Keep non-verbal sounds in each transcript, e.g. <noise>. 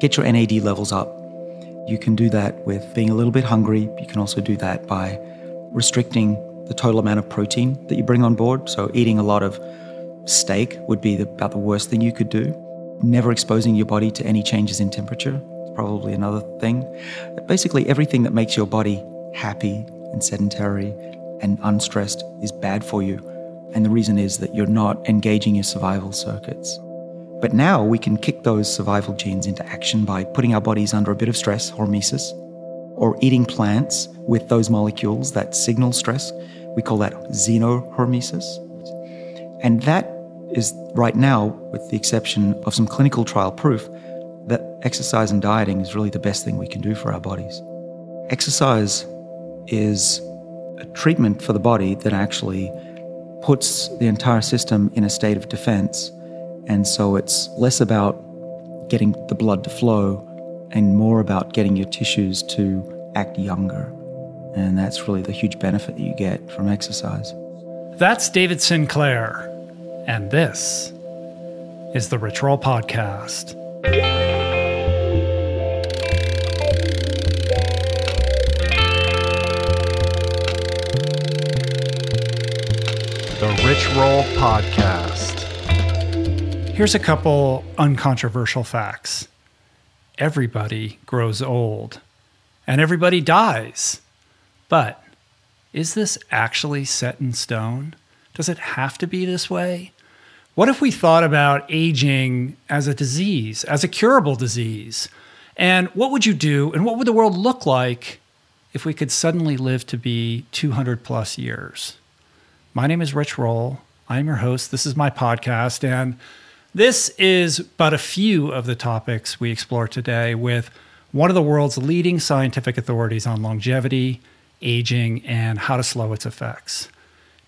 get your NAD levels up. You can do that with being a little bit hungry. You can also do that by restricting the total amount of protein that you bring on board. So, eating a lot of steak would be the, about the worst thing you could do. Never exposing your body to any changes in temperature is probably another thing. Basically, everything that makes your body happy and sedentary and unstressed is bad for you. And the reason is that you're not engaging your survival circuits. But now we can kick those survival genes into action by putting our bodies under a bit of stress, hormesis, or eating plants with those molecules that signal stress. We call that xenohormesis. And that is right now, with the exception of some clinical trial proof, that exercise and dieting is really the best thing we can do for our bodies. Exercise is a treatment for the body that actually puts the entire system in a state of defense and so it's less about getting the blood to flow and more about getting your tissues to act younger. And that's really the huge benefit that you get from exercise. That's David Sinclair. And this is the Rich Roll Podcast. The Rich Roll Podcast. Here's a couple uncontroversial facts everybody grows old and everybody dies. But is this actually set in stone? Does it have to be this way? What if we thought about aging as a disease, as a curable disease? And what would you do and what would the world look like if we could suddenly live to be 200 plus years? My name is Rich Roll. I'm your host. This is my podcast. And this is but a few of the topics we explore today with one of the world's leading scientific authorities on longevity, aging, and how to slow its effects.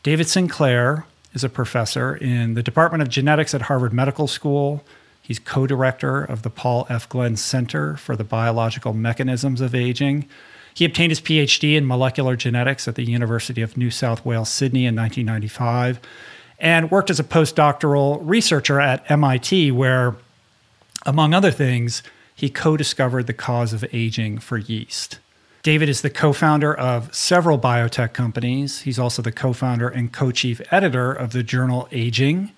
David Sinclair is a professor in the Department of Genetics at Harvard Medical School. He's co director of the Paul F. Glenn Center for the Biological Mechanisms of Aging. He obtained his PhD in molecular genetics at the University of New South Wales, Sydney in 1995 and worked as a postdoctoral researcher at MIT, where, among other things, he co discovered the cause of aging for yeast. David is the co founder of several biotech companies. He's also the co founder and co chief editor of the journal Aging.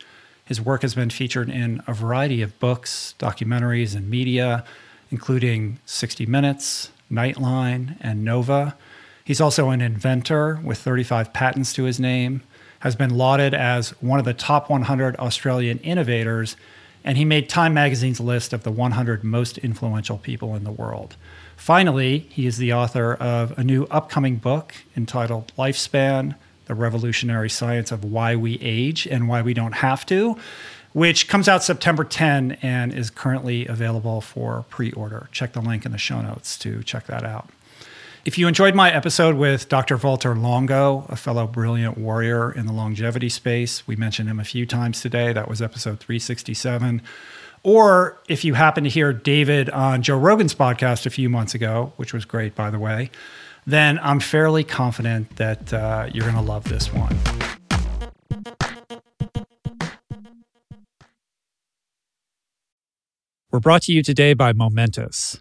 His work has been featured in a variety of books, documentaries, and media, including 60 Minutes, Nightline, and Nova. He's also an inventor with 35 patents to his name has been lauded as one of the top 100 Australian innovators, and he made Time magazine's list of the 100 most influential people in the world. Finally, he is the author of a new upcoming book entitled Lifespan The Revolutionary Science of Why We Age and Why We Don't Have to, which comes out September 10 and is currently available for pre order. Check the link in the show notes to check that out. If you enjoyed my episode with Dr. Valter Longo, a fellow brilliant warrior in the longevity space, we mentioned him a few times today. That was episode 367. Or if you happen to hear David on Joe Rogan's podcast a few months ago, which was great, by the way, then I'm fairly confident that uh, you're going to love this one. We're brought to you today by Momentous.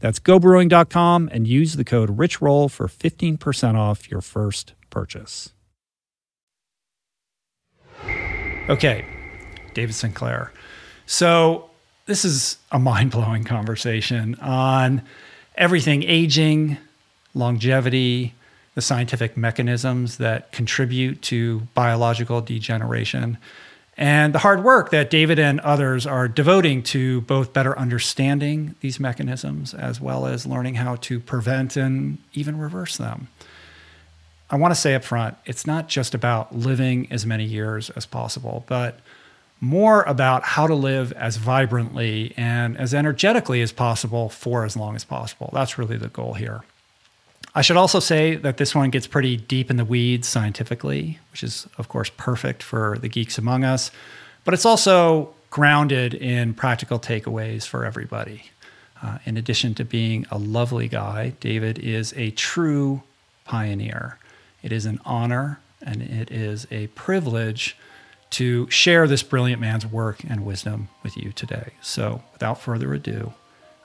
That's gobrewing.com and use the code RICHROLL for 15% off your first purchase. Okay, David Sinclair. So, this is a mind blowing conversation on everything aging, longevity, the scientific mechanisms that contribute to biological degeneration, and the hard work that David and others are devoting to both better understanding these mechanisms as well as learning how to prevent and even reverse them. I want to say up front, it's not just about living as many years as possible, but more about how to live as vibrantly and as energetically as possible for as long as possible. That's really the goal here. I should also say that this one gets pretty deep in the weeds scientifically, which is, of course, perfect for the geeks among us, but it's also grounded in practical takeaways for everybody. Uh, in addition to being a lovely guy, David is a true pioneer. It is an honor and it is a privilege to share this brilliant man's work and wisdom with you today. So, without further ado,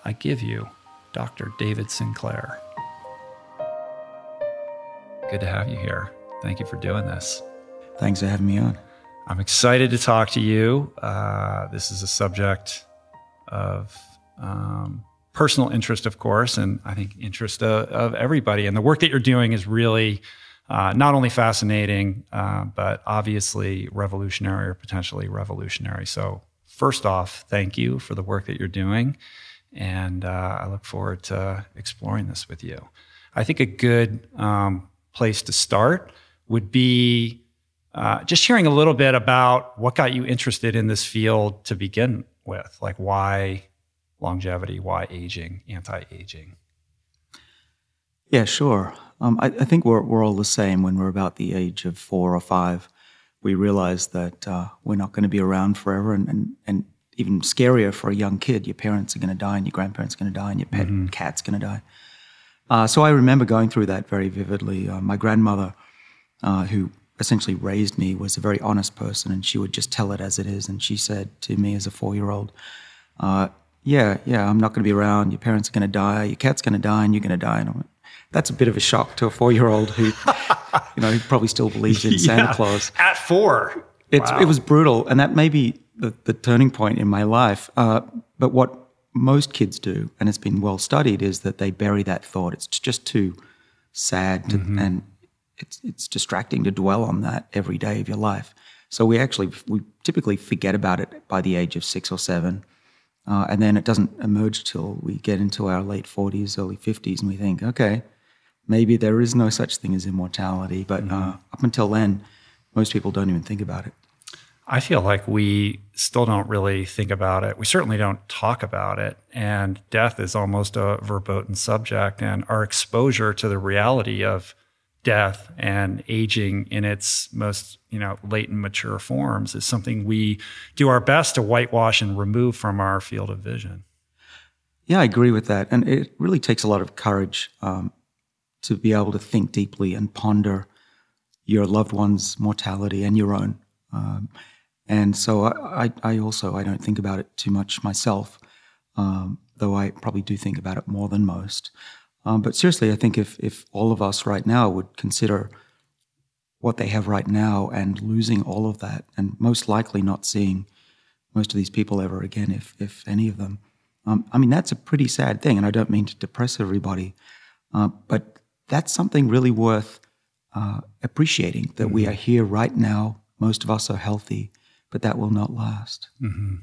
I give you Dr. David Sinclair. Good to have you here. Thank you for doing this. Thanks for having me on. I'm excited to talk to you. Uh, this is a subject of um, personal interest, of course, and I think interest of, of, everybody. And the work that you're doing is really uh, not only fascinating, uh, but obviously revolutionary or potentially revolutionary. So, first off, thank you for the work that you're doing. And uh, I look forward to exploring this with you. I think a good um, place to start would be uh, just sharing a little bit about what got you interested in this field to begin with, like why longevity, why aging, anti-aging. Yeah, sure. Um, I, I, think we're we're all the same when we're about the age of four or five. We realize that uh, we're not going to be around forever, and, and, and even scarier for a young kid, your parents are going to die, and your grandparents are going to die, and your pet mm-hmm. cat's going to die. Uh, so I remember going through that very vividly. Uh, my grandmother, uh, who essentially raised me was a very honest person, and she would just tell it as it is. And she said to me as a four year old, uh, "Yeah, yeah, I'm not going to be around. Your parents are going to die. Your cat's going to die, and you're going to die." And I went, "That's a bit of a shock to a four year old who, you know, who probably still believes in <laughs> Santa yeah, Claus at four. It's wow. it was brutal, and that may be the, the turning point in my life. Uh, but what most kids do, and it's been well studied, is that they bury that thought. It's just too sad to, mm-hmm. and it's it's distracting to dwell on that every day of your life. So we actually we typically forget about it by the age of six or seven, uh, and then it doesn't emerge till we get into our late forties, early fifties, and we think, okay, maybe there is no such thing as immortality. But mm-hmm. uh, up until then, most people don't even think about it. I feel like we still don't really think about it. We certainly don't talk about it. And death is almost a verboten subject. And our exposure to the reality of death and aging in its most you know latent mature forms is something we do our best to whitewash and remove from our field of vision yeah i agree with that and it really takes a lot of courage um, to be able to think deeply and ponder your loved one's mortality and your own um, and so I, I, also i don't think about it too much myself um, though i probably do think about it more than most um, but seriously, I think if, if all of us right now would consider what they have right now and losing all of that, and most likely not seeing most of these people ever again, if, if any of them, um, I mean, that's a pretty sad thing. And I don't mean to depress everybody, uh, but that's something really worth uh, appreciating that mm-hmm. we are here right now. Most of us are healthy, but that will not last. Mm-hmm.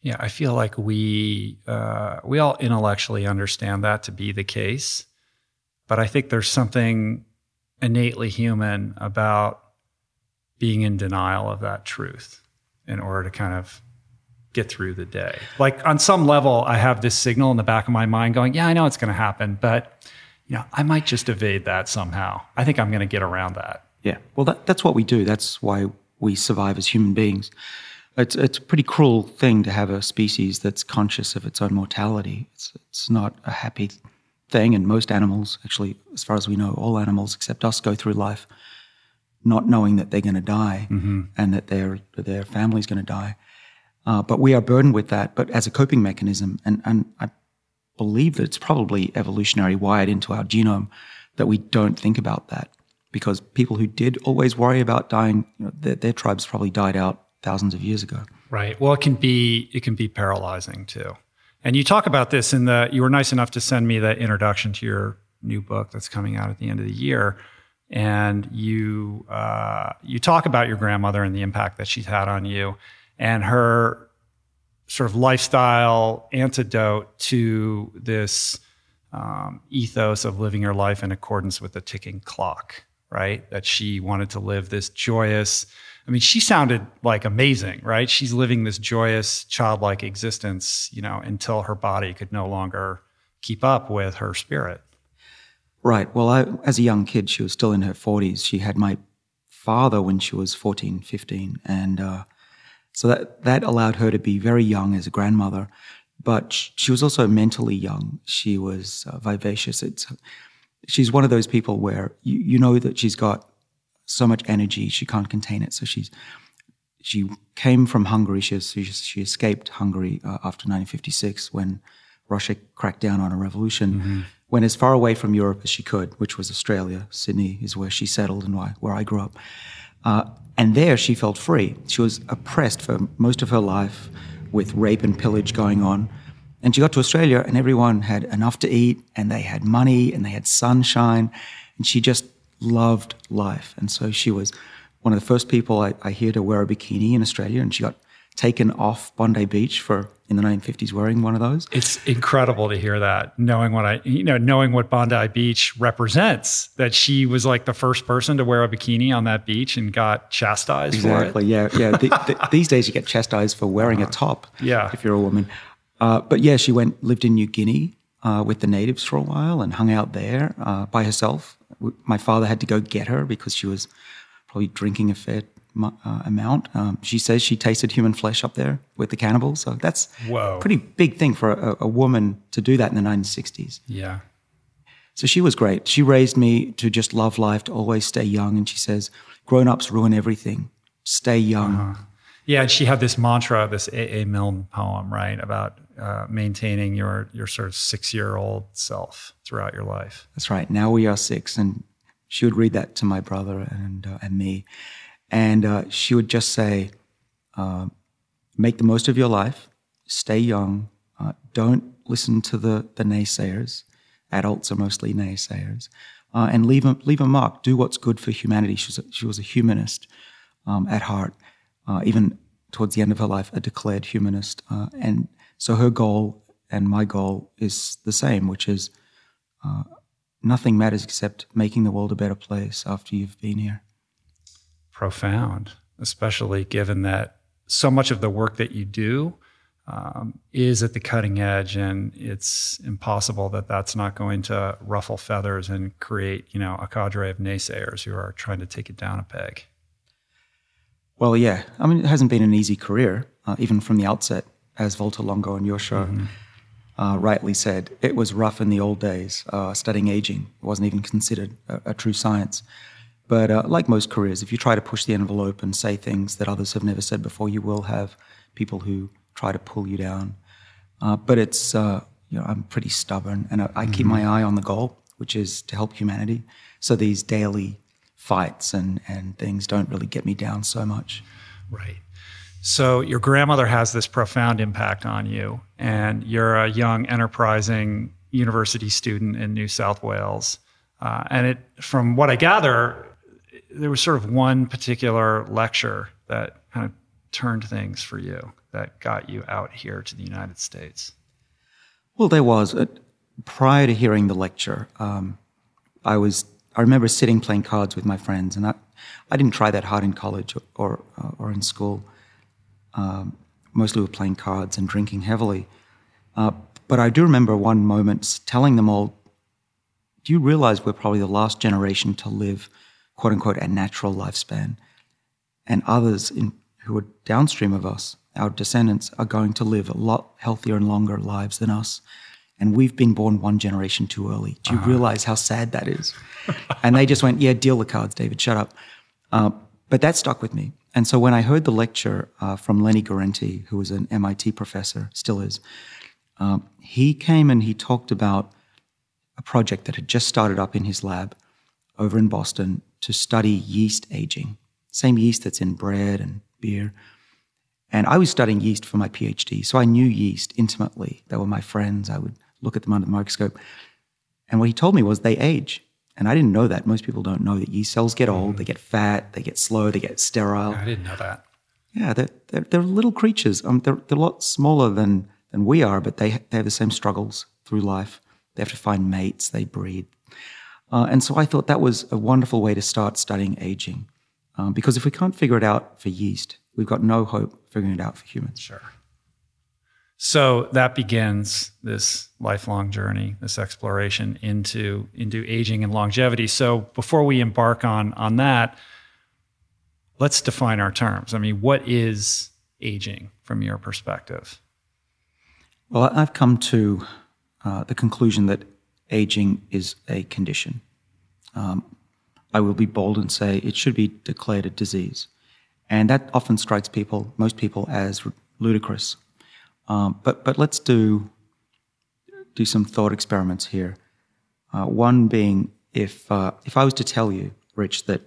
Yeah, I feel like we uh, we all intellectually understand that to be the case, but I think there's something innately human about being in denial of that truth in order to kind of get through the day. Like on some level, I have this signal in the back of my mind going, "Yeah, I know it's going to happen, but you know, I might just evade that somehow. I think I'm going to get around that." Yeah, well, that, that's what we do. That's why we survive as human beings. It's, it's a pretty cruel thing to have a species that's conscious of its own mortality. It's, it's not a happy thing, and most animals, actually, as far as we know, all animals except us go through life not knowing that they're going to die mm-hmm. and that their their family's going to die. Uh, but we are burdened with that, but as a coping mechanism, and and I believe that it's probably evolutionary wired into our genome that we don't think about that because people who did always worry about dying, you know, their, their tribes probably died out thousands of years ago. Right. Well, it can be it can be paralyzing too. And you talk about this in the you were nice enough to send me the introduction to your new book that's coming out at the end of the year. And you uh, you talk about your grandmother and the impact that she's had on you, and her sort of lifestyle antidote to this um, ethos of living your life in accordance with the ticking clock. Right, that she wanted to live this joyous, I mean, she sounded like amazing, right? She's living this joyous, childlike existence, you know, until her body could no longer keep up with her spirit. Right. Well, I, as a young kid, she was still in her 40s. She had my father when she was 14, 15. And uh, so that, that allowed her to be very young as a grandmother. But she was also mentally young. She was uh, vivacious. It's, she's one of those people where you, you know that she's got so much energy she can't contain it. So she's she came from Hungary. She, she, she escaped Hungary uh, after 1956 when Russia cracked down on a revolution. Mm-hmm. Went as far away from Europe as she could, which was Australia. Sydney is where she settled and why, where I grew up. Uh, and there she felt free. She was oppressed for most of her life with rape and pillage going on. And she got to Australia and everyone had enough to eat and they had money and they had sunshine. And she just loved life. And so she was one of the first people I, I hear to wear a bikini in Australia. And she got taken off Bondi Beach for in the 1950s wearing one of those. It's incredible to hear that, knowing what I, you know, knowing what Bondi Beach represents, that she was like the first person to wear a bikini on that beach and got chastised exactly, yeah, yeah. the, the, these days you get chastised for wearing uh, a top yeah. if you're a woman. Uh, but yeah, she went, lived in New Guinea uh, with the natives for a while and hung out there uh, by herself. My father had to go get her because she was probably drinking a fair uh, amount. Um, she says she tasted human flesh up there with the cannibals. So that's Whoa. a pretty big thing for a, a, woman to do that in the 1960s. Yeah. So she was great. She raised me to just love life, to always stay young. And she says, grown ups ruin everything. Stay young. Uh-huh. Yeah, and she had this mantra, this A. A. Milne poem, right, about uh, maintaining your your sort of six year old self throughout your life. That's right. Now we are six, and she would read that to my brother and uh, and me, and uh, she would just say, uh, make the most of your life, stay young, uh, don't listen to the, the naysayers. Adults are mostly naysayers. And leave a, leave a mark. Do what's good for humanity. She was a, she was a humanist um, at heart, even towards the end of her life, a declared humanist. And so her goal and my goal is the same, which is nothing matters except making the world a better place after you've been here profound, especially given that so much of the work that you do um, is at the cutting edge, and it's impossible that that's not going to ruffle feathers and create, you know, a cadre of naysayers who are trying to take it down a peg. Well, yeah. I mean, it hasn't been an easy career, uh, even from the outset, as Valter Longo on your show mm-hmm. uh, rightly said. It was rough in the old days, uh, studying aging. It wasn't even considered a, a true science. But uh, like most careers, if you try to push the envelope and say things that others have never said before, you will have people who try to pull you down. Uh, but it's, uh, you know, I'm pretty stubborn and I, I mm-hmm. keep my eye on the goal, which is to help humanity. So these daily fights and, and things don't really get me down so much. Right. So your grandmother has this profound impact on you, and you're a young, enterprising university student in New South Wales. Uh, and it, from what I gather, there was sort of one particular lecture that kind of turned things for you that got you out here to the United States? Well, there was. Uh, prior to hearing the lecture, um, I was. I remember sitting playing cards with my friends, and I, I didn't try that hard in college or or, uh, or in school. Um, mostly, we were playing cards and drinking heavily. Uh, but I do remember one moment telling them all, "Do you realize we're probably the last generation to live quote unquote, a natural lifespan. And others in, who are downstream of us, our descendants, are going to live a lot healthier and longer lives than us. And we've been born one generation too early. Do you uh-huh. realize how sad that is? and they just went, Yeah, deal the cards, David, shut up. Uh, but that stuck with me. And so when I heard the lecture uh, from Lenny Guarente, who was an MIT professor, still is, um, he came and he talked about a project that had just started up in his lab over in Boston to study yeast aging, same yeast that's in bread and beer. And I was studying yeast for my PhD, so I knew yeast intimately. They were my friends. I would look at them under the microscope. And what he told me was they age. And I didn't know that. Most people don't know that yeast cells get old, they get fat, they get slow, they get sterile. I didn't know that. Yeah, they're, they're, they're little creatures. Um, they're, they're a lot smaller than, than we are, but they, they have the same struggles through life. They have to find mates, they breed, uh, and so I thought that was a wonderful way to start studying aging. Um, because if we can't figure it out for yeast, we've got no hope figuring it out for humans. Sure. So that begins this lifelong journey, this exploration into, into aging and longevity. So before we embark on, on that, let's define our terms. I mean, what is aging from your perspective? Well, I've come to uh, the conclusion that aging is a condition. Um, I will be bold and say it should be declared a disease. And that often strikes people, most people, as ludicrous. Um, but, but let's do, do some thought experiments here. Uh, one being if, uh, if I was to tell you, Rich, that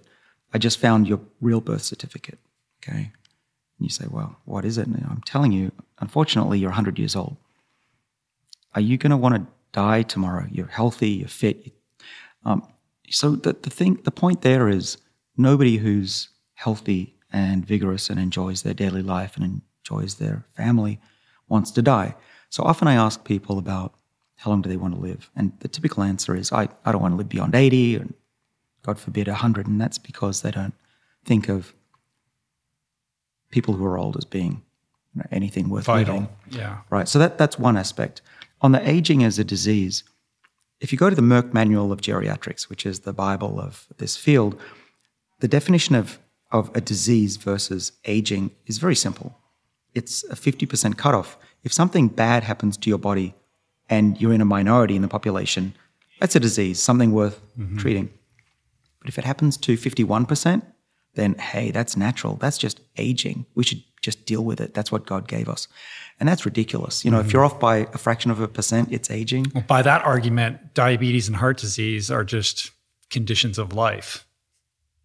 I just found your real birth certificate, okay? And you say, well, what is it? And I'm telling you, unfortunately, you're 100 years old. Are you going to want to die tomorrow? You're healthy, you're fit. Um, so the, the thing, the point there is nobody who's healthy and vigorous and enjoys their daily life and enjoys their family wants to die. So often I ask people about how long do they want to live? And the typical answer is, I, I don't want to live beyond 80 and God forbid 100. And that's because they don't think of people who are old as being you know, anything worth Vital. living. Yeah. Right. So that, that's one aspect. On the aging as a disease, if you go to the Merck Manual of Geriatrics, which is the Bible of this field, the definition of, of a disease versus aging is very simple. It's a 50% cutoff. If something bad happens to your body and you're in a minority in the population, that's a disease, something worth mm-hmm. treating. But if it happens to 51%, then hey, that's natural. That's just aging. We should just deal with it. That's what God gave us. And that's ridiculous. You know, mm-hmm. if you're off by a fraction of a percent, it's aging. Well, by that argument, diabetes and heart disease are just conditions of life,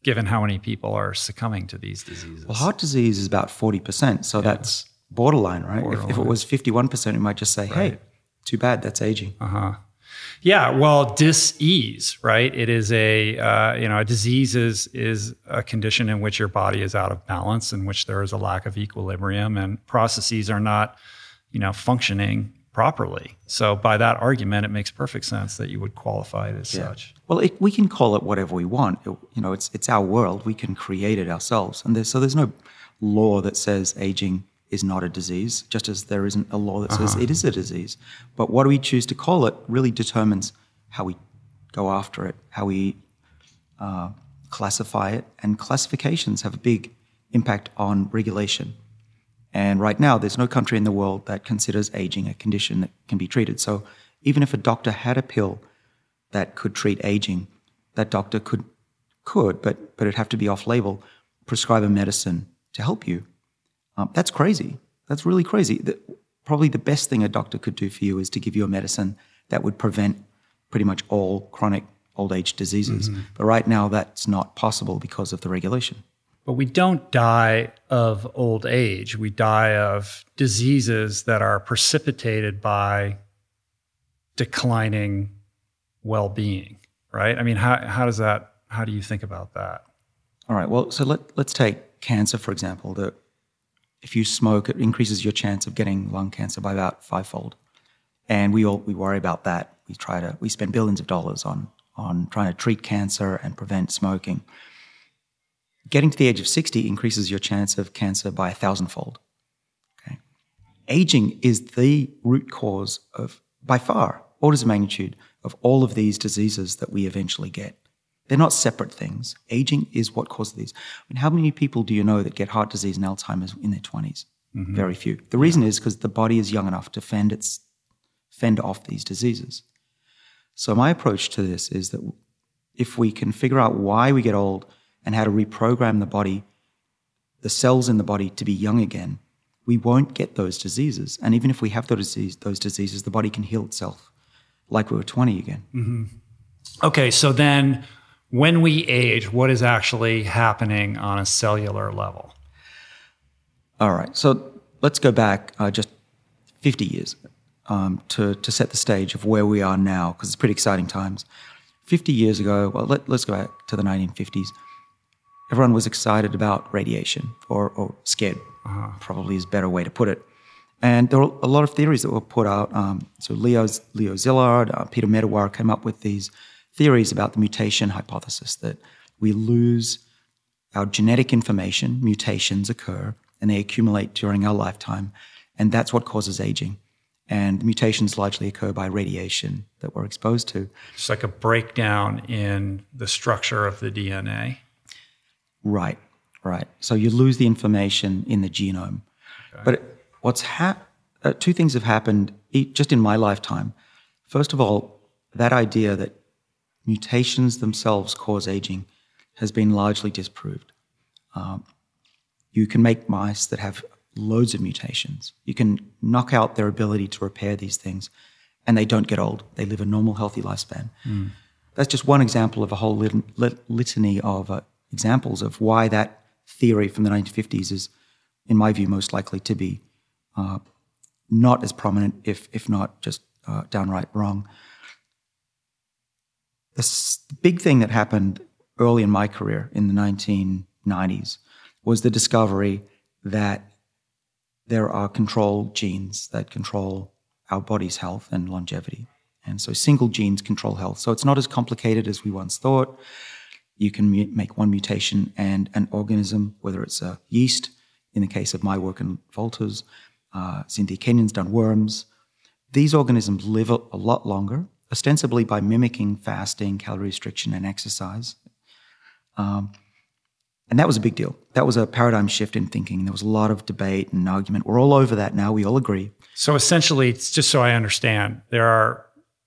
given how many people are succumbing to these diseases. Well, heart disease is about 40%. So yeah. that's borderline, right? Borderline. If, if, it was 51%, we might just say, right. hey, too bad, that's aging. Uh huh. Yeah, well, dis-ease, right? It is a uh, you know a disease is is a condition in which your body is out of balance, in which there is a lack of equilibrium, and processes are not you know functioning properly. So by that argument, it makes perfect sense that you would qualify it as yeah. such. Well, it, we can call it whatever we want. It, you know, it's it's our world. We can create it ourselves, and there's, so there's no law that says aging is not a disease, just as there isn't a law that says uh-huh. it is a disease. But what we choose to call it really determines how we go after it, how we uh, classify it, and classifications have a big impact on regulation. And right now, there's no country in the world that considers aging a condition that can be treated. So even if a doctor had a pill that could treat aging, that doctor could, could, but but it'd have to be off label, prescribe a medicine to help you um, that's crazy. That's really crazy. The, probably the best thing a doctor could do for you is to give you a medicine that would prevent pretty much all chronic old age diseases. Mm-hmm. But right now, that's not possible because of the regulation. But we don't die of old age. We die of diseases that are precipitated by declining well being, right? I mean, how, how does that, how do you think about that? All right. Well, so let, let's take cancer, for example. The if you smoke, it increases your chance of getting lung cancer by about fivefold. And we all we worry about that. We try to we spend billions of dollars on on trying to treat cancer and prevent smoking. Getting to the age of 60 increases your chance of cancer by a thousandfold. Okay. Aging is the root cause of, by far, orders of magnitude of all of these diseases that we eventually get. They're not separate things. Aging is what causes these. I mean, how many people do you know that get heart disease and Alzheimer's in their 20s? Mm-hmm. Very few. The reason yeah. is because the body is young enough to fend its fend off these diseases. So my approach to this is that if we can figure out why we get old and how to reprogram the body, the cells in the body to be young again, we won't get those diseases. And even if we have those, disease, those diseases, the body can heal itself like we were 20 again. Mm-hmm. Okay, so then when we age, what is actually happening on a cellular level? All right. So let's go back uh, just 50 years um, to, to set the stage of where we are now, because it's pretty exciting times. 50 years ago, well, let, us go back to the 1950s. Everyone was excited about radiation, or, or scared, uh-huh. probably is a better way to put it. And there were a lot of theories that were put out. Um, so Leo, Leo Szilard, uh, Peter Medawar came up with these theories about the mutation hypothesis that we lose our genetic information, mutations occur, and they accumulate during our lifetime, and that's what causes aging. And mutations largely occur by radiation that we're exposed to. It's like a breakdown in the structure of the DNA. Right, right. So you lose the information in the genome. Okay. But what's ha- uh, two things have happened just in my lifetime. First of all, that idea that mutations themselves cause aging has been largely disproved. Um, you can make mice that have loads of mutations. You can knock out their ability to repair these things, and they don't get old. They live a normal, healthy lifespan. Mm. That's just one example of a whole lit- lit- litany of uh, examples of why that theory from the 1950s is, in my view, most likely to be uh, not as prominent, if if not just uh, downright wrong. The big thing that happened early in my career in the 1990s was the discovery that there are control genes that control our body's health and longevity. And so single genes control health. So it's not as complicated as we once thought. You can make one mutation and an organism, whether it's a yeast, in the case of my work in Valter's, uh, Cynthia Kenyon's done worms. These organisms live a, a lot longer, ostensibly by mimicking fasting, calorie restriction, and exercise. Um, and that was a big deal. That was a paradigm shift in thinking. There was a lot of debate and argument. We're all over that now. We all agree. So essentially, it's just so I understand, there are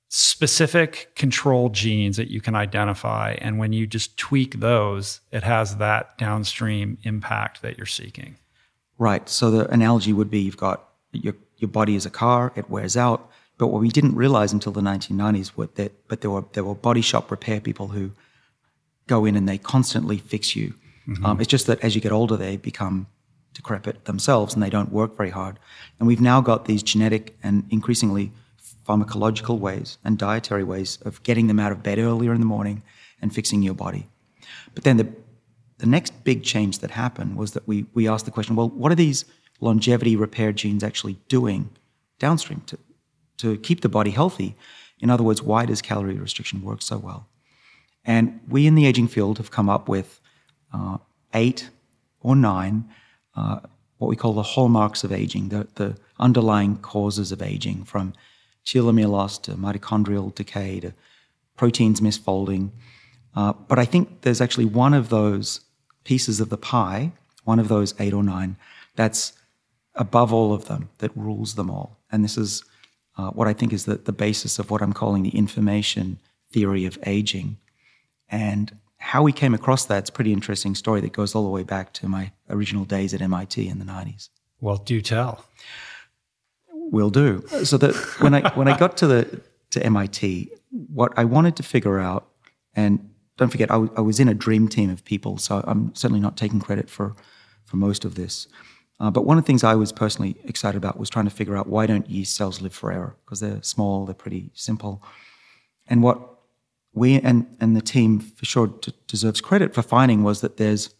specific control genes that you can identify. And when you just tweak those, it has that downstream impact that you're seeking. Right. So the analogy would be you've got your, your body is a car, it wears out. But what we didn't realize until the 1990s was that, but there were, there were body shop repair people who go in and they constantly fix you. Mm-hmm. Um, it's just that as you get older, they become decrepit themselves and they don't work very hard. And we've now got these genetic and increasingly pharmacological ways and dietary ways of getting them out of bed earlier in the morning and fixing your body. But then the, the next big change that happened was that we, we asked the question well, what are these longevity repair genes actually doing downstream to, to keep the body healthy? In other words, why does calorie restriction work so well? And we in the aging field have come up with uh, eight or nine, uh, what we call the hallmarks of aging, the, the underlying causes of aging, from telomere loss to mitochondrial decay to proteins misfolding. Uh, but I think there's actually one of those pieces of the pie, one of those eight or nine, that's above all of them, that rules them all. And this is uh, what I think is the, the basis of what I'm calling the information theory of aging. And how we came across that, it's a pretty interesting story that goes all the way back to my original days at MIT in the 90s. Well, do tell. Will do. So that when I when I got to the to MIT, what I wanted to figure out, and don't forget, I, w- I was in a dream team of people, so I'm certainly not taking credit for for most of this. Uh, but one of the things I was personally excited about was trying to figure out why don't yeast cells live forever? Because they're small, they're pretty simple. And what we and, and the team for sure d- deserves credit for finding was that there's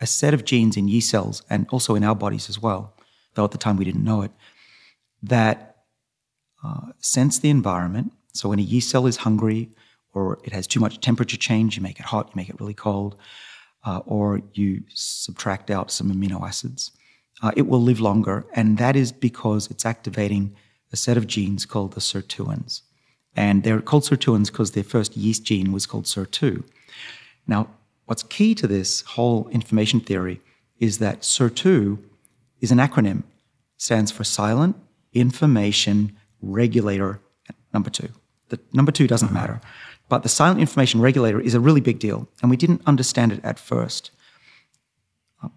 a set of genes in yeast cells and also in our bodies as well, though at the time we didn't know it, that uh, sense the environment. So when a yeast cell is hungry or it has too much temperature change, you make it hot, you make it really cold, uh, or you subtract out some amino acids, uh, it will live longer. And that is because it's activating a set of genes called the sirtuins. And they're called sirtuins because their first yeast gene was called SIR2. Now, what's key to this whole information theory is that SIR2 is an acronym, stands for Silent Information Regulator Number Two. The number two doesn't uh-huh. matter. But the silent information regulator is a really big deal, and we didn't understand it at first.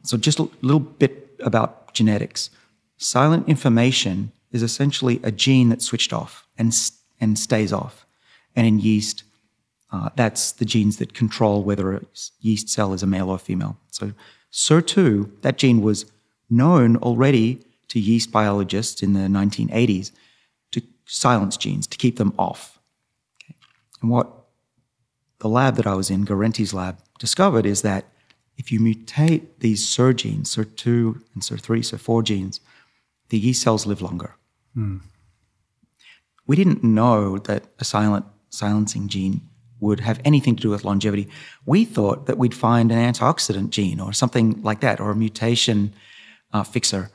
So, just a little bit about genetics. Silent information is essentially a gene that's switched off and and stays off. And in yeast, uh, that's the genes that control whether a yeast cell is a male or female. So SIR2, that gene was known already to yeast biologists in the 1980s to silence genes, to keep them off. Okay. And what the lab that I was in, Guarente's lab, discovered is that if you mutate these SIR genes, SIR2 and SIR3, SIR4 genes, the yeast cells live longer. Mm we didn't know that a silent silencing gene would have anything to do with longevity. We thought that we'd find an antioxidant gene or something like that, or a mutation uh, fixer.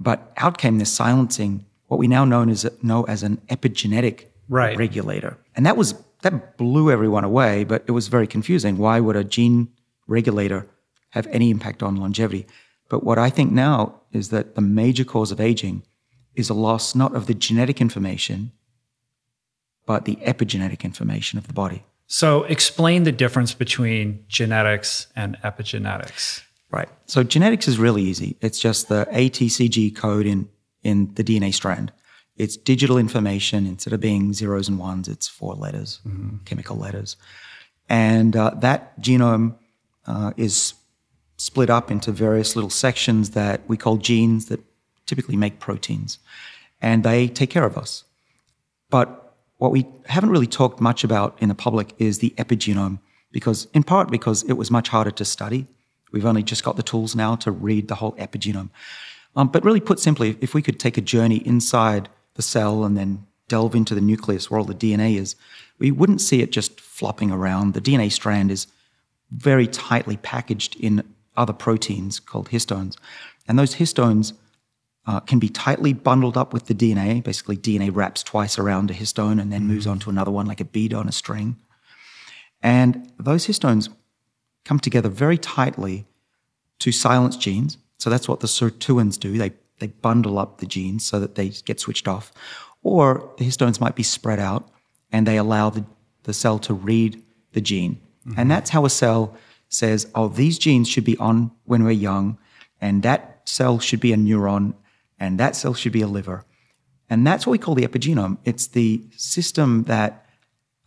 But out came this silencing, what we now know as, know as an epigenetic right. regulator. And that was that blew everyone away, but it was very confusing. Why would a gene regulator have any impact on longevity? But what I think now is that the major cause of aging is a loss not of the genetic information, but the epigenetic information of the body. So, explain the difference between genetics and epigenetics. Right. So genetics is really easy. It's just the ATCG code in, in the DNA strand. It's digital information. Instead of being zeros and ones, it's four letters, chemical letters. And uh, that genome uh, is split up into various little sections that we call genes that typically make proteins. And they take care of us. But what we haven't really talked much about in the public is the epigenome, because in part because it was much harder to study. We've only just got the tools now to read the whole epigenome. Um, but really put simply, if we could take a journey inside the cell and then delve into the nucleus where all the DNA is, we wouldn't see it just flopping around. The DNA strand is very tightly packaged in other proteins called histones. And those histones uh, can be tightly bundled up with the DNA. Basically, DNA wraps twice around a histone and then moves on to another one like a bead on a string. And those histones come together very tightly to silence genes. So that's what the sirtuins do. They, they bundle up the genes so that they get switched off. Or the histones might be spread out and they allow the, the cell to read the gene. Mm-hmm. And that's how a cell says, oh, these genes should be on when we're young, and that cell should be a neuron, and that cell should be a liver. And that's what we call the epigenome. It's the system that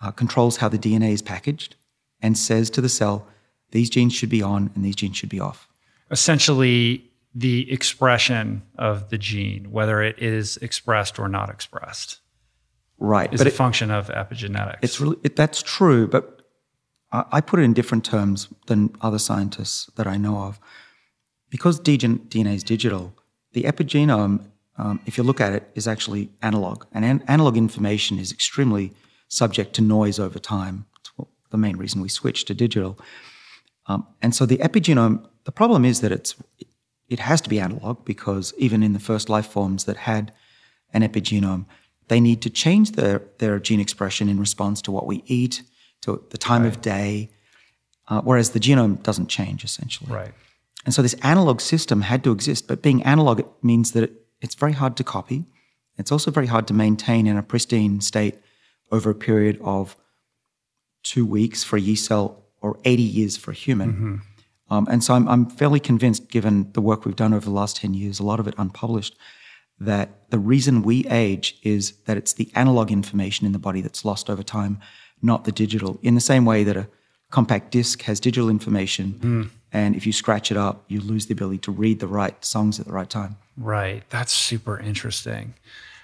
uh, controls how the DNA is packaged and says to the cell, these genes should be on and these genes should be off. Essentially, the expression of the gene, whether it is expressed or not expressed, right, is but a it, function of epigenetics. It's really it, that's true, but I, I put it in different terms than other scientists that I know of. Because DNA is digital, the epigenome, um, if you look at it, is actually analog, and an- analog information is extremely subject to noise over time. It's the main reason we switched to digital. Um, and so the epigenome, the problem is that it's it has to be analog because even in the first life forms that had an epigenome, they need to change their, their gene expression in response to what we eat, to the time right. of day, uh, whereas the genome doesn't change essentially. Right. And so this analog system had to exist, but being analog it means that it, it's very hard to copy. It's also very hard to maintain in a pristine state over a period of two weeks for a yeast cell or 80 years for a human. Mm-hmm. Um, and so I'm, I'm fairly convinced, given the work we've done over the last 10 years, a lot of it unpublished, that the reason we age is that it's the analog information in the body that's lost over time, not the digital. In the same way that a compact disc has digital information, mm. and if you scratch it up, you lose the ability to read the right songs at the right time. Right. That's super interesting.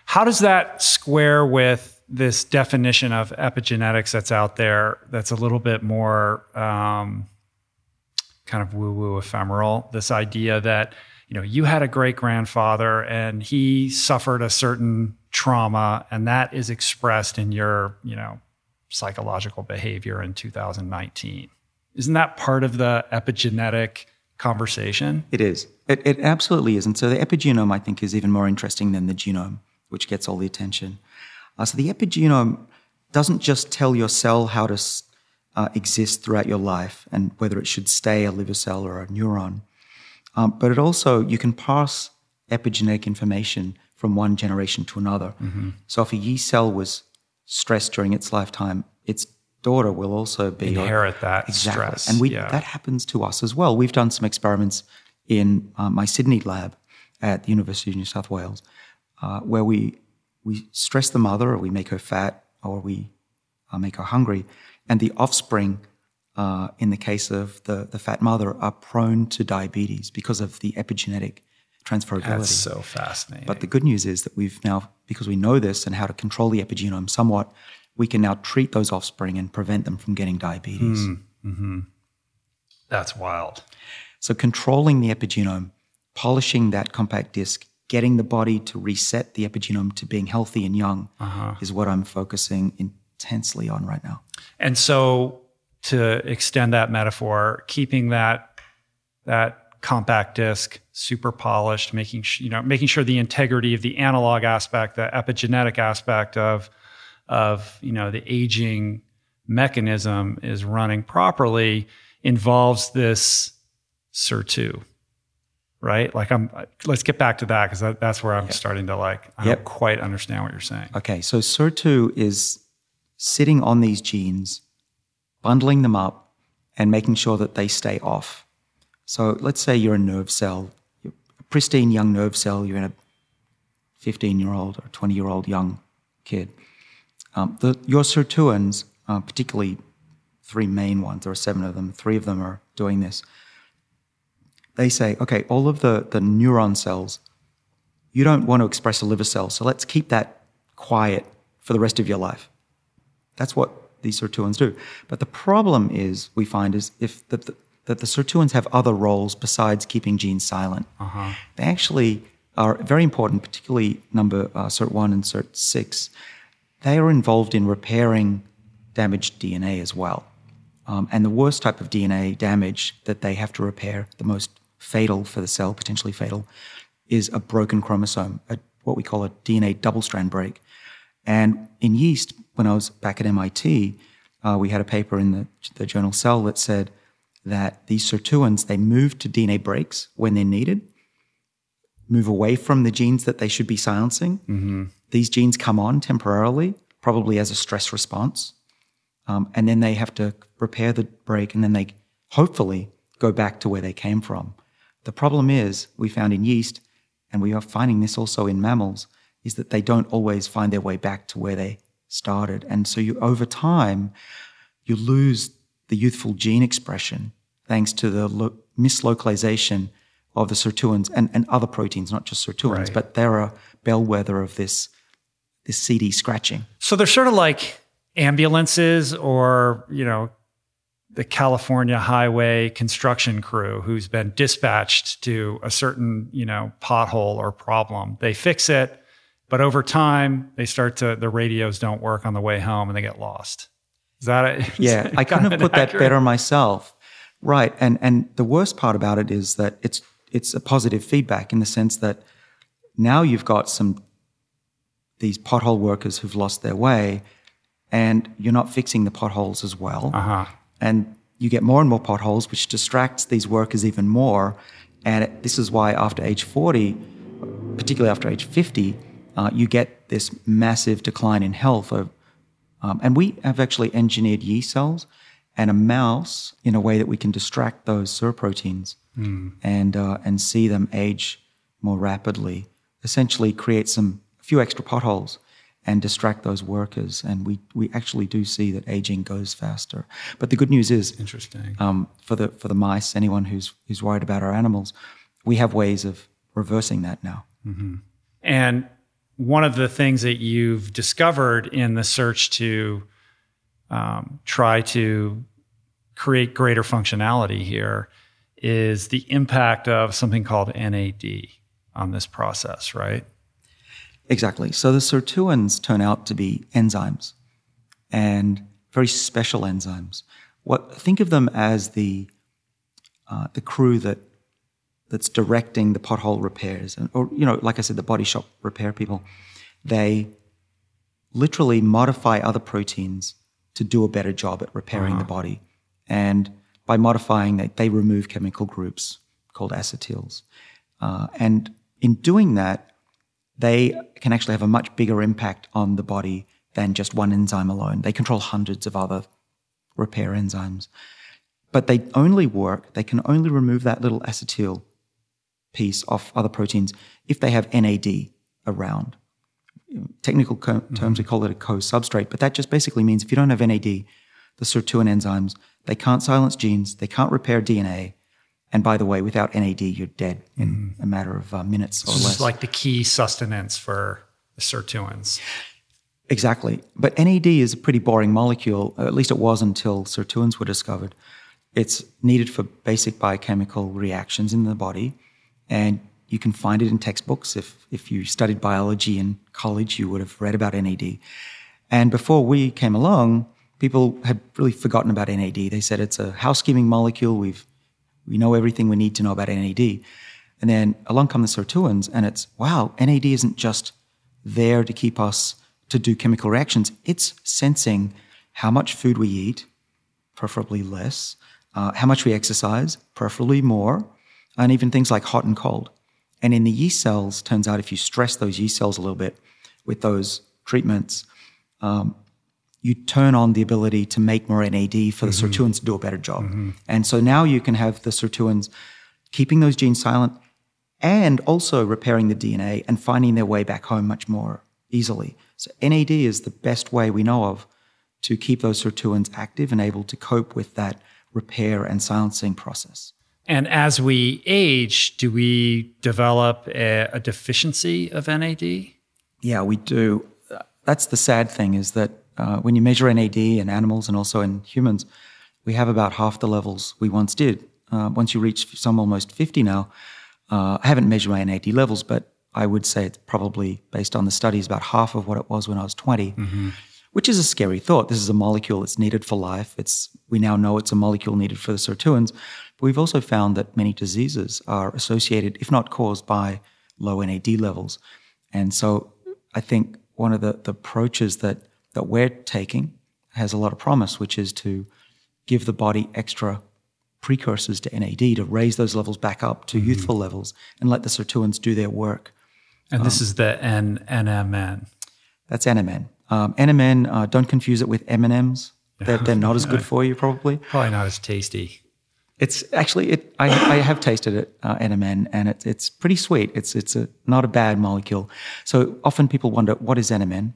How does that square with this definition of epigenetics that's out there that's a little bit more um, kind of woo woo ephemeral? This idea that you know you had a great grandfather and he suffered a certain trauma and that is expressed in your you know psychological behavior in 2019 isn't that part of the epigenetic conversation? It is. It, it absolutely is. And so the epigenome i think is even more interesting than the genome which gets all the attention uh, so the epigenome doesn't just tell your cell how to uh, exist throughout your life and whether it should stay a liver cell or a neuron. Um, but it also, you can pass epigenetic information from one generation to another. Mm-hmm. So if a yeast cell was stressed during its lifetime, its daughter will also be inherit that exactly. stress. And we, yeah. that happens to us as well. We've done some experiments in uh, my Sydney lab at the University of New South Wales, uh, where we we stress the mother, or we make her fat, or we uh, make her hungry, and the offspring, uh, in the case of the, the fat mother, are prone to diabetes because of the epigenetic transferability. That's so fascinating. But the good news is that we've now, because we know this and how to control the epigenome somewhat, we can now treat those offspring and prevent them from getting diabetes. Mm, mm-hmm. That's wild. So, controlling the epigenome, polishing that compact disc, getting the body to reset the epigenome to being healthy and young uh-huh. is what I'm focusing intensely on right now. And so to extend that metaphor, keeping that that compact disc super polished, making sh- you know making sure the integrity of the analog aspect, the epigenetic aspect of of you know the aging mechanism is running properly involves this SIR2 right? Like I'm, let's get back to that because that, that's where I'm yep. starting to like, I yep. don't quite understand what you're saying. Okay. So SIR2 is sitting on these genes, bundling them up, and making sure that they stay off. So let's say you're a nerve cell, you're a pristine young nerve cell, you're in a 15 year old or 20 year old young kid. Um, the, your sirtuins, uh, particularly three main ones, there are seven of them, three of them are doing this. They say, okay, all of the, the neuron cells, you don't want to express a liver cell, so let's keep that quiet for the rest of your life. That's what these sirtuins do. But the problem is, we find, is if that the, that the sirtuins have other roles besides keeping genes silent. Uh-huh. They actually are very important, particularly number uh, SIRT1 and SIRT6. They are involved in repairing damaged DNA as well. Um, and the worst type of DNA damage that they have to repair, the most fatal for the cell, potentially fatal, is a broken chromosome, a, what we call a DNA double strand break. And in yeast, when I was back at MIT, uh, we had a paper in the, the journal Cell that said that these sirtuins, they move to DNA breaks when they're needed, move away from the genes that they should be silencing. Mm-hmm. These genes come on temporarily, probably as a stress response. Um, and then they have to repair the break and then they hopefully go back to where they came from. The problem is, we found in yeast, and we are finding this also in mammals, is that they don't always find their way back to where they started. And so you over time, you lose the youthful gene expression thanks to the lo- mislocalization of the sirtuins and, and other proteins, not just sirtuins, right. but they're a bellwether of this, this CD scratching. So they're sort of like ambulances or, you know, the California highway construction crew who's been dispatched to a certain, you know, pothole or problem. They fix it, but over time they start to the radios don't work on the way home and they get lost. Is that <laughs> it? Yeah, I couldn't have put accurate? that better myself. Right. And and the worst part about it is that it's it's a positive feedback in the sense that now you've got some these pothole workers who've lost their way and you're not fixing the potholes as well. Uh-huh. And you get more and more potholes, which distracts these workers even more. And it, this is why after age 40, particularly after age 50, uh, you get this massive decline in health. Of, um, and we have actually engineered yeast cells and a mouse in a way that we can distract those SIR proteins mm. and, uh, and see them age more rapidly. Essentially, create some a few extra potholes and distract those workers. And we, we actually do see that aging goes faster. But the good news is, interesting um, for the for the mice, anyone who's who's worried about our animals, we have ways of reversing that now. Mm-hmm. And one of the things that you've discovered in the search to um, try to create greater functionality here is the impact of something called NAD on this process, right? Exactly. So the sirtuins turn out to be enzymes and very special enzymes. What think of them as the uh, the crew that that's directing the pothole repairs, and, or you know, like I said, the body shop repair people. They literally modify other proteins to do a better job at repairing uh-huh. the body, and by modifying that, they remove chemical groups called acetyls, uh, and in doing that, they can actually have a much bigger impact on the body than just one enzyme alone. They control hundreds of other repair enzymes. But they only work, they can only remove that little acetyl piece off other proteins if they have NAD around. Technical co- mm-hmm. terms, we call it a co-substrate, but that just basically means if you don't have NAD, the sirtuin enzymes, they can't silence genes, they can't repair DNA, and by the way, without NAD, you're dead in mm. a matter of uh, minutes or this less. Is like the key sustenance for the sirtuins. Exactly. But NAD is a pretty boring molecule, at least it was until sirtuins were discovered. It's needed for basic biochemical reactions in the body, and you can find it in textbooks. If, if you studied biology in college, you would have read about NAD. And before we came along, people had really forgotten about NAD. They said it's a housekeeping molecule. We've we know everything we need to know about NAD. And then along come the sirtuins, and it's wow, NAD isn't just there to keep us to do chemical reactions, it's sensing how much food we eat, preferably less, uh, how much we exercise, preferably more, and even things like hot and cold. And in the yeast cells, turns out if you stress those yeast cells a little bit with those treatments, um, you turn on the ability to make more NAD for the mm-hmm. sirtuins to do a better job. Mm-hmm. And so now you can have the sirtuins keeping those genes silent and also repairing the DNA and finding their way back home much more easily. So NAD is the best way we know of to keep those sirtuins active and able to cope with that repair and silencing process. And as we age, do we develop a, a deficiency of NAD? Yeah, we do. That's the sad thing is that uh, when you measure NAD in animals and also in humans, we have about half the levels we once did. Uh, once you reach some almost 50 now, uh, I haven't measured my NAD levels, but I would say it's probably based on the studies about half of what it was when I was 20. Mm-hmm which is a scary thought. This is a molecule that's needed for life. It's we now know it's a molecule needed for the sirtuins, but we've also found that many diseases are associated, if not caused, by low NAD levels. And so I think one of the, the approaches that, that we're taking has a lot of promise, which is to give the body extra precursors to NAD to raise those levels back up to mm-hmm. youthful levels and let the sirtuins do their work. And um, this is the N- NMN. That's NMN. Um, NMN, uh, don't confuse it with M&Ms. They're, they're not as good <laughs> for you, probably. Probably not as tasty. It's actually it. I, I have tasted it, uh, NMN, and it's it's pretty sweet. It's it's a not a bad molecule. So often people wonder what is NMN.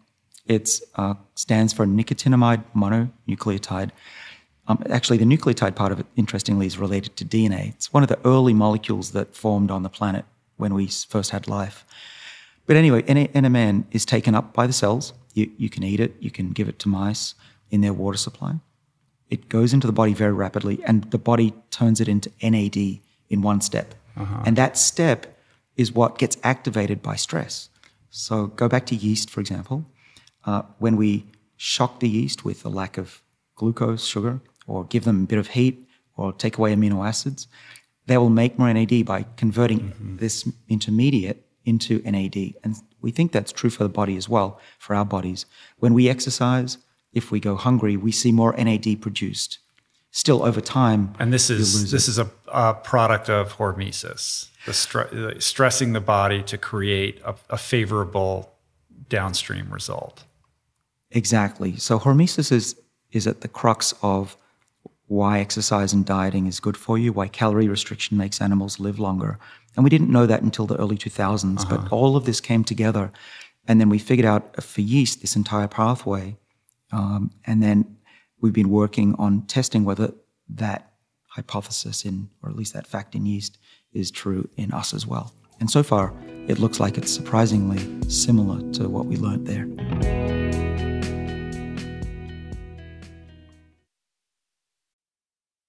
It uh, stands for nicotinamide mononucleotide. Um, actually, the nucleotide part of it, interestingly, is related to DNA. It's one of the early molecules that formed on the planet when we first had life. But anyway, NMN is taken up by the cells you, you can eat it, you can give it to mice in their water supply. It goes into the body very rapidly, and the body turns it into NAD in one step. Uh-huh. And that step is what gets activated by stress. So go back to yeast, for example. Uh, when we shock the yeast with a lack of glucose, sugar, or give them a bit of heat, or take away amino acids, they will make more NAD by converting mm-hmm. this intermediate into NAD. And we think that's true for the body as well, for our bodies. When we exercise, if we go hungry, we see more NAD produced. Still, over time, and this is this it. is a, a, product of hormesis, the, stre- stressing the body to create a, a favorable downstream result. Exactly. So hormesis is is at the crux of why exercise and dieting is good for you, why calorie restriction makes animals live longer, and we didn't know that until the early 2000s, uh-huh. but all of this came together. And then we figured out for yeast this entire pathway. Um, and then we've been working on testing whether that hypothesis in, or at least that fact in yeast, is true in us as well. And so far, it looks like it's surprisingly similar to what we learned there.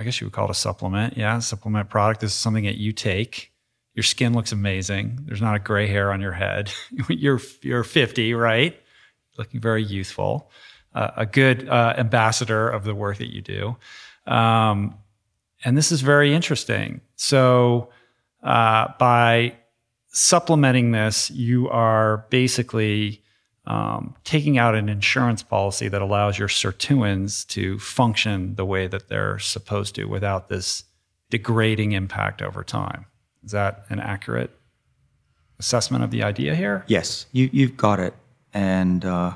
I guess you would call it a supplement. Yeah, supplement product. This is something that you take. Your skin looks amazing. There's not a gray hair on your head. <laughs> you're you're 50, right? Looking very youthful. Uh, a good uh, ambassador of the work that you do. Um, and this is very interesting. So uh, by supplementing this, you are basically um, taking out an insurance policy that allows your sirtuins to function the way that they're supposed to without this degrading impact over time. Is that an accurate assessment of the idea here? Yes, you, you've got it. And uh,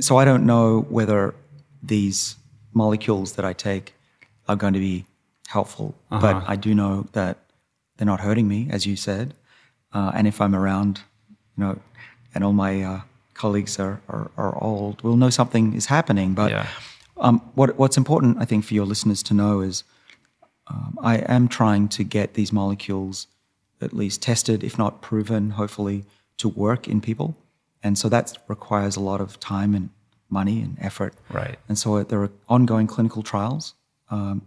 so I don't know whether these molecules that I take are going to be helpful, uh-huh. but I do know that they're not hurting me, as you said. Uh, and if I'm around, you know, and all my uh, colleagues are, are, are, old, we'll know something is happening. But yeah. um, what, what's important, I think, for your listeners to know is um, I am trying to get these molecules at least tested, if not proven, hopefully, to work in people. And so that requires a lot of time and money and effort. Right. And so there are ongoing clinical trials. Um,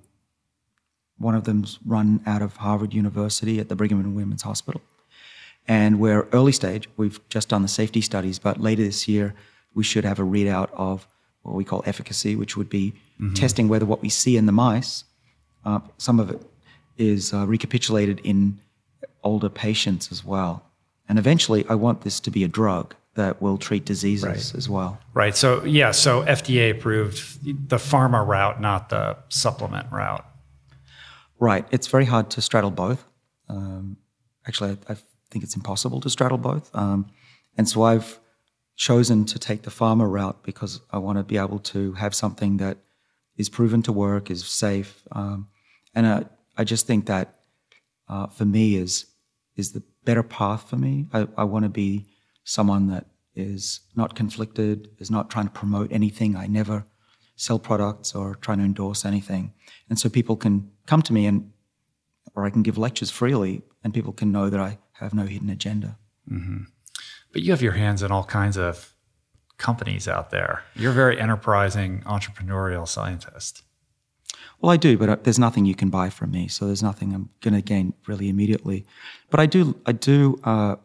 one of them's run out of Harvard University at the Brigham and Women's Hospital. And we're early stage. We've just done the safety studies, but later this year, we should have a readout of what we call efficacy, which would be mm-hmm. testing whether what we see in the mice, uh, some of it is uh, recapitulated in older patients as well. And eventually, I want this to be a drug that will treat diseases right. as well. Right. So, yeah, so FDA approved the pharma route, not the supplement route. Right. It's very hard to straddle both. Um, actually, I've think it's impossible to straddle both. Um, and so I've chosen to take the pharma route because I want to be able to have something that is proven to work, is safe, um, and I, I just think that uh, for me is is the better path for me. I, I want to be someone that is not conflicted, is not trying to promote anything. I never sell products or trying to endorse anything, and so people can come to me and or I can give lectures freely, and people can know that I have no hidden agenda. Mm-hmm. But you have your hands in all kinds of companies out there. You're a very enterprising, entrepreneurial scientist. Well, I do, but uh, there's nothing you can buy from me, so there's nothing I'm going to gain really immediately. But I do, I do, uh,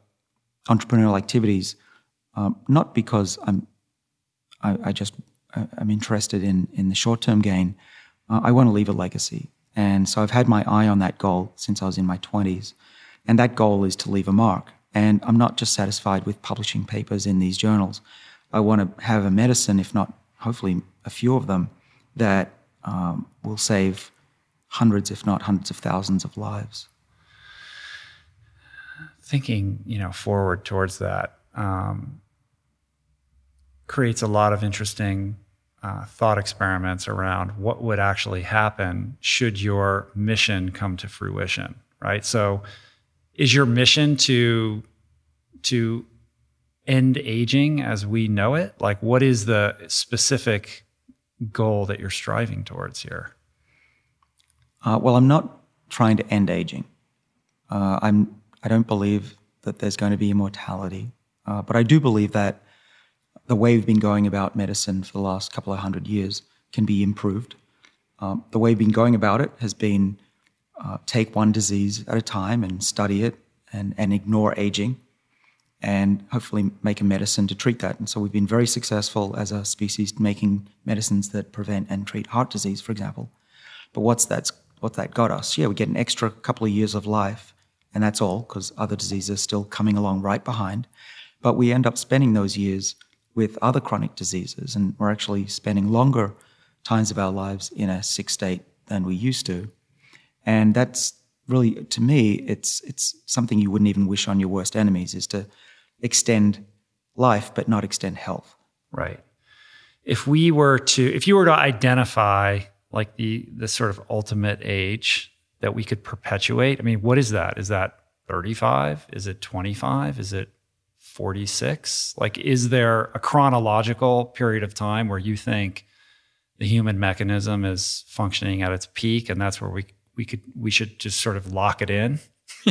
entrepreneurial activities, um, not because I'm, I, I just I'm interested in in the short term gain. Uh, I want to leave a legacy, and so I've had my eye on that goal since I was in my twenties, and that goal is to leave a mark. And I'm not just satisfied with publishing papers in these journals. I want to have a medicine, if not hopefully a few of them, that um, will save hundreds, if not hundreds of thousands of lives. Thinking, you know, forward towards that um, creates a lot of interesting uh, thought experiments around what would actually happen should your mission come to fruition, right? So, is your mission to to end aging as we know it? Like, what is the specific goal that you're striving towards here? Uh, well, I'm not trying to end aging. Uh, I'm. I don't believe that there's going to be immortality, uh, but I do believe that the way we've been going about medicine for the last couple of hundred years can be improved. Um, the way we've been going about it has been uh, take one disease at a time and study it and, and ignore aging and hopefully make a medicine to treat that. And so we've been very successful as a species making medicines that prevent and treat heart disease, for example. But what's that, what that got us? Yeah, we get an extra couple of years of life, and that's all because other diseases are still coming along right behind. But we end up spending those years with other chronic diseases, and we're actually spending longer times of our lives in a sick state than we used to. And that's really, to me, it's it's something you wouldn't even wish on your worst enemies is to extend life but not extend health. Right. If we were to, if you were to identify like the the sort of ultimate age that we could perpetuate, I mean, what is that? Is that 35? Is it 25? Is it 46? Like, is there a chronological period of time where you think the human mechanism is functioning at its peak, and that's where we we could we should just sort of lock it in? <laughs>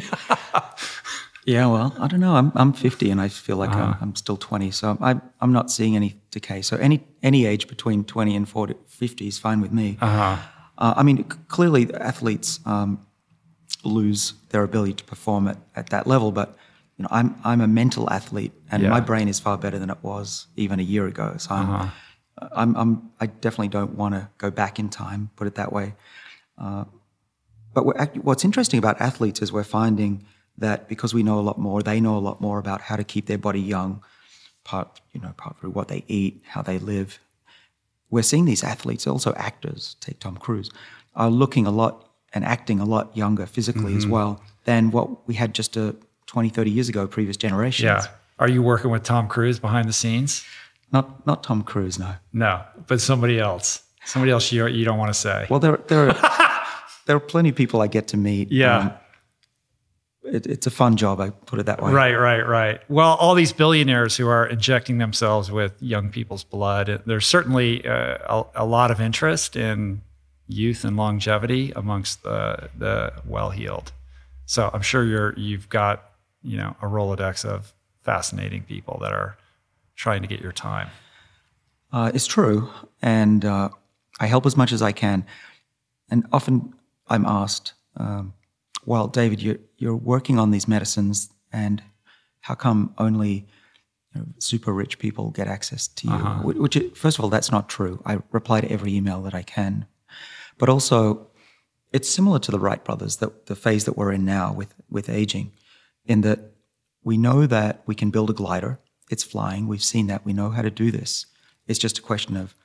yeah, well, I don't know. I'm I'm 50 and I feel like uh-huh. I'm, I'm, still 20, so I I'm not seeing any decay. So any any age between 20 and 40, 50 is fine with me. Uh-huh. Uh, I mean, clearly athletes um, lose their ability to perform at, at that level, but you know, I'm I'm a mental athlete, and yeah. my brain is far better than it was even a year ago. So I'm, uh-huh. I'm, I'm i definitely don't want to go back in time. Put it that way. Uh, but what's interesting about athletes is we're finding that because we know a lot more, they know a lot more about how to keep their body young, part you know, part through what they eat, how they live. We're seeing these athletes, also actors, take Tom Cruise, are looking a lot and acting a lot younger physically mm-hmm. as well than what we had just a 20, 30 years ago, previous generations. Yeah. Are you working with Tom Cruise behind the scenes? Not not Tom Cruise, no. No, but somebody else. Somebody else you, you don't want to say. Well, there, there, are, <laughs> there are plenty of people I get to meet. Yeah. Um, it, it's a fun job, I put it that way. Right, right, right. Well, all these billionaires who are injecting themselves with young people's blood, there's certainly uh, a, a lot of interest in youth and longevity amongst the, the well heeled. So I'm sure you're you've got you know a rolodex of fascinating people that are trying to get your time. Uh, it's true, and uh, I help as much as I can. And often I'm asked, um, "Well, David, you're you're working on these medicines, and how come only?" You know, super rich people get access to you. Uh-huh. Which, first of all, that's not true. I reply to every email that I can, but also, it's similar to the Wright brothers, the, the phase that we're in now with with aging in that we know that we can build a glider. It's flying. We've seen that. We know how to do this. It's just a question of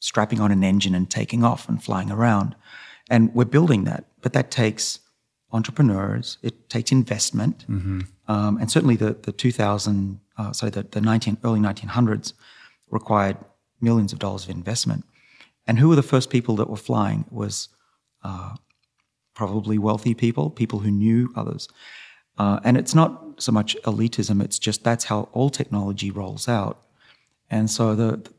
strapping on an engine and taking off and flying around. And we're building that. But that takes entrepreneurs, it takes investment. Mm-hmm. Um, and certainly the, the 2000, uh, sorry, the, the 19, early 1900s required millions of dollars of investment. And who were the first people that were flying? It was uh, probably wealthy people, people who knew others. Uh, and it's not so much elitism, it's just that's how all technology rolls out. And so the,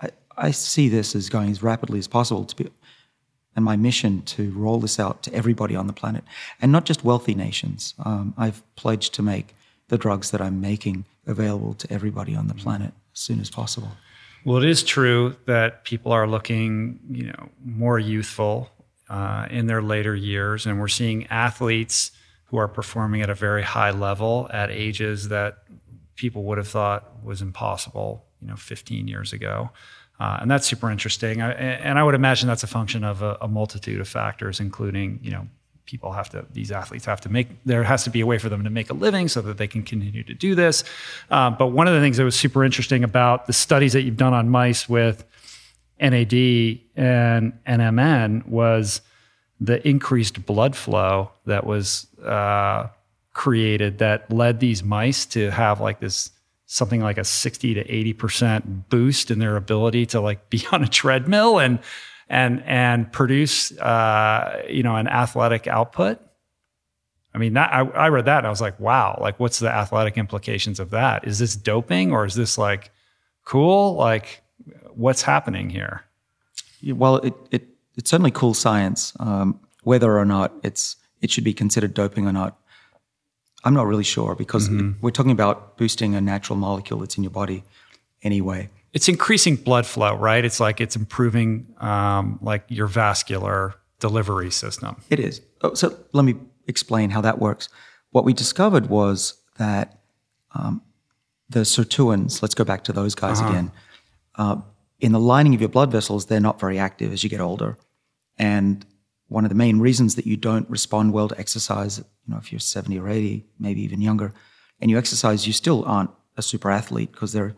I, I see this as going as rapidly as possible to be, and my mission to roll this out to everybody on the planet, and not just wealthy nations. Um, I've pledged to make the drugs that I'm making available to everybody on the planet as soon as possible. Well, it is true that people are looking, you know, more youthful uh, in their later years, and we're seeing athletes who are performing at a very high level at ages that people would have thought was impossible, you know, 15 years ago. Uh, and that's super interesting. I, and I would imagine that's a function of a, a, multitude of factors, including, you know, people have to, these athletes have to make, there has to be a way for them to make a living so that they can continue to do this. Um, but one of the things that was super interesting about the studies that you've done on mice with NAD and NMN was the increased blood flow that was uh, created that led these mice to have like this something like a 60 to 80% boost in their ability to like be <laughs> on a treadmill and and and produce uh, you know an athletic output. I mean that I, I read that and i was like wow like what's the athletic implications of that? Is this doping or is this like cool? Like what's happening here? Well it, it it's certainly cool science. Um, whether or not it's it should be considered doping or not, I'm not really sure because mm-hmm. we're talking about boosting a natural molecule that's in your body anyway. It's increasing blood flow, right? It's like it's improving um, like your vascular delivery system. It is. Oh, so let me explain how that works. What we discovered was that um, the sirtuins, let's go back to those guys uh-huh. again. Uh, in the lining of your blood vessels, they're not very active as you get older. And one of the main reasons that you don't respond well to exercise, you know, if you're 70 or 80, maybe even younger, and you exercise, you still aren't a super athlete because they're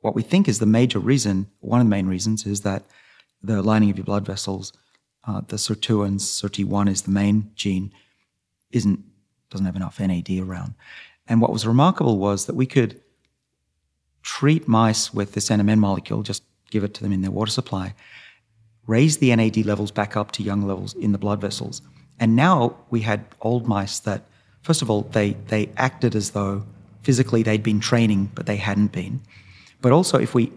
what we think is the major reason, one of the main reasons is that the lining of your blood vessels, uh, the sirtuins, SIRT1 is the main gene, isn't doesn't have enough NAD around. And what was remarkable was that we could treat mice with this NMN molecule, just give it to them in their water supply, raise the NAD levels back up to young levels in the blood vessels. And now we had old mice that, first of all, they, they acted as though physically they'd been training, but they hadn't been. But also, if we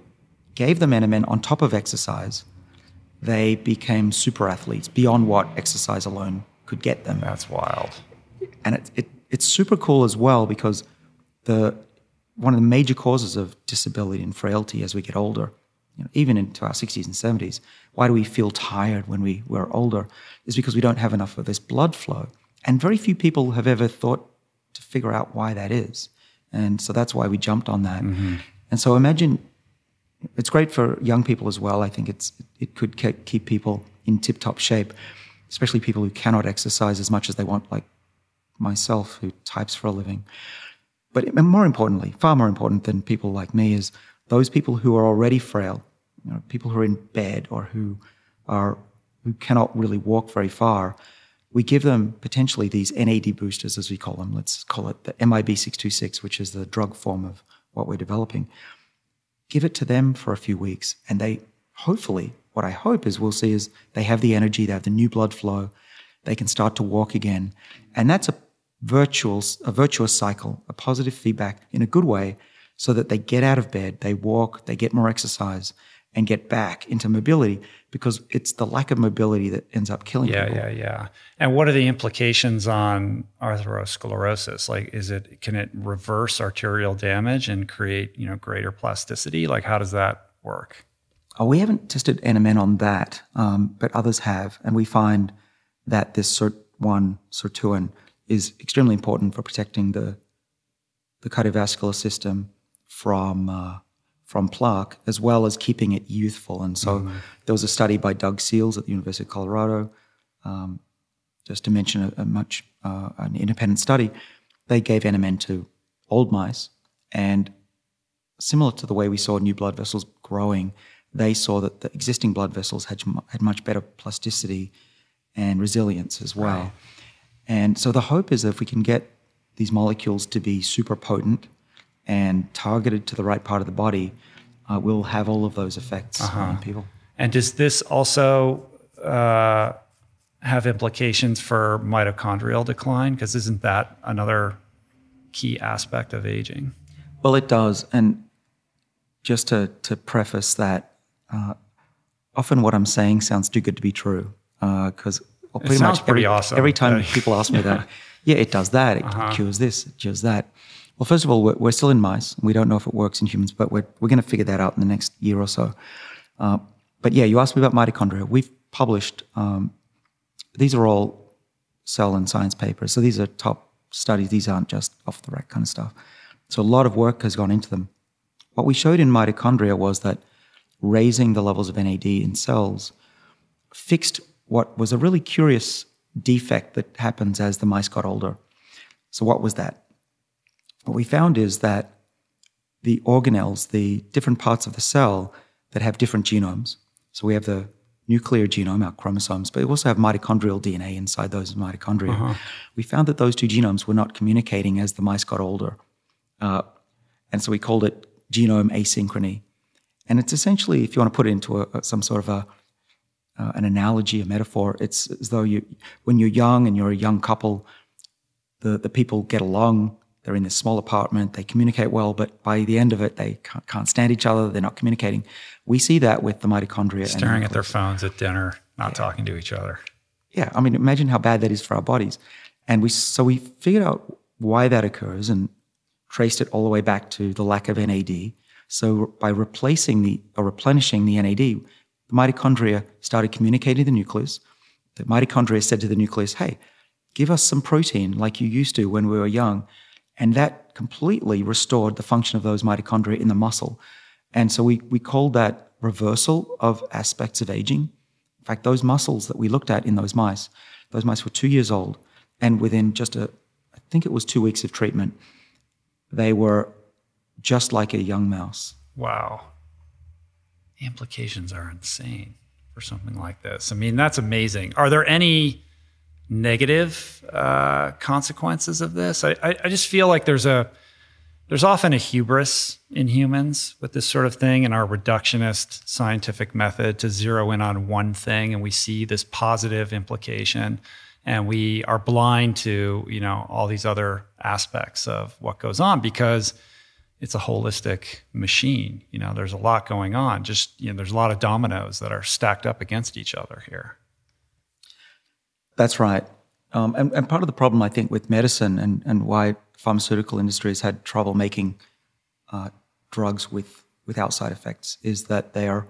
gave them NMN on top of exercise, they became super athletes beyond what exercise alone could get them. That's wild. And it, it, it's super cool as well because the one of the major causes of disability and frailty as we get older, you know, even into our 60s and 70s, why do we feel tired when we, we're older? Is because we don't have enough of this blood flow. And very few people have ever thought to figure out why that is. And so that's why we jumped on that. Mm-hmm. And so imagine it's great for young people as well. I think it's it could keep people in tip top shape, especially people who cannot exercise as much as they want, like myself, who types for a living. But more importantly, far more important than people like me, is those people who are already frail, you know, people who are in bed or who are who cannot really walk very far. We give them potentially these NAD boosters, as we call them. Let's call it the MIB626, which is the drug form of what we're developing. Give it to them for a few weeks, and they hopefully, what I hope is we'll see is they have the energy, they have the new blood flow, they can start to walk again, and that's a virtuous, a virtuous cycle, a positive feedback in a good way, so that they get out of bed, they walk, they get more exercise, and get back into mobility because it's the lack of mobility that ends up killing yeah, people. Yeah, yeah, yeah. And what are the implications on atherosclerosis? Like, is it can it reverse arterial damage and create you know greater plasticity? Like, how does that work? Oh, we haven't tested NMN on that, um, but others have, and we find that this SIRT1 sirtuin is extremely important for protecting the the cardiovascular system from uh, from plaque, as well as keeping it youthful. And so mm-hmm. there was a study by Doug Seals at the University of Colorado, um, just to mention a, a much uh, an independent study. They gave NMN to old mice, and similar to the way we saw new blood vessels growing, they saw that the existing blood vessels had had much better plasticity and resilience as well. Right. And so the hope is that if we can get these molecules to be super potent and targeted to the right part of the body, uh, we'll have all of those effects uh-huh. on people. And does this also uh, have implications for mitochondrial decline? Because isn't that another key aspect of aging? Well, it does. And just to, to preface that, uh, often what I'm saying sounds too good to be true. Because uh, well, pretty much every, awesome. every time <laughs> people ask me that, yeah, it does that, it uh-huh. cures this, it cures that. Well, first of all, we're, we're, still in mice. We don't know if it works in humans, but we're, we're going to figure that out in the next year or so. Uh, but yeah, you asked me about mitochondria. We've published, um, these are all Cell and Science papers. So these are top studies. These aren't just off the rack kind of stuff. So a lot of work has gone into them. What we showed in mitochondria was that raising the levels of NAD in cells fixed what was a really curious defect that happens as the mice got older. So, what was that? What we found is that the organelles, the different parts of the cell that have different genomes, so we have the nuclear genome, our chromosomes, but we also have mitochondrial DNA inside those mitochondria. Uh-huh. We found that those two genomes were not communicating as the mice got older. Uh, and so we called it genome asynchrony. And it's essentially, if you want to put it into a, some sort of a, uh, an analogy, a metaphor, it's as though you, when you're young and you're a young couple, the, the people get along, they're in this small apartment, they communicate well, but by the end of it, they can't, can't stand each other, they're not communicating. We see that with the mitochondria. Staring at their phones at dinner, not yeah. talking to each other. Yeah, I mean, imagine how bad that is for our bodies. And we so we figured out why that occurs and traced it all the way back to the lack of NAD. So by replacing the or replenishing the NAD, the mitochondria started communicating to the nucleus. The mitochondria said to the nucleus, "Hey, give us some protein like you used to when we were young." And that completely restored the function of those mitochondria in the muscle. And so we, we called that reversal of aspects of aging. In fact, those muscles that we looked at in those mice, those mice were two years old. And within just a, I think it was two weeks of treatment, they were just like a young mouse. Wow. The implications are insane for something like this. I mean, that's amazing. Are there any negative uh, consequences of this? I, I, just feel like there's a there's often a hubris in humans with this sort of thing and our reductionist scientific method to zero in on one thing and we see this positive implication and we are blind to you know all these other aspects of what goes on because it's a holistic machine. You know, there's a lot going on. Just, you know, there's a lot of dominoes that are stacked up against each other here. That's right. Um, and, and, part of the problem, I think, with medicine and, and why pharmaceutical industries had trouble making uh, drugs with without side effects is that they are,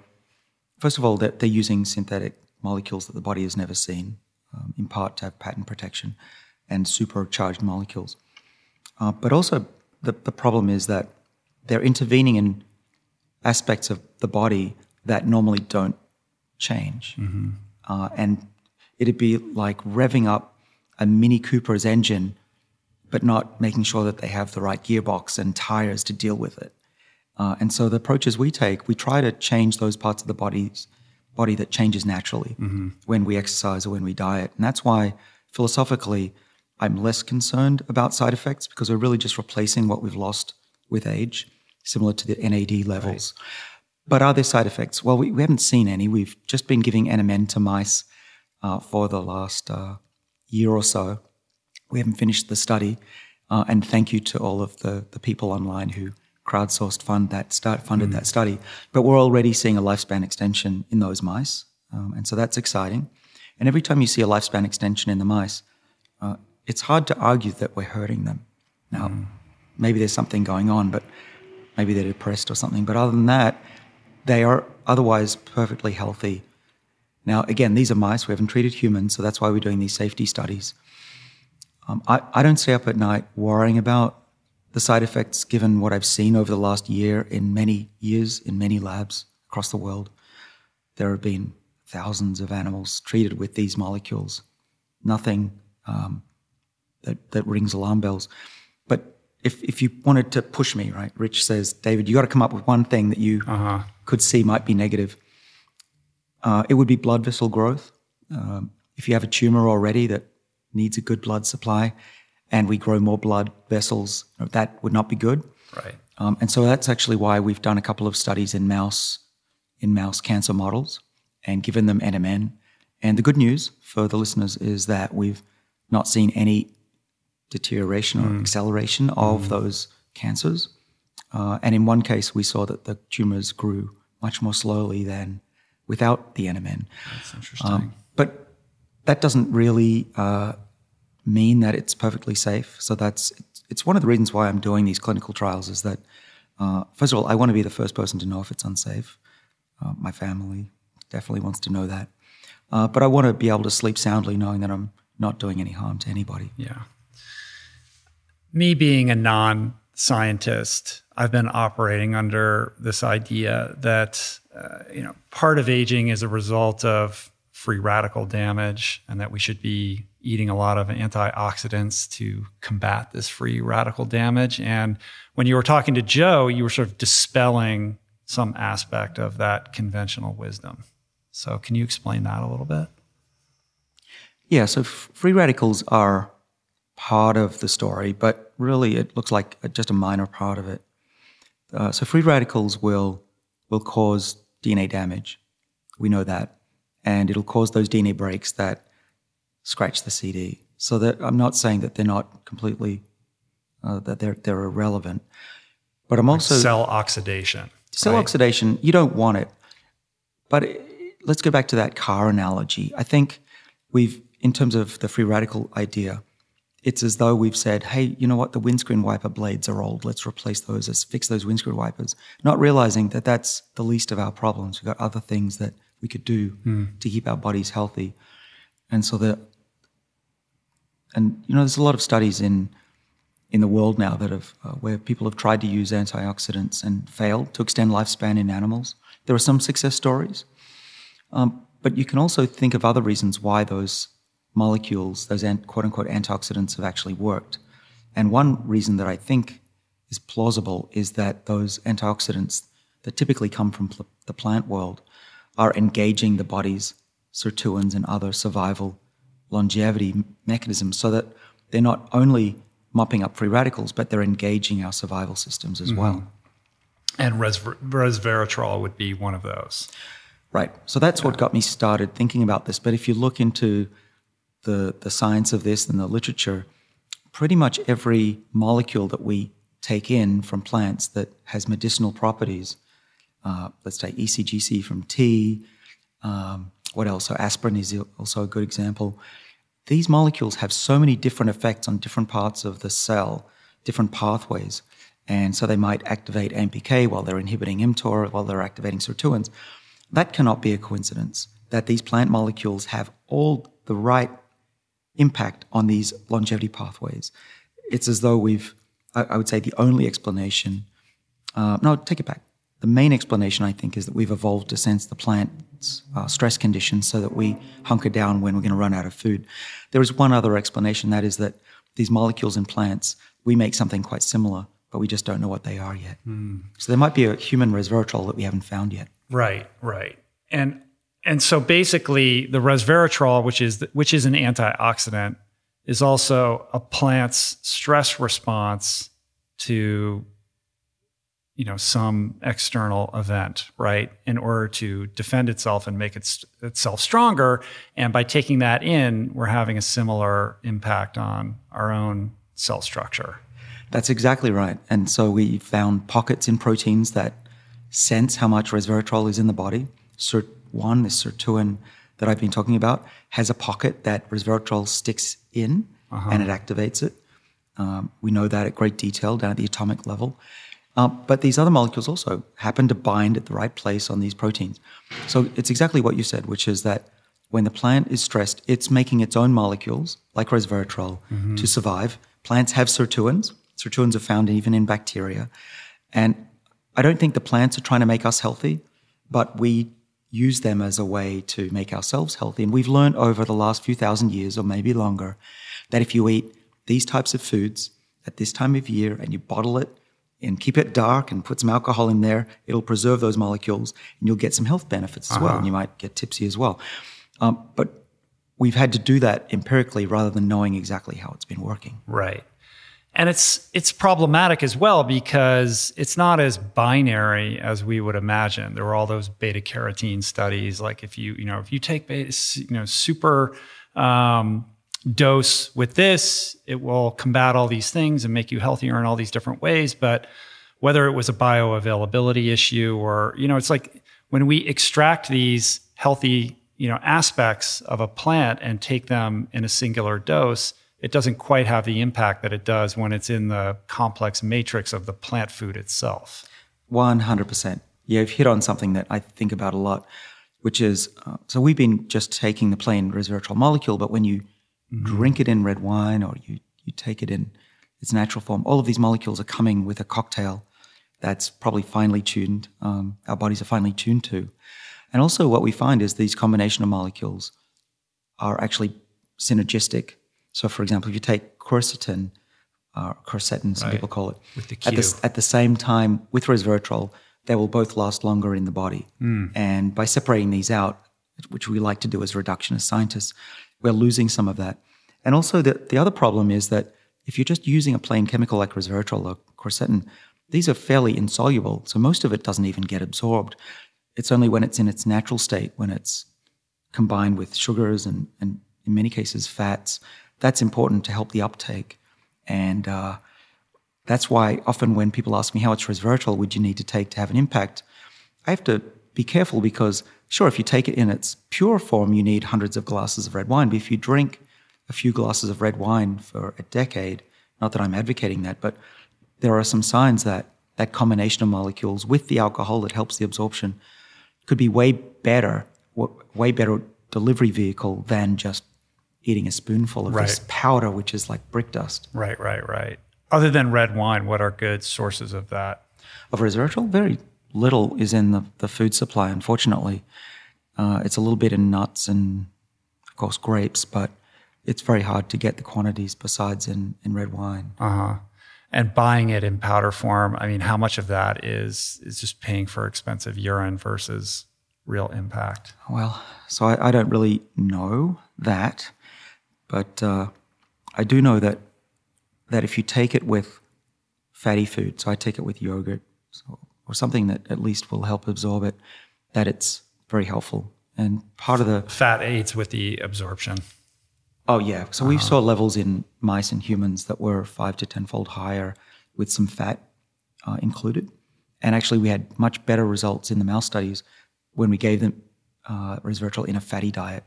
first of all, they're, they're using synthetic molecules that the body has never seen, um, in part to have patent protection, and supercharged molecules. Uh, but also, the, the problem is that they're intervening in aspects of the body that normally don't change. Mm-hmm. Uh, and it'd be like revving up a Mini Cooper's engine, but not making sure that they have the right gearbox and tires to deal with it. Uh, and so the approaches we take, we try to change those parts of the body's body that changes naturally mm-hmm. when we exercise or when we diet. And that's why philosophically, I'm less concerned about side effects because we're really just replacing what we've lost with age similar to the NAD levels. Right. But are there side effects? Well, we, we, haven't seen any. We've just been giving NMN to mice uh, for the last uh, year or so. We haven't finished the study. Uh, and thank you to all of the, the people online who crowdsourced fund that start, funded mm. that study. But we're already seeing a lifespan extension in those mice. Um, and so that's exciting. And every time you see a lifespan extension in the mice, uh, it's hard to argue that we're hurting them. Now, mm. maybe there's something going on, but maybe they're depressed or something. But other than that, they are otherwise perfectly healthy. Now, again, these are mice. We haven't treated humans, so that's why we're doing these safety studies. Um, I, I don't stay up at night worrying about the side effects given what I've seen over the last year in many years in many labs across the world. There have been thousands of animals treated with these molecules. Nothing um, that, that rings alarm bells But if if you wanted to push me, right? Rich says, David, you got to come up with one thing that you uh-huh. could see might be negative. Uh, it would be blood vessel growth. Um, if you have a tumor already that needs a good blood supply, and we grow more blood vessels, that would not be good. Right. Um, and so that's actually why we've done a couple of studies in mouse in mouse cancer models and given them NMN. And the good news for the listeners is that we've not seen any deterioration or mm. acceleration of mm. those cancers. Uh, and in one case, we saw that the tumors grew much more slowly than without the NMN. That's interesting. Um, but that doesn't really uh, mean that it's perfectly safe. So that's it's one of the reasons why I'm doing these clinical trials. Is that uh, first of all, I want to be the first person to know if it's unsafe. Uh, my family definitely wants to know that, uh, but I want to be able to sleep soundly knowing that I'm not doing any harm to anybody. Yeah. Me being a non scientist, I've been operating under this idea that uh, you know part of aging is a result of free radical damage, and that we should be eating a lot of antioxidants to combat this free radical damage. And when you were talking to Joe, you were sort of dispelling some aspect of that conventional wisdom. So, can you explain that a little bit? Yeah, so free radicals are part of the story, but really it looks like just a minor part of it. Uh, so free radicals will will cause DNA damage. We know that, and it'll cause those DNA breaks that scratch the CD. So that I'm not saying that they're not completely uh, that they're they're irrelevant, but I'm also like cell oxidation. Cell right? oxidation, you don't want it. But it, let's go back to that car analogy. I think we've in terms of the free radical idea, it's as though we've said, hey, you know what, the windscreen wiper blades are old. Let's replace those, let's fix those windscreen wipers. Not realizing that that's the least of our problems. We've got other things that we could do mm. to keep our bodies healthy. And so the, and you know, there's a lot of studies in, in the world now that have, uh, where people have tried to use antioxidants and failed to extend lifespan in animals. There are some success stories. Um, but you can also think of other reasons why those molecules, those quote unquote antioxidants, have actually worked. And one reason that I think is plausible is that those antioxidants that typically come from pl- the plant world are engaging the body's sirtuins and other survival longevity mechanisms so that they're not only mopping up free radicals, but they're engaging our survival systems as mm-hmm. well. And resveratrol would be one of those. Right. So that's yeah. what got me started thinking about this. But if you look into the, the science of this and the literature, pretty much every molecule that we take in from plants that has medicinal properties, uh, let's take ECGC from tea, um, what else? So aspirin is also a good example. These molecules have so many different effects on different parts of the cell, different pathways. And so they might activate AMPK while they're inhibiting mTOR, while they're activating sirtuins. That cannot be a coincidence that these plant molecules have all the right impact on these longevity pathways. It's as though we've, I, I would say, the only explanation. Uh, no, take it back. The main explanation, I think, is that we've evolved to sense the plant's uh, stress conditions so that we hunker down when we're going to run out of food. There is one other explanation that is that these molecules in plants, we make something quite similar, but we just don't know what they are yet. Mm. So there might be a human resveratrol that we haven't found yet. Right, right. And and so basically, the resveratrol, which is which is an antioxidant, is also a plant's stress response to you know some external event right? In order to defend itself and make its, itself stronger. And by taking that in we're having a similar impact on our own cell structure. That's exactly right. And so we found pockets in proteins that sense how much resveratrol is in the body one, this sirtuin that I've been talking about, has a pocket that resveratrol sticks in uh-huh. and it activates it. Um, we know that at great detail down at the atomic level. Uh, but these other molecules also happen to bind at the right place on these proteins. So it's exactly what you said, which is that when the plant is stressed, it's making its own molecules, like resveratrol, mm-hmm. to survive. Plants have sirtuins. Sirtuins are found even in bacteria. And I don't think the plants are trying to make us healthy, but we use them as a way to make ourselves healthy. And we've learned over the last few thousand years, or maybe longer, that if you eat these types of foods at this time of year and you bottle it and keep it dark and put some alcohol in there, it'll preserve those molecules and you'll get some health benefits as uh-huh. well. And you might get tipsy as well. Um, but we've had to do that empirically rather than knowing exactly how it's been working. Right and it's it's problematic as well because it's not as binary as we would imagine. There were all those beta carotene studies, like if you you know if you take beta, you know super um, dose with this, it will combat all these things and make you healthier in all these different ways. But whether it was a bioavailability issue or you know, it's like when we extract these healthy you know aspects of a plant and take them in a singular dose it doesn't quite have the impact that it does when it's in the complex matrix of the plant food itself. 100%. Yeah, you've hit on something that I think about a lot, which is uh, so we've been just taking the plain resveratrol molecule, but when you drink it in red wine or you, you take it in its natural form, all of these molecules are coming with a cocktail that's probably finely tuned, um, our bodies are finely tuned to. And also, what we find is these combination of molecules are actually synergistic. So, for example, if you take quercetin, uh, quercetin, some Right. people call it, With the at the, at the same time with resveratrol, they will both last longer in the body. Hmm. And by separating these out, which we like to do as reductionist scientists, we're losing some of that. And also, the, the other problem is that if you're just using a plain chemical like resveratrol or quercetin, these are fairly insoluble. So most of it doesn't even get absorbed. It's only when it's in its natural state, when it's combined with sugars and, and in many cases fats, that's important to help the uptake. And uh, that's why often when people ask me how much resveratrol would you need to take to have an impact, I have to be careful because sure, if you take it in its pure form, you need hundreds of glasses of red wine. But if you drink a few glasses of red wine for a decade, not that I'm advocating that, but there are some signs that that combination of molecules with the alcohol that helps the absorption could be way better, wa- way better delivery vehicle than just eating a spoonful of this powder, which is like brick dust. Right, right, right. Other than red wine, what are good sources of that? Of resveratrol, very little is in the, the food supply, unfortunately. Uh, it's a little bit in nuts and, of course, grapes, but it's very hard to get the quantities besides in, in red wine. Uh huh. And buying it in powder form, I mean, how much of that is is just paying for expensive urine versus real impact? Well, so I, I don't really know that, but uh, I do know that that if you take it with fatty food, so I take it with yogurt so, or something that at least will help absorb it, that it's very helpful. And part of the Fat aids with the absorption. oh yeah, so we saw levels in mice and humans that were five to tenfold higher with some fat uh, included, and actually we had much better results in the mouse studies when we gave them uh, resveratrol in a fatty diet.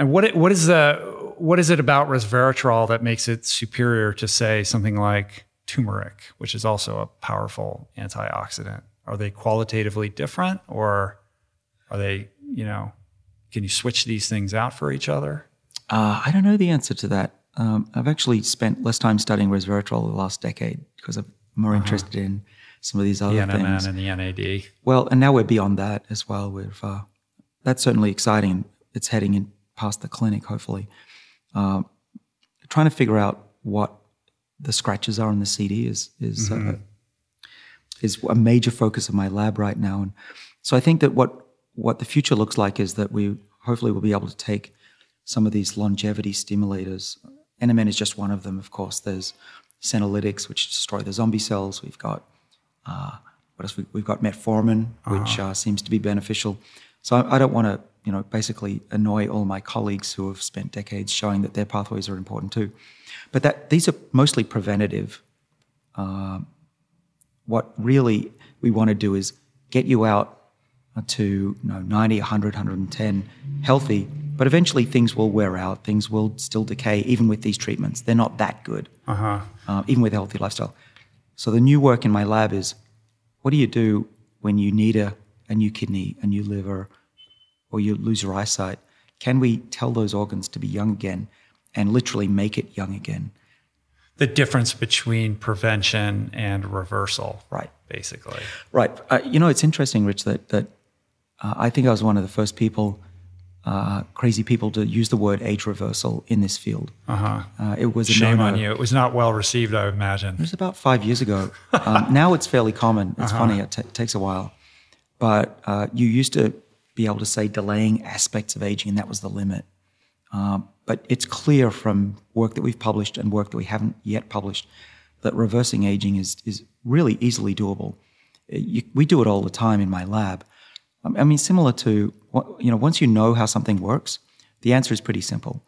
And what it, what is the what is it about resveratrol that makes it superior to say something like turmeric, which is also a powerful antioxidant? Are they qualitatively different, or are they you know can you switch these things out for each other? Uh, I don't know the answer to that. Um, I've actually spent less time studying resveratrol the last decade because I'm more interested in some of these other The NMN things. and the NAD. Well, and now we're beyond that as well. We've uh, that's certainly exciting. It's heading in past the clinic, hopefully. Um, trying to figure out what the scratches are on the CD is is uh, is a major focus of my lab right now. And so I think that what what the future looks like is that we hopefully will be able to take some of these longevity stimulators. NMN is just one of them, of course. There's senolytics, which destroy the zombie cells. We've got uh, what else? We, we've got metformin, which uh, seems to be beneficial. So I, I don't want to, you know, basically annoy all my colleagues who have spent decades showing that their pathways are important too. But that these are mostly preventative. Um, what really we want to do is get you out to you know, 90, 100, 110, healthy. But eventually things will wear out. Things will still decay, even with these treatments. They're not that good, Uh-huh. uh, even with a healthy lifestyle. So the new work in my lab is what do you do when you need a, a new kidney, a new liver, or you lose your eyesight? Can we tell those organs to be young again and literally make it young again? The difference between prevention and reversal, Right. basically. Right. Uh, you know, it's interesting, Rich, that, that uh, I think I was one of the first people, uh, crazy people, to use the word age reversal in this field. Uh-huh. Uh, it was a Shame no-no. on you. It was not well received, I imagine. It was about five years ago. <laughs> Um, now it's fairly common. It's funny, it ta takes a while. But uh, you used to be able to say delaying aspects of aging, and that was the limit. Um, but it's clear from work that we've published and work that we haven't yet published that reversing aging is, is really easily doable. Uh, You, we do it all the time in my lab. Um, I mean, similar to, you know, once you know how something works, the answer is pretty simple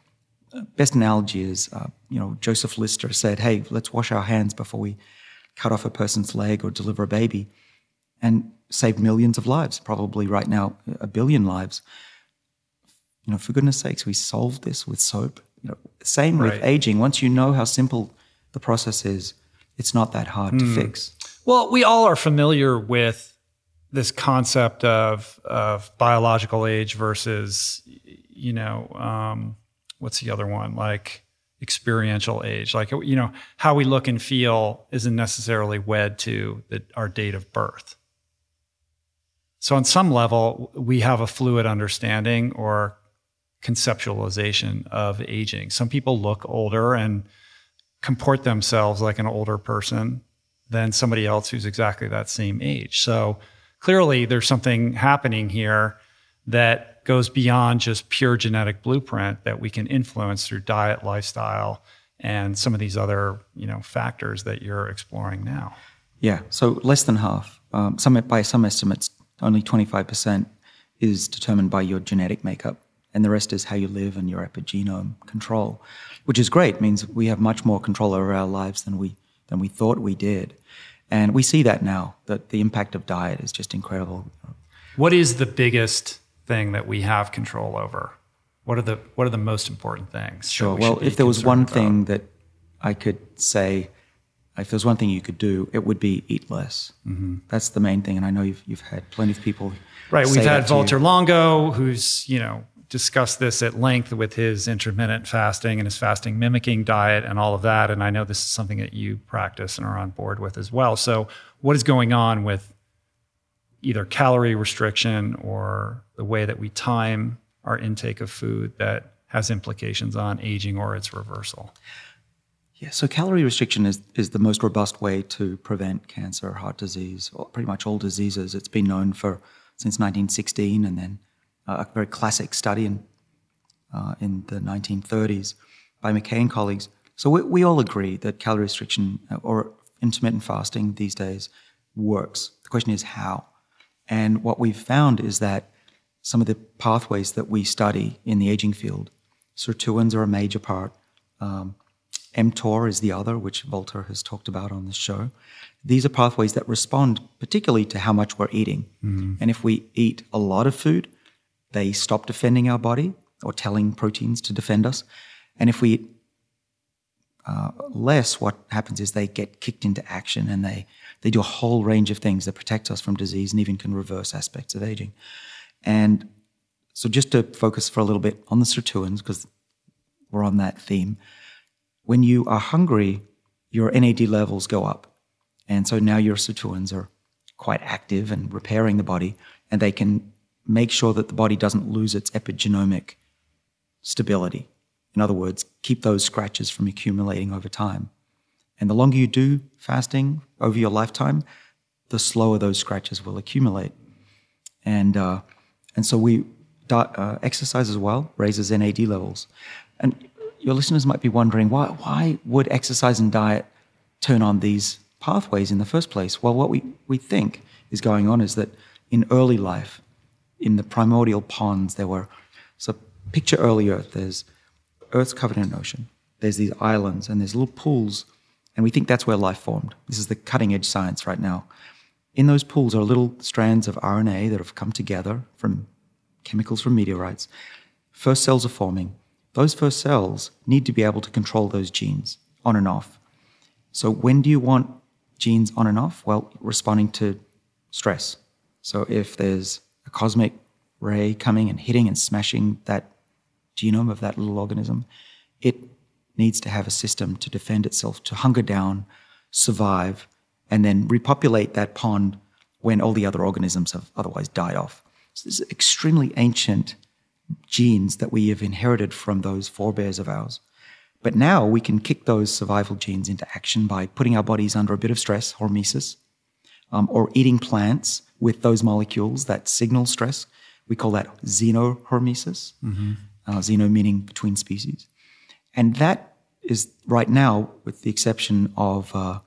best analogy is, uh, you know, Joseph Lister said, "Hey, let's wash our hands before we cut off a person's leg or deliver a baby," and save millions of lives. Probably right now, a billion lives. You know, for goodness sakes, we solved this with soap. You know, same Right. with aging. Once you know how simple the process is, it's not that hard to fix. Well, we all are familiar with this concept of of biological age versus, you know, um, what's the other one? Like experiential age. Like you know, how we look and feel isn't necessarily wed to the, our date of birth. So on some level, we have a fluid understanding or conceptualization of aging. Some people look older and comport themselves like an older person than somebody else who's exactly that same age. So clearly there's something happening here that goes beyond just pure genetic blueprint that we can influence through diet, lifestyle, and some of these other you know factors that you're exploring now. Yeah, so less than half. Um, some by some estimates, only 25% is determined by your genetic makeup, and the rest is how you live and your epigenome control, which is great. It means we have much more control over our lives than we than we thought we did, and we see that now. That the impact of diet is just incredible. What is the biggest thing that we have control over? What are the what are the most important things? Sure. We well, if there was one about? thing that I could say, if there's one thing you could do, it would be eat less. Mm-hmm. That's the main thing, and I know you've you've had plenty of people. Right. We've had Valter Longo, who's you know discussed this at length with his intermittent fasting and his fasting mimicking diet and all of that. And I know this is something that you practice and are on board with as well. So, what is going on with either calorie restriction or the way that we time our intake of food that has implications on aging or its reversal? Yeah, so calorie restriction is, is the most robust way to prevent cancer, heart disease, or pretty much all diseases. It's been known for since 1916, and then uh, a very classic study in, uh, in the 1930s by McCay and colleagues. So we, we all agree that calorie restriction uh, or intermittent fasting these days works. The question is how. And what we've found is that some of the pathways that we study in the aging field, sirtuins are a major part. Um, mTOR is the other, which Valter has talked about on this show. These are pathways that respond particularly to how much we're eating. Mm-hmm. And if we eat a lot of food, they stop defending our body or telling proteins to defend us. And if we eat uh, less, what happens is they get kicked into action and they, they do a whole range of things that protect us from disease and even can reverse aspects of aging. And so, just to focus for a little bit on the sirtuins, because we're on that theme, when you are hungry, your NAD levels go up. And so now your sirtuins are quite active and repairing the body, and they can make sure that the body doesn't lose its epigenomic stability. In other words, keep those scratches from accumulating over time. And the longer you do fasting over your lifetime, the slower those scratches will accumulate. And, uh, and so we uh, exercise as well raises NAD levels. And your listeners might be wondering why, why would exercise and diet turn on these pathways in the first place? Well, what we, we think is going on is that in early life, in the primordial ponds, there were, so picture early Earth, there's Earth's covered in an ocean. There's these islands and there's little pools, and we think that's where life formed. This is the cutting edge science right now. In those pools are little strands of RNA that have come together from chemicals from meteorites. First cells are forming. Those first cells need to be able to control those genes on and off. So, when do you want genes on and off? Well, responding to stress. So, if there's a cosmic ray coming and hitting and smashing that genome of that little organism, it needs to have a system to defend itself, to hunger down, survive, and then repopulate that pond when all the other organisms have otherwise died off. So this is extremely ancient genes that we have inherited from those forebears of ours. But now we can kick those survival genes into action by putting our bodies under a bit of stress, hormesis, um, or eating plants with those molecules that signal stress. We call that xenohormesis. Mm-hmm uh, xeno meaning between species. And that is right now, with the exception of, uh,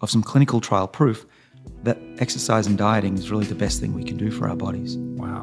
of some clinical trial proof, that exercise and dieting is really the best thing we can do for our bodies. Wow.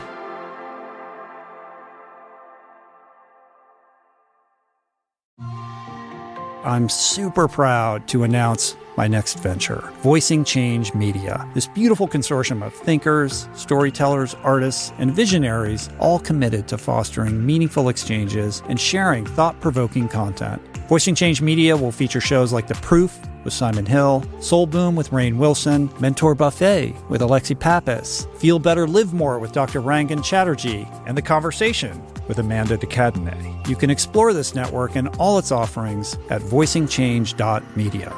I'm super proud to announce my next venture, Voicing Change Media. This beautiful consortium of thinkers, storytellers, artists, and visionaries, all committed to fostering meaningful exchanges and sharing thought provoking content. Voicing Change Media will feature shows like The Proof with Simon Hill, Soul Boom with Rainn Wilson, Mentor Buffet with Alexi Pappas, Feel Better Live More with Dr. Rangan Chatterjee, and The Conversation with Amanda de Cadenet. You can explore this network and all its offerings at voicingchange.media.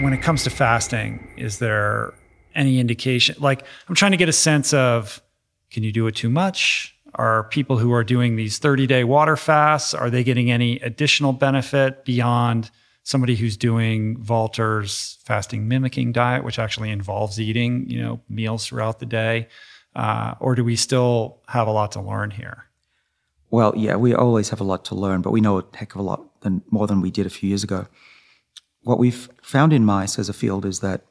When it comes to fasting, is there any indication? Like, I'm trying to get a sense of can you do it too much? Are people who are doing these 30 day water fasts, are they getting any additional benefit beyond somebody who's doing Valter's fasting mimicking diet, which actually involves eating, you know, meals throughout the day? Uh, or do we still have a lot to learn here? Well, yeah, we always have a lot to learn, but we know a heck of a lot than, more than we did a few years ago. What we've found in mice as a field is that,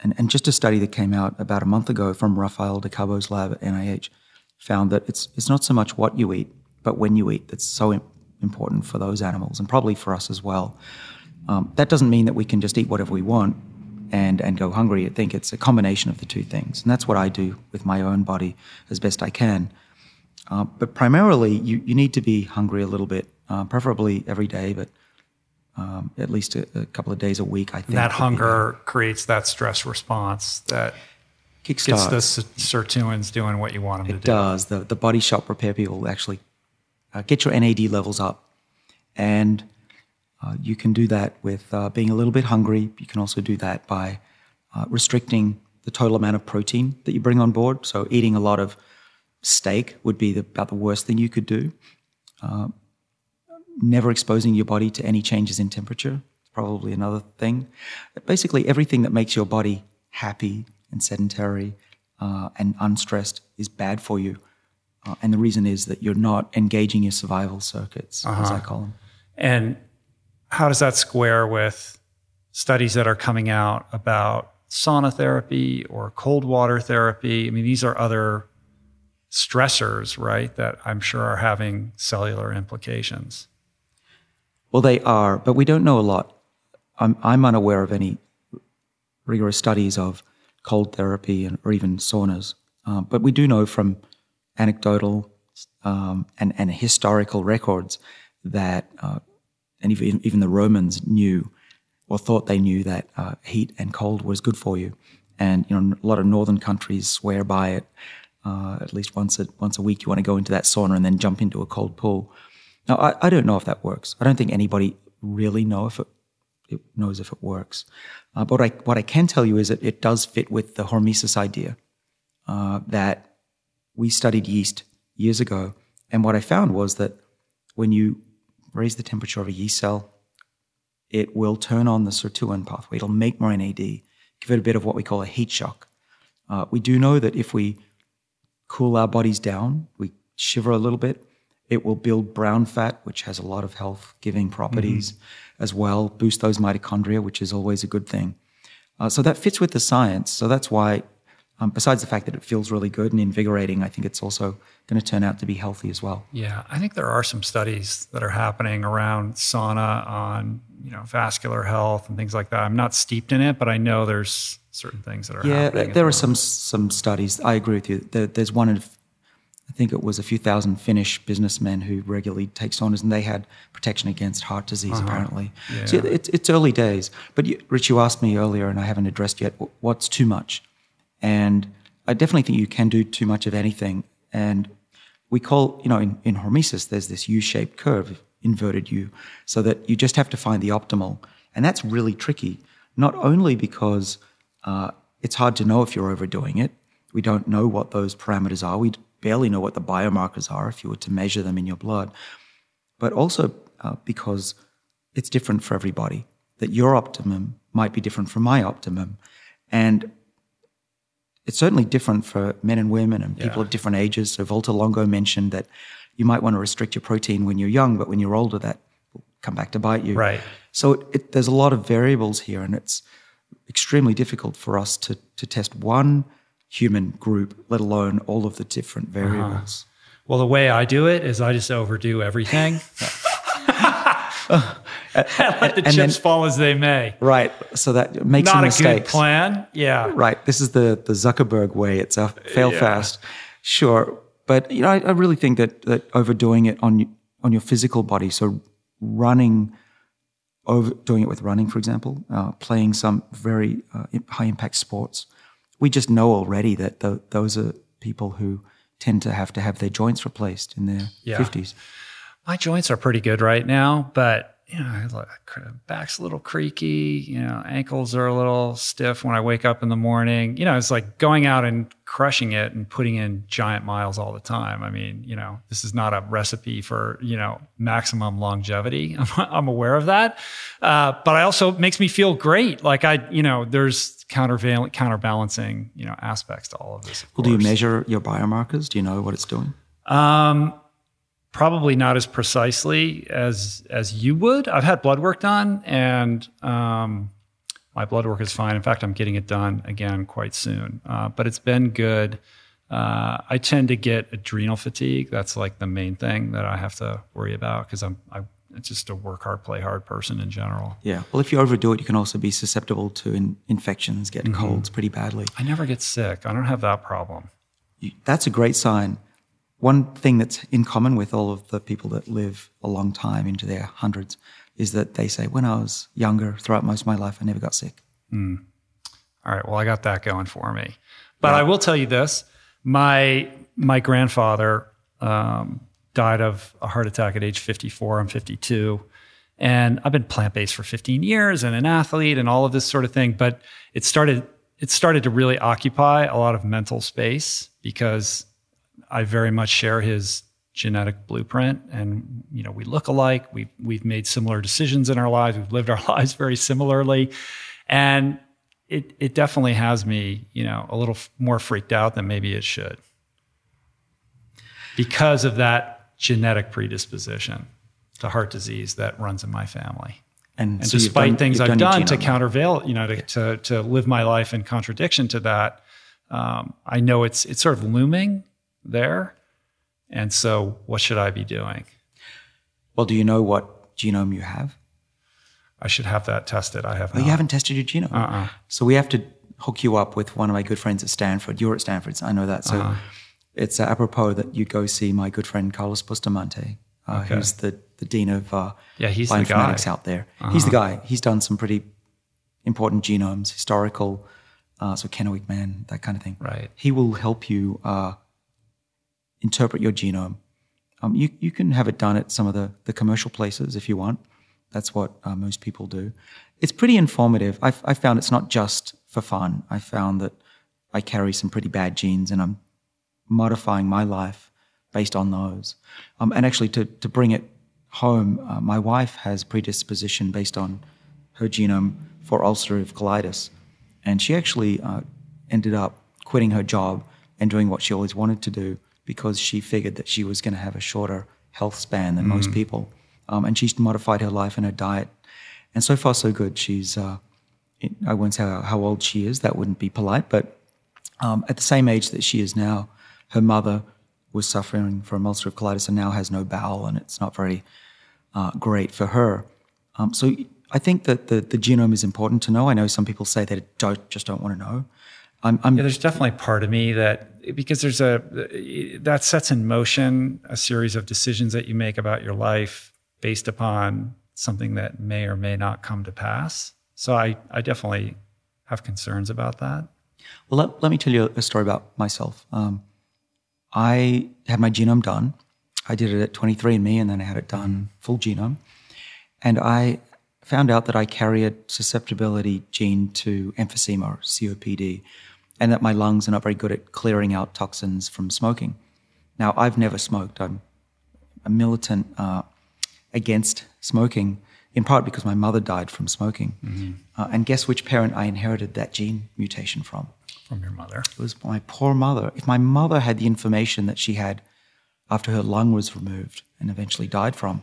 and, and just a study that came out about a month ago from Rafael de Cabo's lab at NIH, found that it's, it's not so much what you eat, but when you eat that's so important for those animals and probably for us as well. Um, that doesn't mean that we can just eat whatever we want and, and go hungry. I think it's a combination of the two things. And that's what I do with my own body as best I can. Uh, but primarily, you, you need to be hungry a little bit, uh, preferably every day, but um, at least a, a, couple of days a week, I think. That hunger creates that stress response that gets the sirtuins doing what you want them it to do. It does. The, the body shop repair people actually uh, get your NAD levels up. And uh, you can do that with uh, being a little bit hungry. You can also do that by uh, restricting the total amount of protein that you bring on board. So, eating a lot of steak would be the, about the worst thing you could do. Never exposing your body to any changes in temperature is probably another thing. Basically, everything that makes your body happy and sedentary uh, and unstressed is bad for you. Uh, and the reason is that you're not engaging your survival circuits, uh-huh. as I call them. And how does that square with studies that are coming out about sauna therapy or cold water therapy? I mean, these are other stressors, right, that I'm sure are having cellular implications. Well, they are, but we don't know a lot. I'm, I'm unaware of any rigorous studies of cold therapy and, or even saunas. Um, but we do know from anecdotal um, and, and historical records that, uh, and even, even the Romans knew or thought they knew that uh, heat and cold was good for you. And you know, a lot of northern countries swear by it. Uh, at least once a, once a week, you want to go into that sauna and then jump into a cold pool. Now, I, I don't know if that works. I don't think anybody really know if it, it knows if it works. Uh, but I, what I can tell you is that it does fit with the hormesis idea uh, that we studied yeast years ago, and what I found was that when you raise the temperature of a yeast cell, it will turn on the sirtuin pathway. It'll make more NAD, give it a bit of what we call a heat shock. Uh, we do know that if we cool our bodies down, we shiver a little bit, it will build brown fat, which has a lot of health giving properties mm-hmm. as well, boost those mitochondria, which is always a good thing. Uh, so that fits with the science. So that's why um, besides the fact that it feels really good and invigorating, I think it's also going to turn out to be healthy as well. Yeah, I think there are some studies that are happening around sauna on you know vascular health and things like that. I'm not steeped in it, but I know there's certain things that are yeah. happening. There are some some studies. I agree with you. There, there's one of I think it was a few thousand Finnish businessmen who regularly take saunas, and they had protection against heart disease. Uh-huh. Apparently, Yeah. so it's it's early days. But you, Rich, you asked me earlier, and I haven't addressed yet. What's too much? And I definitely think you can do too much of anything. And we call, you know, in, in hormesis, there's this U-shaped curve, inverted U, so that you just have to find the optimal. And that's really tricky, not only because uh, it's hard to know if you're overdoing it. We don't know what those parameters are. We barely know what the biomarkers are if you were to measure them in your blood. But also uh, because it's different for everybody, that your optimum might be different from my optimum. And it's certainly different for men and women and people Yeah. of different ages. So Valter Longo mentioned that you might want to restrict your protein when you're young, but when you're older, that will come back to bite you. Right. So it, it, there's a lot of variables here, and it's extremely difficult for us to, to test one human group, let alone all of the different Uh-huh. variables. Well, the way I do it is I just overdo everything. <laughs> <laughs> Let the and chips then- fall as they may. Right. So that makes Not a mistakes. good plan. Yeah. Right. This is the the Zuckerberg way. It's a fail Yeah. fast. Sure, but you know, I, I really think that that overdoing it on on your physical body, so running, overdoing it with running, for example, uh, playing some very uh, high impact sports, we just know already that th- those are people who tend to have to have their joints replaced in their Yeah. fifties. my joints are pretty good right now, but you know, back's a little creaky. You know, ankles are a little stiff when I wake up in the morning. You know, it's like going out and crushing it and putting in giant miles all the time. I mean, you know, this is not a recipe for you know maximum longevity. <laughs> I'm, I'm aware of that, uh, but I also makes me feel great. Like I, you know, there's countervail counterbalancing you know aspects to all of this. of Well, do you measure your biomarkers? Do you know what it's doing? Um, probably not as precisely as as you would. I've had blood work done, and um, my blood work is fine. In fact, I'm getting it done again quite soon. Uh, but it's been good. Uh, I tend to get adrenal fatigue. That's like the main thing that I have to worry about because I'm I, just a work hard, play hard person in general. Yeah. Well, if you overdo it, you can also be susceptible to in- infections, get Mm-hmm. colds pretty badly. I never get sick. I don't have that problem. You- That's a great sign. One thing that's in common with all of the people that live a long time into their hundreds is that they say, when I was younger, throughout most of my life, I never got sick. All right. Well, I got that going for me. But I will tell you this: my my grandfather um, died of a heart attack at age 54. I'm 52, and I've been plant based for 15 years and an athlete and all of this sort of thing. But it started it started to really occupy a lot of mental space because I very much share his genetic blueprint and you know we look alike we've we've made similar decisions in our lives we've lived our <laughs> lives very similarly and it it definitely has me you know a little more freaked out than maybe it should because of that genetic predisposition to heart disease that runs in my family And, and so despite done- things I've your done to countervail, you know, to, to, to live my life in contradiction to that, um, I know it's it's sort of looming there. And so, what should I be doing? Well, do you know what genome you have? I should have that tested. I have Oh, not. you haven't tested your genome. Uh-uh. So we have to hook you up with one of my good friends at Stanford. You're at Stanford, so I know that. So Uh-huh. It's uh, apropos that you go see my good friend Carlos Bustamante, uh, Okay. who's the, the dean of uh, Yeah, he's the bioinformatics guy. out there. He's the guy. He's done some pretty important genomes, historical, uh, so Kennewick man, that kind of thing. Right. He will help you uh, interpret your genome. Um, you, you can have it done at some of the, the commercial places if you want. That's what uh, most people do. It's pretty informative. I've, I found it's not just for fun. I found that I carry some pretty bad genes and I'm modifying my life based on those. Um, and actually, to, to bring it home, uh, my wife has predisposition based on her genome for ulcerative colitis. And she actually uh, ended up quitting her job and doing what she always wanted to do because she figured that she was going to have a shorter health span than most people. Um, and she's modified her life and her diet. And so far, so good. She's, uh, I won't say how, how old she is, that wouldn't be polite, but Um, at the same age that she is now, her mother was suffering from ulcerative colitis and now has no bowel, and it's not very uh, great for her. Um, so I think that the, the genome is important to know. I know some people say they don't, just don't want to know. I'm, I'm yeah, there's definitely part of me that because there's a that sets in motion a series of decisions that you make about your life based upon something that may or may not come to pass. So I, I definitely have concerns about that. Well, let, let me tell you a story about myself. Um, I had my genome done. I did it at 23andMe and then I had it done full genome. And I found out that I carry a susceptibility gene to emphysema or COPD and that my lungs are not very good at clearing out toxins from smoking. Now, I've never smoked. I'm a militant uh, against smoking, in part because my mother died from smoking. Mm-hmm. Uh, and guess which parent I inherited that gene mutation from? From your mother. It was my poor mother. If my mother had the information that she had after her lung was removed and eventually died from,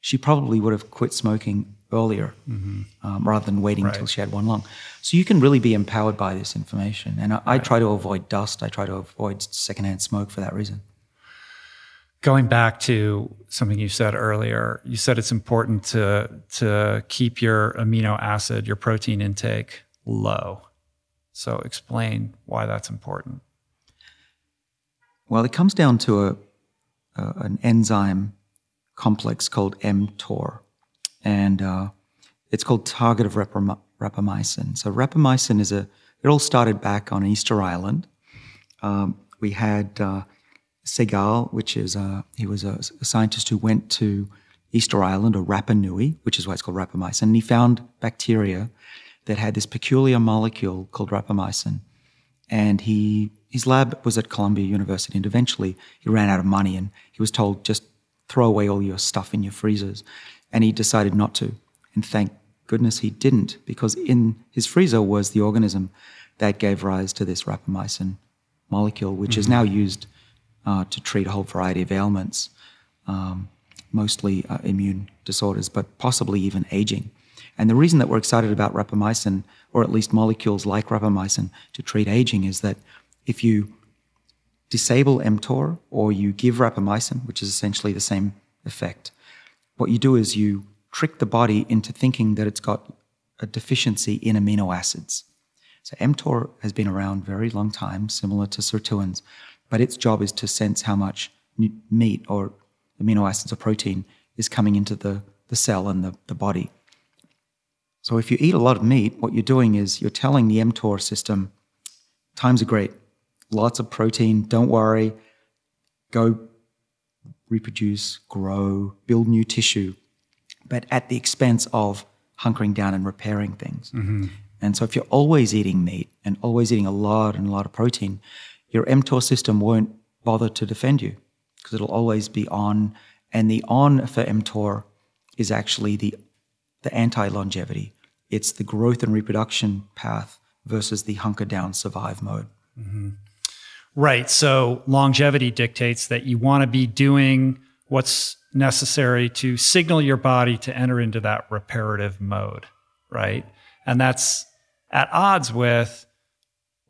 she probably would have quit smoking earlier mm-hmm. um, rather than waiting right. until she had one lung. So you can really be empowered by this information. And I, I try to avoid dust. I try to avoid secondhand smoke for that reason. Going back to something you said earlier, you said it's important to to keep your amino acid, your protein intake low. So explain why that's important. Well, it comes down to a, an enzyme complex called mTOR, and uh, it's called target of rapamycin. So rapamycin is a. It all started back on Easter Island. Um, we had uh, Sehgal, which is a, he was a, a, scientist who went to Easter Island or Rapa Nui, which is why it's called rapamycin, and he found bacteria that had this peculiar molecule called rapamycin. And he his lab was at Columbia University, and eventually he ran out of money, and he was told just throw away all your stuff in your freezers. And he decided not to. And thank goodness he didn't, because in his freezer was the organism that gave rise to this rapamycin molecule, which mm-hmm. is now used uh, to treat a whole variety of ailments, um, mostly uh, immune disorders, but possibly even aging. And the reason that we're excited about rapamycin, or at least molecules like rapamycin, to treat aging is that if you disable mTOR or you give rapamycin, which is essentially the same effect, what you do is you trick the body into thinking that it's got a deficiency in amino acids. So mTOR has been around very long time, similar to sirtuins, but its job is to sense how much meat or amino acids or protein is coming into the, the cell and the, the body. So if you eat a lot of meat, what you're doing is you're telling the mTOR system, times are great lots of protein. Don't worry. Go reproduce, grow, build new tissue, but at the expense of hunkering down and repairing things. Mm-hmm. And so if you're always eating meat and always eating a lot and a lot of protein, your mTOR system won't bother to defend you because it'll always be on. And the on for mTOR is actually the, the anti longevity. It's the growth and reproduction path versus the hunker down survive mode. Mm-hmm. Right. So longevity dictates that you want to be doing what's necessary to signal your body to enter into that reparative mode. Right. And that's at odds with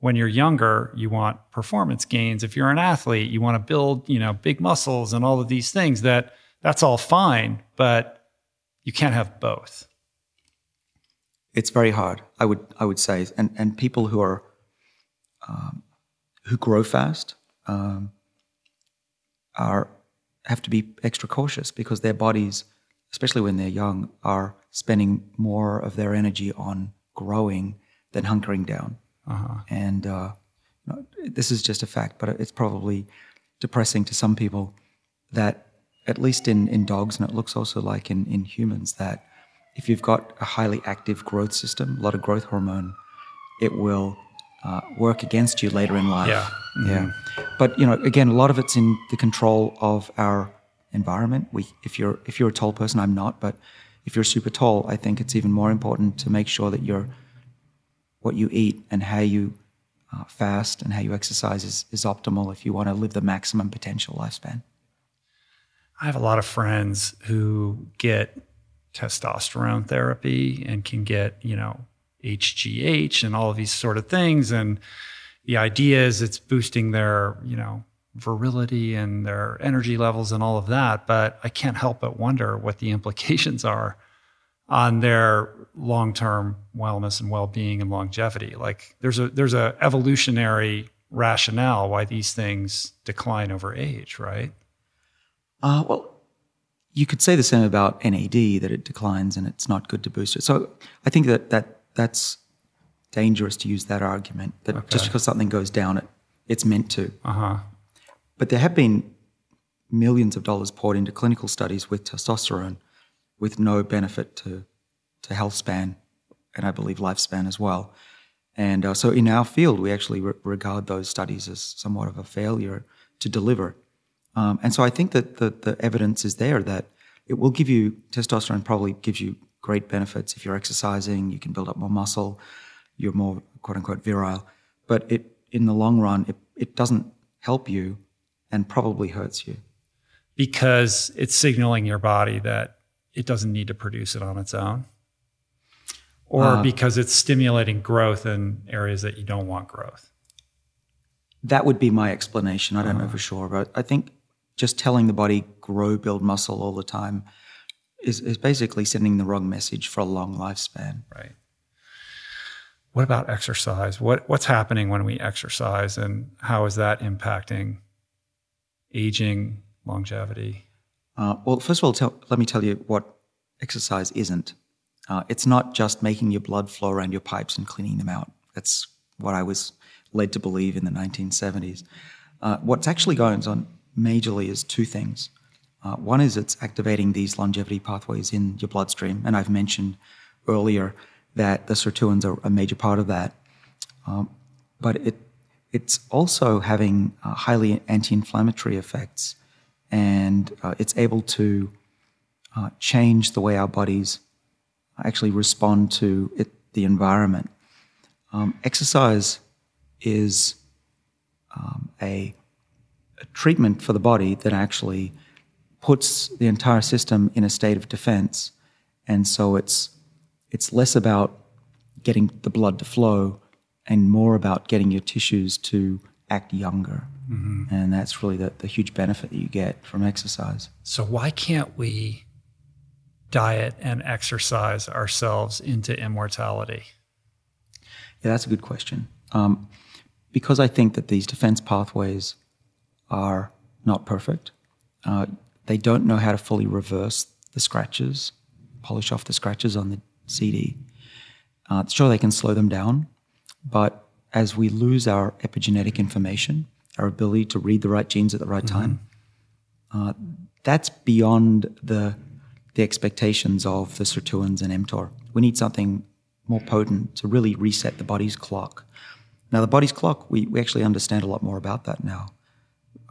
when you're younger, you want performance gains. If you're an athlete, you want to build, you know, big muscles and all of these things that that's all fine, but you can't have both. It's very hard. I would, I would say, and, and people who are, um, who grow fast um, are have to be extra cautious because their bodies, especially when they're young, are spending more of their energy on growing than hunkering down. Uh-huh. And uh, you know, this is just a fact, but it's probably depressing to some people that, at least in, in dogs, and it looks also like in, in humans, that if you've got a highly active growth system, a lot of growth hormone, it will uh, work against you later in life. Yeah. Mm-hmm. Yeah. But you know, again, a lot of it's in the control of our environment. We, if you're if you're a tall person, I'm not, but if you're super tall, I think it's even more important to make sure that you're what you eat and how you uh, fast and how you exercise is, is optimal if you want to live the maximum potential lifespan. I have a lot of friends who get testosterone therapy and can get, you know, HGH and all of these sort of things. And, the idea is it's boosting their, you know, virility and their energy levels and all of that. But I can't help but wonder what the <laughs> implications are on their long-term wellness and well-being and longevity. Like there's a there's a evolutionary rationale why these things decline over age, right? Uh, well, you could say the same about NAD that it declines and it's not good to boost it. So I think that that that's dangerous to use that argument that Okay. just because something goes down, it it's meant to. Uh huh. But there have been millions of dollars poured into clinical studies with testosterone with no benefit to, to health span and I believe lifespan as well. And uh, so in our field, we actually re- regard those studies as somewhat of a failure to deliver. Um, and so I think that the, the evidence is there that it will give you, testosterone probably gives you great benefits. If you're exercising, you can build up more muscle, you're more quote unquote virile. But it, in the long run, it, it doesn't help you and probably hurts you. Because it's signaling your body that it doesn't need to produce it on its own. Or Uh, because it's stimulating growth in areas that you don't want growth. That would be my explanation. I don't know for sure, but I think just telling the body grow, build muscle all the time is, is basically sending the wrong message for a long lifespan. Right. What about exercise? What what's happening when we exercise and how is that impacting aging, longevity? Uh, well, first of all, tell, let me tell you what exercise isn't. Uh, it's not just making your blood flow around your pipes and cleaning them out. That's what I was led to believe in the 1970s. Uh, what's actually going on majorly is two things. Uh, one is it's activating these longevity pathways in your bloodstream, and I've mentioned earlier that the sirtuins are a major part of that. Um, but it it's also having uh, highly anti-inflammatory effects, and uh, it's able to uh, change the way our bodies actually respond to it, the environment. Um, exercise is um, a treatment for the body that actually puts the entire system in a state of defense, and so it's it's less about getting the blood to flow and more about getting your tissues to act younger. And that's really the, the huge benefit that you get from exercise. So why can't we diet and exercise ourselves into immortality? Yeah, that's a good question. Um, because I think that these defense pathways are not perfect. Uh, they don't know how to fully reverse the scratches, polish off the scratches on the CD. Uh, sure, they can slow them down, but as we lose our epigenetic information, our ability to read the right genes at the right time, uh, that's beyond the the expectations of the sirtuins and mTOR. We need something more potent to really reset the body's clock. Now, the body's clock, we, we actually understand a lot more about that now.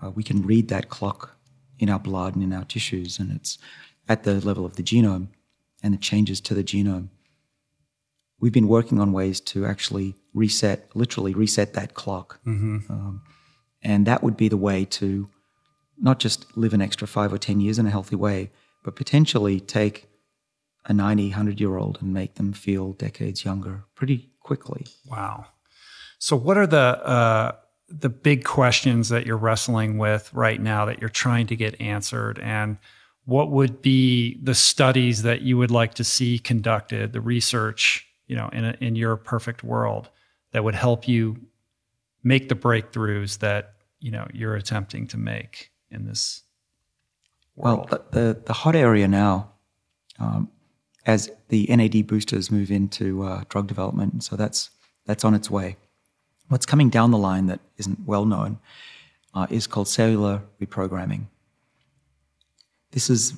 Uh, we can read that clock in our blood and in our tissues, and it's at the level of the genome and the changes to the genome. We've been working on ways to actually reset, literally reset that clock. Um, and that would be the way to not just live an extra five or 10 years in a healthy way, but potentially take a 90, 100 year old and make them feel decades younger pretty quickly. Wow. So what are the uh, the big questions that you're wrestling with right now that you're trying to get answered and what would be the studies that you would like to see conducted, the research, you know, in a, in your perfect world that would help you make the breakthroughs that, you know, you're attempting to make in this Well, world? the, the, the hot area now, um, as the NAD boosters move into uh, drug development, so that's that's on its way. What's coming down the line that isn't well known uh, is called cellular reprogramming. This is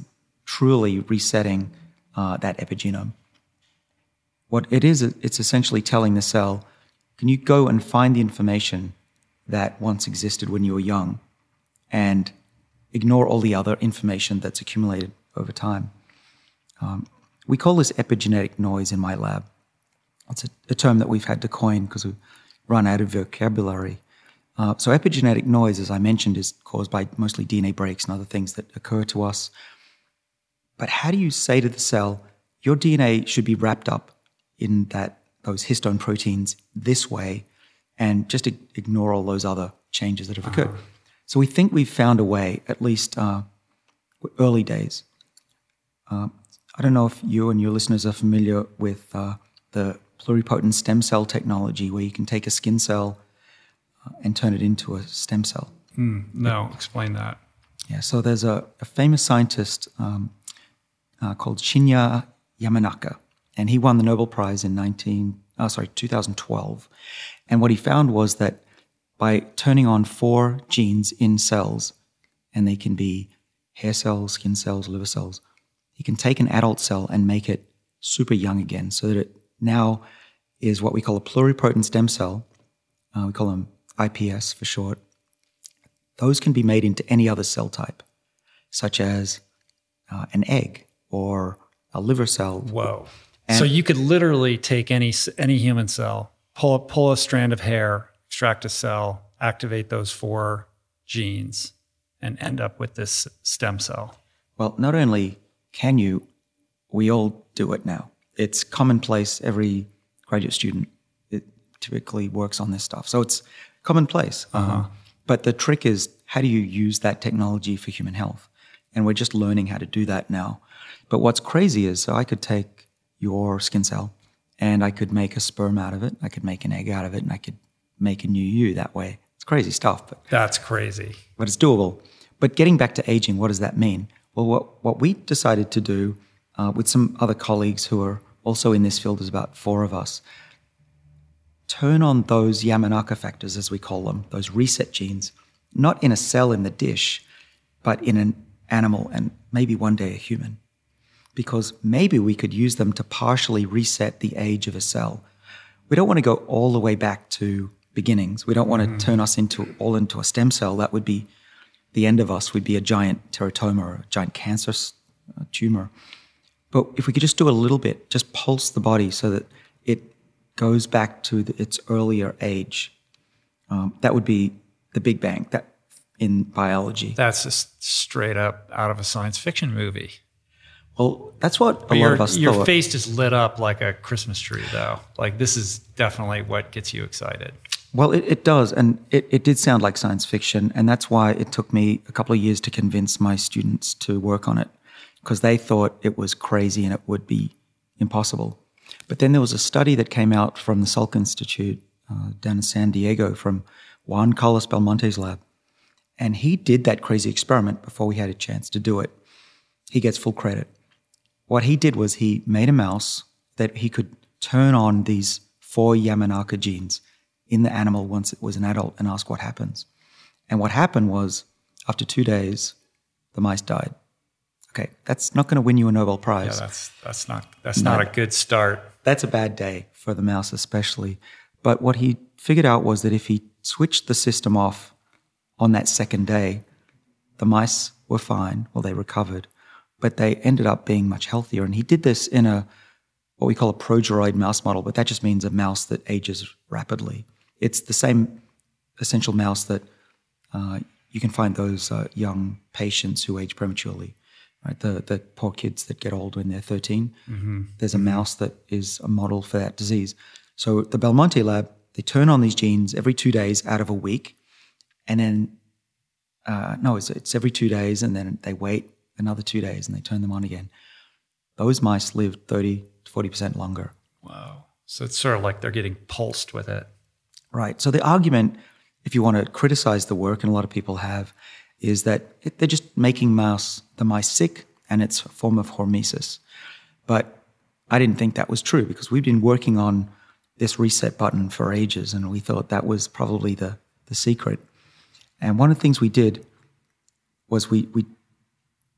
truly resetting uh, that epigenome. What it is, it's essentially telling the cell, can you go and find the information that once existed when you were young and ignore all the other information that's accumulated over time. Um, we call this epigenetic noise in my lab. It's a, a term that we've had to coin because we've run out of vocabulary. Uh, so, epigenetic noise, as I mentioned, is caused by mostly DNA breaks and other things that occur to us. But how do you say to the cell, your DNA should be wrapped up in that those histone proteins this way, and just ignore all those other changes that have occurred. So we think we've found a way, at least uh, early days. Uh, I don't know if you and your listeners are familiar with uh, the pluripotent stem cell technology, where you can take a skin cell uh, and turn it into a stem cell. No, explain that. Yeah, so there's a, a famous scientist um, uh, called Shinya Yamanaka, and he won the Nobel Prize in 19, oh, sorry, 2012. And what he found was that by turning on four genes in cells, and they can be hair cells, skin cells, liver cells, he can take an adult cell and make it super young again, so that it now is what we call a pluripotent stem cell. Uh, we call them IPS for short those can be made into any other cell type, such as uh, an egg or a liver cell. Whoa. so you could literally take any any human cell, pull a, pull a strand of hair, extract a cell, activate those four genes, and end up with this stem cell. Well, not only can you, we all do it now. It's commonplace. Every graduate student it typically works on this stuff, so it's commonplace. Um, but the trick is, how do you use that technology for human health? And we're just learning how to do that now. But what's crazy is, so I could take your skin cell, and I could make a sperm out of it. I could make an egg out of it, and I could make a new you that way. It's crazy stuff, but That's crazy. but it's doable. But getting back to aging, what does that mean? Well, what, what we decided to do uh, with some other colleagues who are also in this field, there's about four of us, turn on those Yamanaka factors, as we call them, those reset genes, not in a cell in the dish, but in an animal and maybe one day a human. Because maybe we could use them to partially reset the age of a cell. We don't want to go all the way back to beginnings. We don't want to turn us into all into a stem cell. That would be the end of us. We'd be a giant teratoma or a giant cancer uh, tumor. But if we could just do a little bit, just pulse the body so that it goes back to the, its earlier age, um, that would be the Big Bang. That in biology. That's just straight up out of a science fiction movie. Well, that's what a lot of us your thought. face just lit up like a Christmas tree, though. Like this is definitely what gets you excited. Well, it, it does. And it, it did sound like science fiction. And that's why it took me a couple of years to convince my students to work on it because they thought it was crazy and it would be impossible. But then there was a study that came out from the Salk Institute uh, down in San Diego from Juan Carlos Belmonte's lab. And he did that crazy experiment before we had a chance to do it. He gets full credit. What he did was he made a mouse that he could turn on these four Yamanaka genes in the animal once it was an adult and ask what happens. And what happened was, after two days, the mice died. Okay, that's not going to win you a Nobel Prize. Yeah, that's that's not that's not a good start. That's a bad day for the mouse, especially. But what he figured out was that if he switched the system off on that second day, the mice were fine. Well, they recovered, but they ended up being much healthier. And he did this in a what we call a progeroid mouse model, but that just means a mouse that ages rapidly. It's the same essential mouse that uh, you can find those uh, young patients who age prematurely, right? The the poor kids that get old when they're 13. There's a mouse that is a model for that disease. So the Belmonte lab, they turn on these genes every two days out of a week, and then uh, no, it's, it's every two days, and then they wait another two days, and they turn them on again. Those mice lived 30 to 40 percent longer. Wow. So it's sort of like they're getting pulsed with it. Right. So the argument, if you want to criticize the work, and a lot of people have, is that it, they're just making mouse the mice sick, and it's form of hormesis. But I didn't think that was true because we've been working on this reset button for ages, and we thought that was probably the the secret. And one of the things we did was we we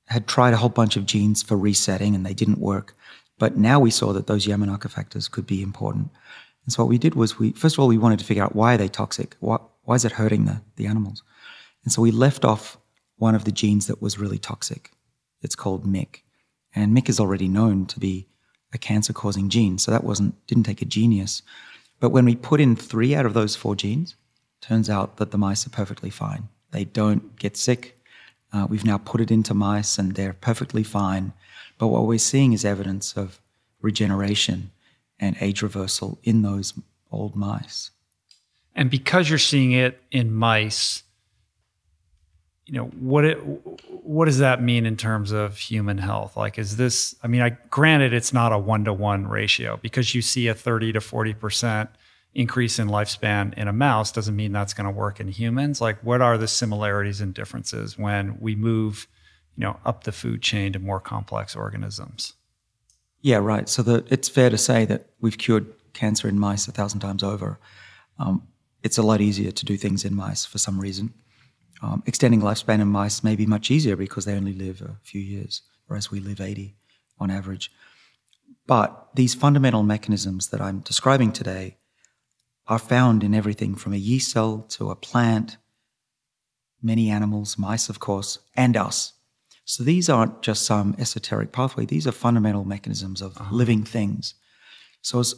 had tried a whole bunch of genes for resetting, and they didn't work. But now we saw that those Yamanaka factors could be important. And so what we did was we first of all we wanted to figure out why are they toxic? Why, why is it hurting the, the animals? And so we left off one of the genes that was really toxic. It's called MYC. And MYC is already known to be a cancer causing gene. So that wasn't didn't take a genius. But when we put in three out of those four genes, turns out that the mice are perfectly fine. They don't get sick. Uh, we've now put it into mice and they're perfectly fine. But what we're seeing is evidence of regeneration and age reversal in those old mice. And because you're seeing it in mice, you know what it what does that mean in terms of human health? Like is this i mean i granted it's not a one-to-one ratio because you see a 30 to 40% increase in lifespan in a mouse doesn't mean that's going to work in humans. Like what are the similarities and differences when we move you know up the food chain to more complex organisms? Yeah right. So the, it's fair to say that we've cured cancer in mice a thousand times over. Um, it's a lot easier to do things in mice for some reason um, extending lifespan in mice may be much easier because they only live a few years, whereas we live 80 on average. But these fundamental mechanisms that I'm describing today are found in everything from a yeast cell to a plant, many animals, mice, of course, and us. So these aren't just some esoteric pathway, these are fundamental mechanisms of uh-huh. living things. So, as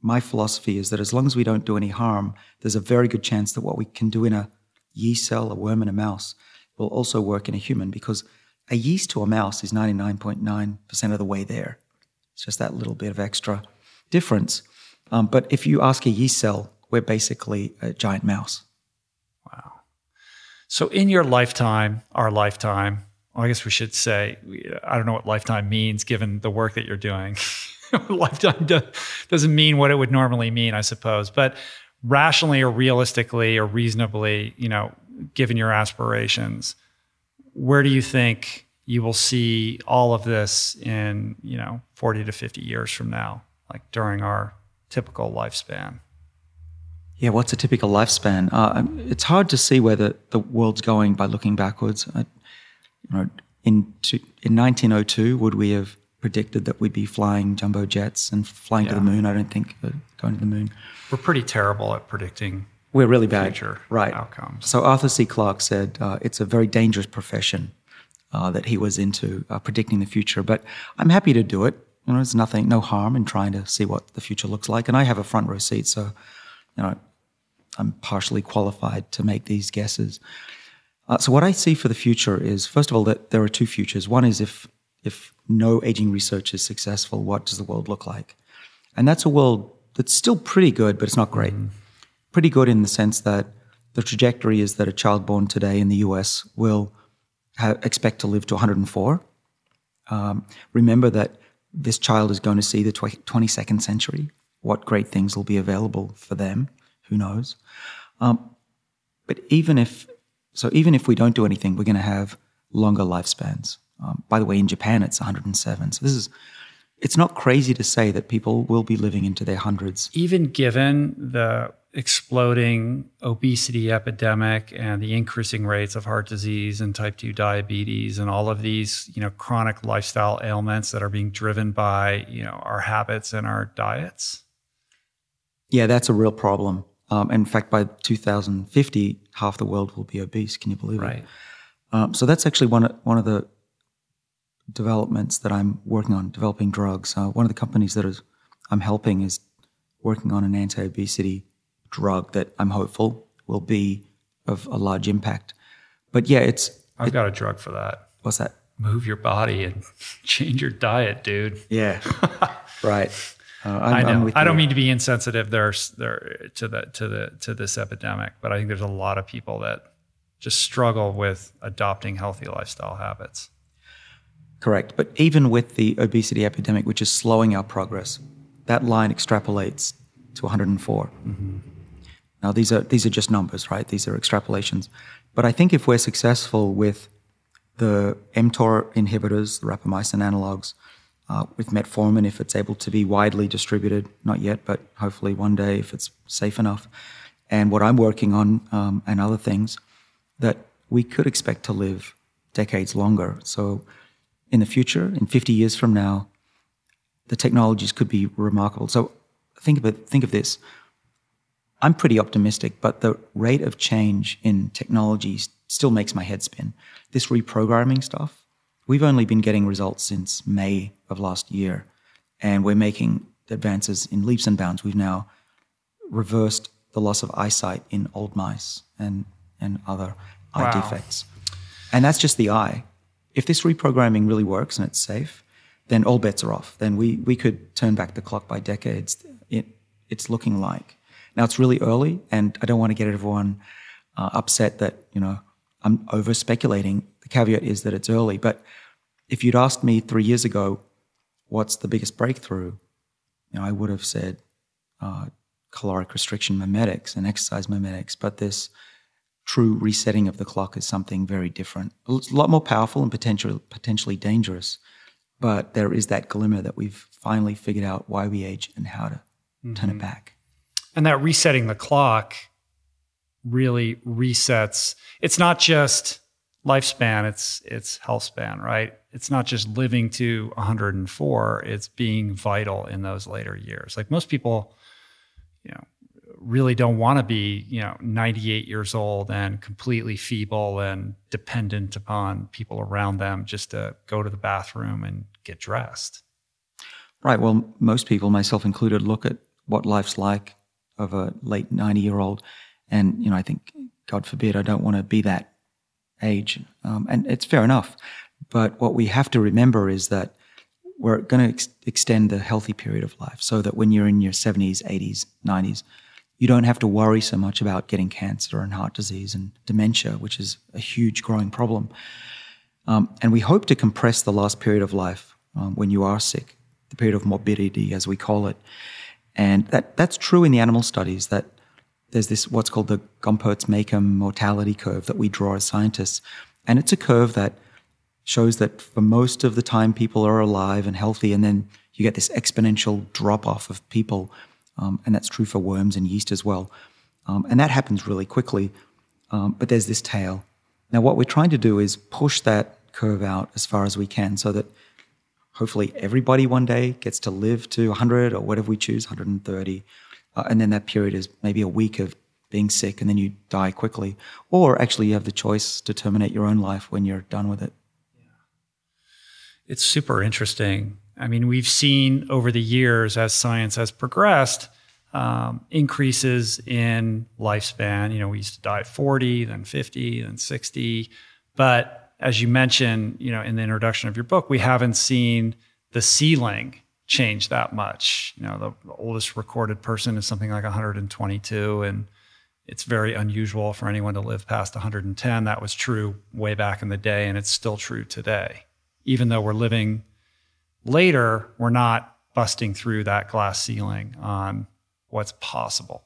my philosophy is that as long as we don't do any harm, there's a very good chance that what we can do in a yeast cell, a worm, and a mouse will also work in a human because a yeast to a mouse is 99.9% of the way there. It's just that little bit of extra difference. Um, but if you ask a yeast cell, we're basically a giant mouse. Wow. So, in your lifetime, our lifetime, well, I guess we should say, I don't know what lifetime means given the work that you're doing. <laughs> lifetime doesn't mean what it would normally mean, I suppose. But rationally or realistically or reasonably, you know, given your aspirations, where do you think you will see all of this in, you know, 40 to 50 years from now, like during our typical lifespan? Yeah, what's a typical lifespan? Uh, it's hard to see where the, the world's going by looking backwards. I, you know, in, to, in 1902, would we have predicted that we'd be flying jumbo jets and flying yeah. to the moon? I don't think uh, going to the moon. We're pretty terrible at predicting. We're really bad. Future right. outcomes. So Arthur C. Clarke said uh, it's a very dangerous profession uh, that he was into uh, predicting the future. But I'm happy to do it. You know, there's nothing, no harm in trying to see what the future looks like. And I have a front row seat, so you know, I'm partially qualified to make these guesses. Uh, so what I see for the future is, first of all, that there are two futures. One is if if no aging research is successful, what does the world look like? And that's a world that's still pretty good, but it's not great. Mm. Pretty good in the sense that the trajectory is that a child born today in the US will expect to live to 104. Um, remember that this child is going to see the tw- 22nd century. What great things will be available for them? Who knows? Um, but even if so, even if we don't do anything, we're going to have longer lifespans. Um, by the way, in Japan, it's 107. So this is it's not crazy to say that people will be living into their hundreds. Even given the exploding obesity epidemic and the increasing rates of heart disease and type 2 diabetes and all of these, you know, chronic lifestyle ailments that are being driven by, you know, our habits and our diets. Yeah, that's a real problem. Um, in fact, by 2050, half the world will be obese. Can you believe right. it? Um, so that's actually one of, one of the developments that I'm working on, developing drugs. Uh, one of the companies that is, I'm helping is working on an anti-obesity drug that I'm hopeful will be of a large impact. But yeah, it's. I've it, got a drug for that. What's that? Move your body and <laughs> change your diet, dude. Yeah, <laughs> right. Uh, i know. I don't mean to be insensitive there, there to the to the to this epidemic, but I think there's a lot of people that just struggle with adopting healthy lifestyle habits. Correct. But even with the obesity epidemic, which is slowing our progress, that line extrapolates to 104. Mm-hmm. Now, these are, these are just numbers, right? These are extrapolations. But I think if we're successful with the mTOR inhibitors, the rapamycin analogs, uh, with metformin, if it's able to be widely distributed, not yet, but hopefully one day if it's safe enough, and what I'm working on um, and other things, that we could expect to live decades longer. So in the future, in 50 years from now, the technologies could be remarkable. So think of it, think of this. I'm pretty optimistic, but the rate of change in technologies still makes my head spin. This reprogramming stuff, we've only been getting results since May of last year, and we're making advances in leaps and bounds. We've now reversed the loss of eyesight in old mice and, and other wow. eye defects. And that's just the eye if this reprogramming really works and it's safe, then all bets are off. Then we, we could turn back the clock by decades. It, it's looking like. Now it's really early, and I don't want to get everyone uh, upset that you know I'm over speculating. The caveat is that it's early, but if you'd asked me three years ago, what's the biggest breakthrough, you know, I would have said uh, caloric restriction mimetics and exercise mimetics, but this true resetting of the clock is something very different. It's a lot more powerful and potentially potentially dangerous, but there is that glimmer that we've finally figured out why we age and how to mm-hmm. turn it mm-hmm. back. And that resetting the clock really resets. It's not just lifespan, it's it's health span, right? It's not just living to 104, it's being vital in those later years. Like most people, you know, really don't want to be, you know, 98 years old and completely feeble and dependent upon people around them just to go to the bathroom and get dressed. Right. Well, most people, myself included, look at what life's like of a late 90 year old. And, you know, I think, God forbid, I don't want to be that age. Um, and it's fair enough. But what we have to remember is that we're going to ex- extend the healthy period of life so that when you're in your 70s, 80s, 90s, you don't have to worry so much about getting cancer and heart disease and dementia, which is a huge growing problem. Um, and we hope to compress the last period of life um, when you are sick, the period of morbidity, as we call it. And that, that's true in the animal studies that there's this what's called the Gompertz-Makeham mortality curve that we draw as scientists. And it's a curve that shows that for most of the time people are alive and healthy, and then you get this exponential drop off of people. Um, and that's true for worms and yeast as well. Um, and that happens really quickly. Um, but there's this tail. Now, what we're trying to do is push that curve out as far as we can so that hopefully everybody one day gets to live to 100 or whatever we choose, 130. Uh, and then that period is maybe a week of being sick and then you die quickly. Or actually, you have the choice to terminate your own life when you're done with it. It's super interesting. I mean, we've seen over the years as science has progressed, um, increases in lifespan. You know, we used to die at 40, then 50, then 60. But as you mentioned, you know, in the introduction of your book, we haven't seen the ceiling change that much. You know, the, the oldest recorded person is something like 122, and it's very unusual for anyone to live past 110. That was true way back in the day, and it's still true today. Even though we're living later, we're not busting through that glass ceiling on what's possible.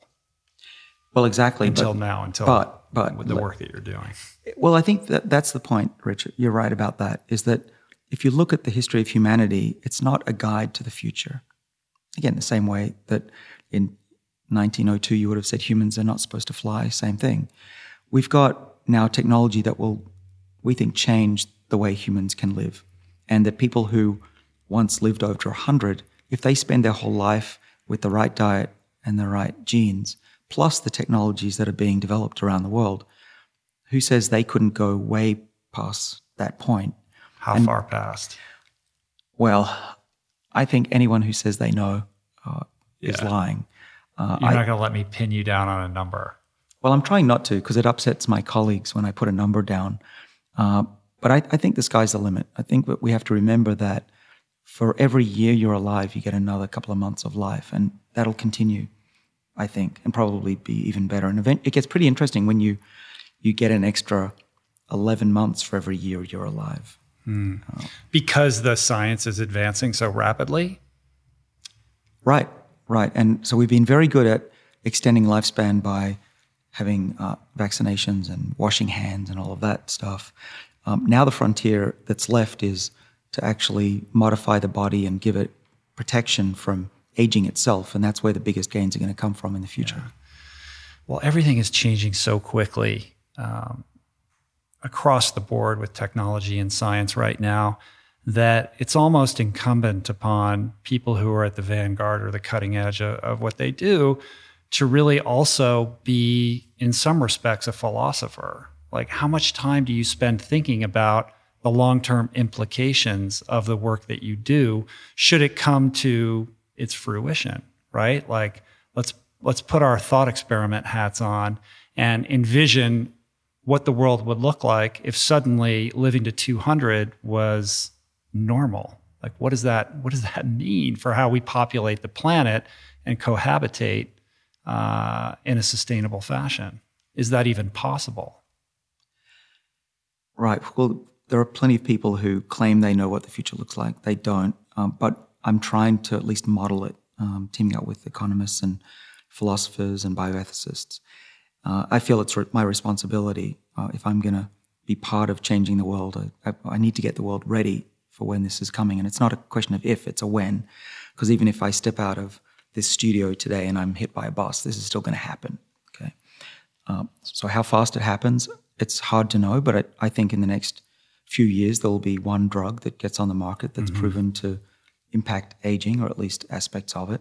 Well, exactly. Until but, now, until but, but, with the work that you're doing. Well, I think that that's the point, Richard. You're right about that. Is that if you look at the history of humanity, it's not a guide to the future. Again, the same way that in 1902 you would have said humans are not supposed to fly, same thing. We've got now technology that will, we think, change the way humans can live. And that people who once lived over 100, if they spend their whole life with the right diet and the right genes, plus the technologies that are being developed around the world, who says they couldn't go way past that point? How and, far past? Well, I think anyone who says they know uh, yeah. is lying. Uh, You're I, not going to let me pin you down on a number. Well, I'm trying not to because it upsets my colleagues when I put a number down. Uh, but I, I, think the sky's the limit. I think that we have to remember that for every year you're alive, you get another couple of months of life, and that'll continue, I think, and probably be even better. And event, it gets pretty interesting when you you get an extra 11 months for every year you're alive. Mm. Uh, because the science is advancing so rapidly? Right, right. And so we've been very good at extending lifespan by having uh, vaccinations and washing hands and all of that stuff. Um, now the frontier that's left is to actually modify the body and give it protection from aging itself, and that's where the biggest gains are going to come from in the future. Yeah. Well, everything is changing so quickly um, across the board with technology and science right now that it's almost incumbent upon people who are at the vanguard or the cutting edge of, of what they do to really also be, in some respects, a philosopher like, how much time do you spend thinking about the long term implications of the work that you do should it come to its fruition, right? Like, let's let's put our thought experiment hats on and envision what the world would look like if suddenly living to 200 was normal. Like, what does that what does that mean for how we populate the planet and cohabitate uh, in a sustainable fashion. Is that even possible? Right. Well, there are plenty of people who claim they know what the future looks like. They don't. Um, but I'm trying to at least model it, um, teaming up with economists and philosophers and bioethicists. Uh, I feel it's re- my responsibility uh, if I'm going to be part of changing the world. I, I, need to get the world ready for when this is coming. And it's not a question of if, it's a when. Because even if I step out of this studio today and I'm hit by a bus, this is still going to happen. Okay. Um, so how fast it happens, it's hard to know. But I, I, think in the next few years there will be one drug that gets on the market that's mm-hmm. proven to impact aging or at least aspects of it.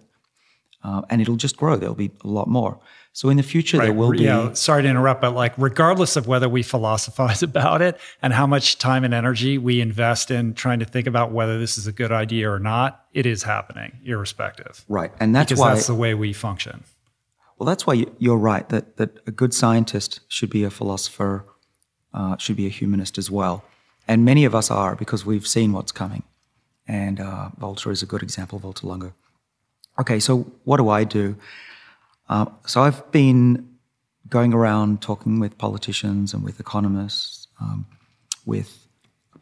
Uh, and it'll just grow. There'll be a lot more. So in the future, right. there will be. Yeah, sorry to interrupt, but like, regardless of whether we philosophize <laughs> about it and how much time and energy we invest in trying to think about whether this is a good idea or not, it is happening, irrespective. Right, and that's because why that's the way we function. Well, that's why you're right that that a good scientist should be a philosopher, uh, should be a humanist as well, and many of us are because we've seen what's coming. And uh, Valter is a good example, Valter Longo. Okay, so what do I do? Uh, so I've been going around talking with politicians and with economists, um, with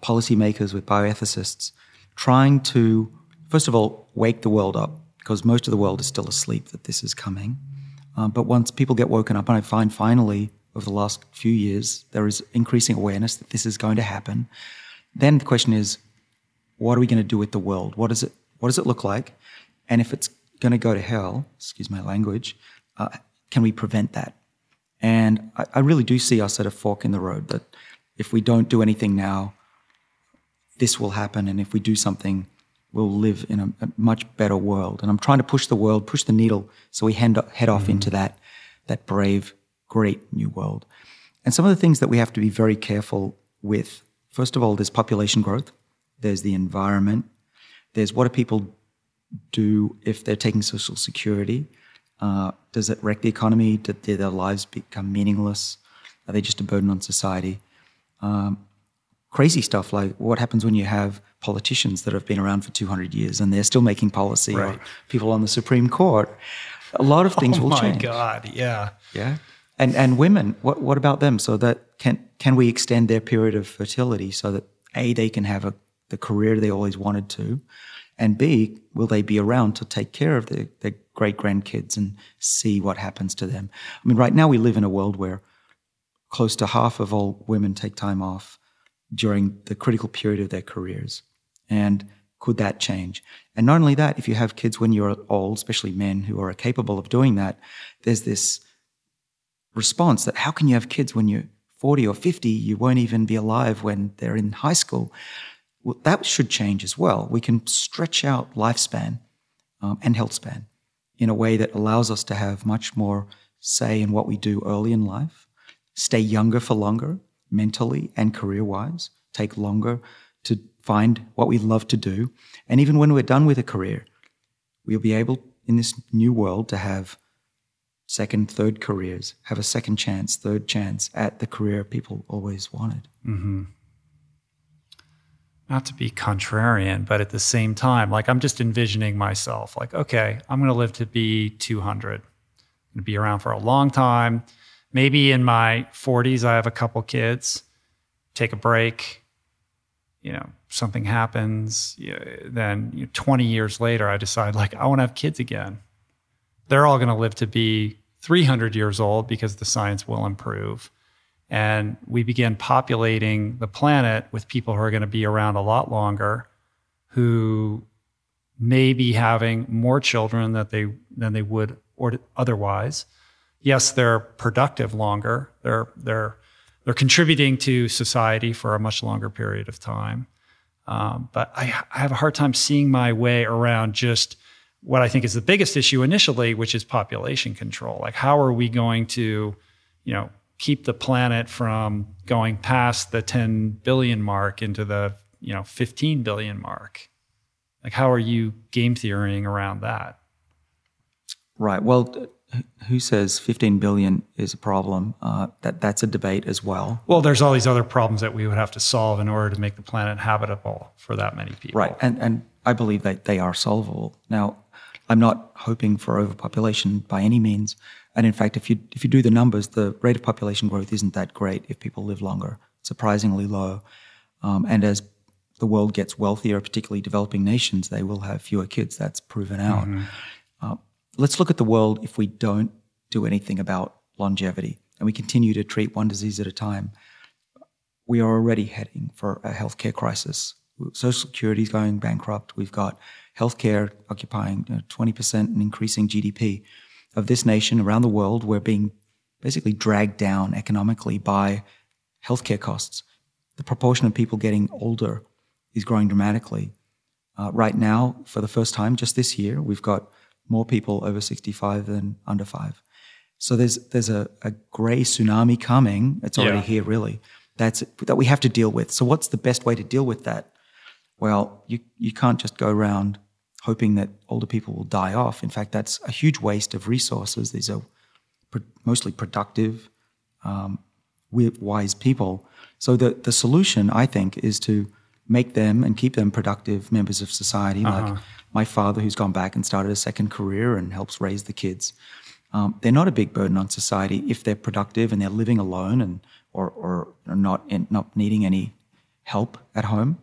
policymakers, with bioethicists, trying to, first of all, wake the world up because most of the world is still asleep that this is coming. Um, but once people get woken up, and I find finally over the last few years there is increasing awareness that this is going to happen, then the question is, what are we going to do with the world? What does it What does it look like? And if it's going to go to hell, excuse my language, uh, can we prevent that? And I, I, really do see us at a fork in the road that if we don't do anything now, this will happen. And if we do something, we'll live in a, a much better world. And I'm trying to push the world, push the needle, so we head, head off mm-hmm. into that, that brave, great new world. And some of the things that we have to be very careful with first of all, there's population growth, there's the environment, there's what do people do if they're taking social security? Uh, does it wreck the economy? Do, do, their lives become meaningless? Are they just a burden on society? Um, crazy stuff like what happens when you have politicians that have been around for 200 years and they're still making policy, right. or people on the Supreme Court. A lot of things <laughs> oh will change. Oh my God! Yeah, yeah. And and women, what what about them? So that can can we extend their period of fertility so that a they can have a the career they always wanted to, and B, will they be around to take care of their, their great grandkids and see what happens to them? I mean, right now we live in a world where close to half of all women take time off during the critical period of their careers. And could that change? And not only that, if you have kids when you're old, especially men who are capable of doing that, there's this response that how can you have kids when you're 40 or 50? You won't even be alive when they're in high school well, that should change as well. We can stretch out lifespan um, and health span in a way that allows us to have much more say in what we do early in life, stay younger for longer, mentally and career wise, take longer to find what we love to do. And even when we're done with a career, we'll be able in this new world to have second, third careers, have a second chance, third chance at the career people always wanted. Mm-hmm not to be contrarian, but at the same time, like I'm just envisioning myself like, okay, I'm going to live to be 200, I'm going to be around for a long time. Maybe in my 40s, I have a couple kids, take a break, you know, something happens. then you know, 20 years later, I decide like, I want to have kids again. They're all going to live to be 300 years old because the science will improve. And we begin populating the planet with people who are going to be around a lot longer who may be having more children that they than they would or otherwise. Yes they're productive longer. They're they're they're contributing to society for a much longer period of time. Um, but I, I have a hard time seeing my way around just what i think is the biggest issue initially which is population control. Like how are we going to you know keep the planet from going past the 10 billion mark into the you know 15 billion mark? Like how are you game theorying around that? Right. Well who says 15 billion is a problem? Uh, that that's a debate as well. Well there's all these other problems that we would have to solve in order to make the planet habitable for that many people. Right. And and i believe that they are solvable. Now I'm not hoping for overpopulation by any means. And in fact, if you if you do the numbers, the rate of population growth isn't that great if people live longer. Surprisingly low. Um, and as the world gets wealthier, particularly developing nations, they will have fewer kids. That's proven out. Mm-hmm. Uh, let's look at the world if we don't do anything about longevity and we continue to treat one disease at a time. We are already heading for a healthcare crisis. Social Security is going bankrupt. We've got healthcare occupying you know, 20% and increasing GDP of this nation around the world. We're being basically dragged down economically by healthcare costs. The proportion of people getting older is growing dramatically. Uh, right now, for the first time, just this year, we've got more people over 65 than under five. So there's there's a, a gray tsunami coming. It's already yeah. here, really. That's that we have to deal with. So what's the best way to deal with that? Well, you you can't just go around hoping that older people will die off. In fact, that's a huge waste of resources. These are mostly productive, um, wise people. So the the solution, I think, is to make them and keep them productive members of society, uh-huh. like my father, who's gone back and started a second career and helps raise the kids. Um, they're not a big burden on society if they're productive and they're living alone and or, or not in, not needing any help at home,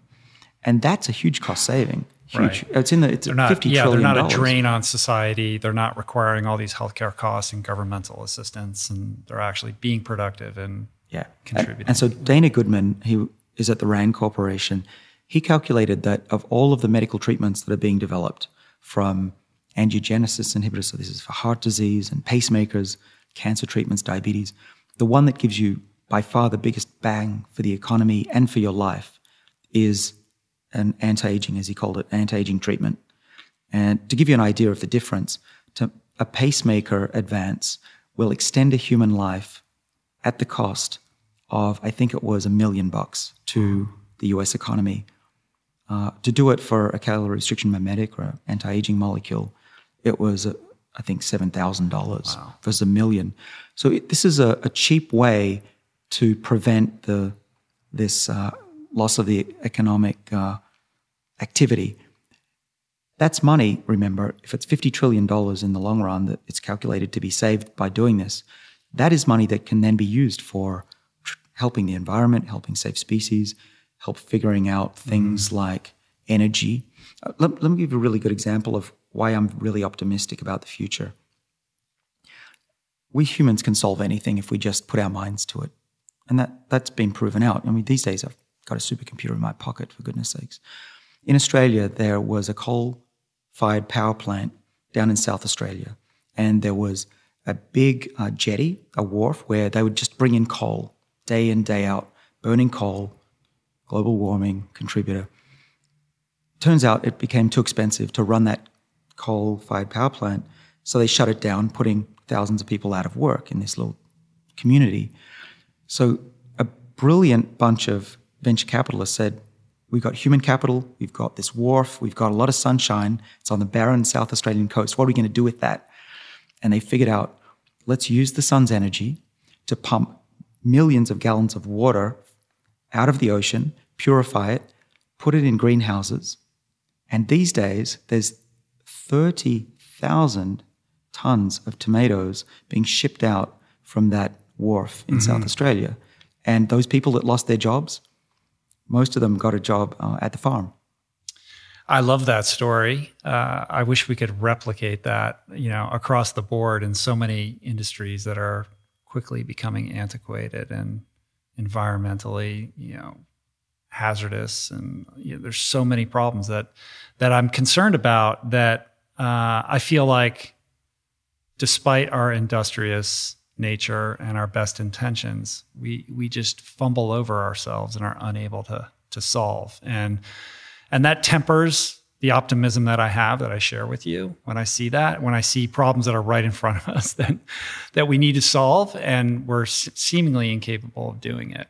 and that's a huge cost saving. Huge. Right. It's in the it's they're not, fifty yeah, trillion they're not a drain on society. They're not requiring all these healthcare costs and governmental assistance, and they're actually being productive and yeah, contributing. And, and so Dana Goldman, he is at the Rand Corporation. He calculated that of all of the medical treatments that are being developed, from angiogenesis inhibitors, so this is for heart disease and pacemakers, cancer treatments, diabetes, the one that gives you by far the biggest bang for the economy and for your life is an anti-aging, as he called it, anti-aging treatment. And to give you an idea of the difference, to, a pacemaker advance will extend a human life at the cost of, I think it was a million bucks to the US economy. Uh, to do it for a calorie restriction mimetic or anti-aging molecule, it was, uh, I think, $7,000 wow. versus a million. So it, this is a, a, cheap way to prevent the, this uh, loss of the economic uh, activity. That's money, remember, if it's $50 trillion in the long run that it's calculated to be saved by doing this, that is money that can then be used for helping the environment, helping save species, help figuring out things mm. like energy. Uh, let, let me give you a really good example of why I'm really optimistic about the future. We humans can solve anything if we just put our minds to it. And that, that's been proven out. I mean, these days I've got a supercomputer in my pocket, for goodness sakes. In Australia, there was a coal fired power plant down in South Australia, and there was a big uh, jetty, a wharf, where they would just bring in coal day in, day out, burning coal, global warming contributor. Turns out it became too expensive to run that coal fired power plant, so they shut it down, putting thousands of people out of work in this little community. So a brilliant bunch of venture capitalists said, We've got human capital, we've got this wharf, we've got a lot of sunshine. It's on the barren South Australian coast. What are we going to do with that? And they figured out let's use the sun's energy to pump millions of gallons of water out of the ocean, purify it, put it in greenhouses. And these days, there's 30,000 tons of tomatoes being shipped out from that wharf in mm-hmm. South Australia. And those people that lost their jobs, most of them got a job uh, at the farm. I love that story. Uh, I wish we could replicate that, you know, across the board in so many industries that are quickly becoming antiquated and environmentally, you know, hazardous. And you know, there's so many problems that that I'm concerned about. That uh, I feel like, despite our industrious nature and our best intentions, we we just fumble over ourselves and are unable to to solve. And and that tempers the optimism that I have that I share with you when I see that, when I see problems that are right in front of <laughs> us that that we need to solve and we're seemingly incapable of doing it.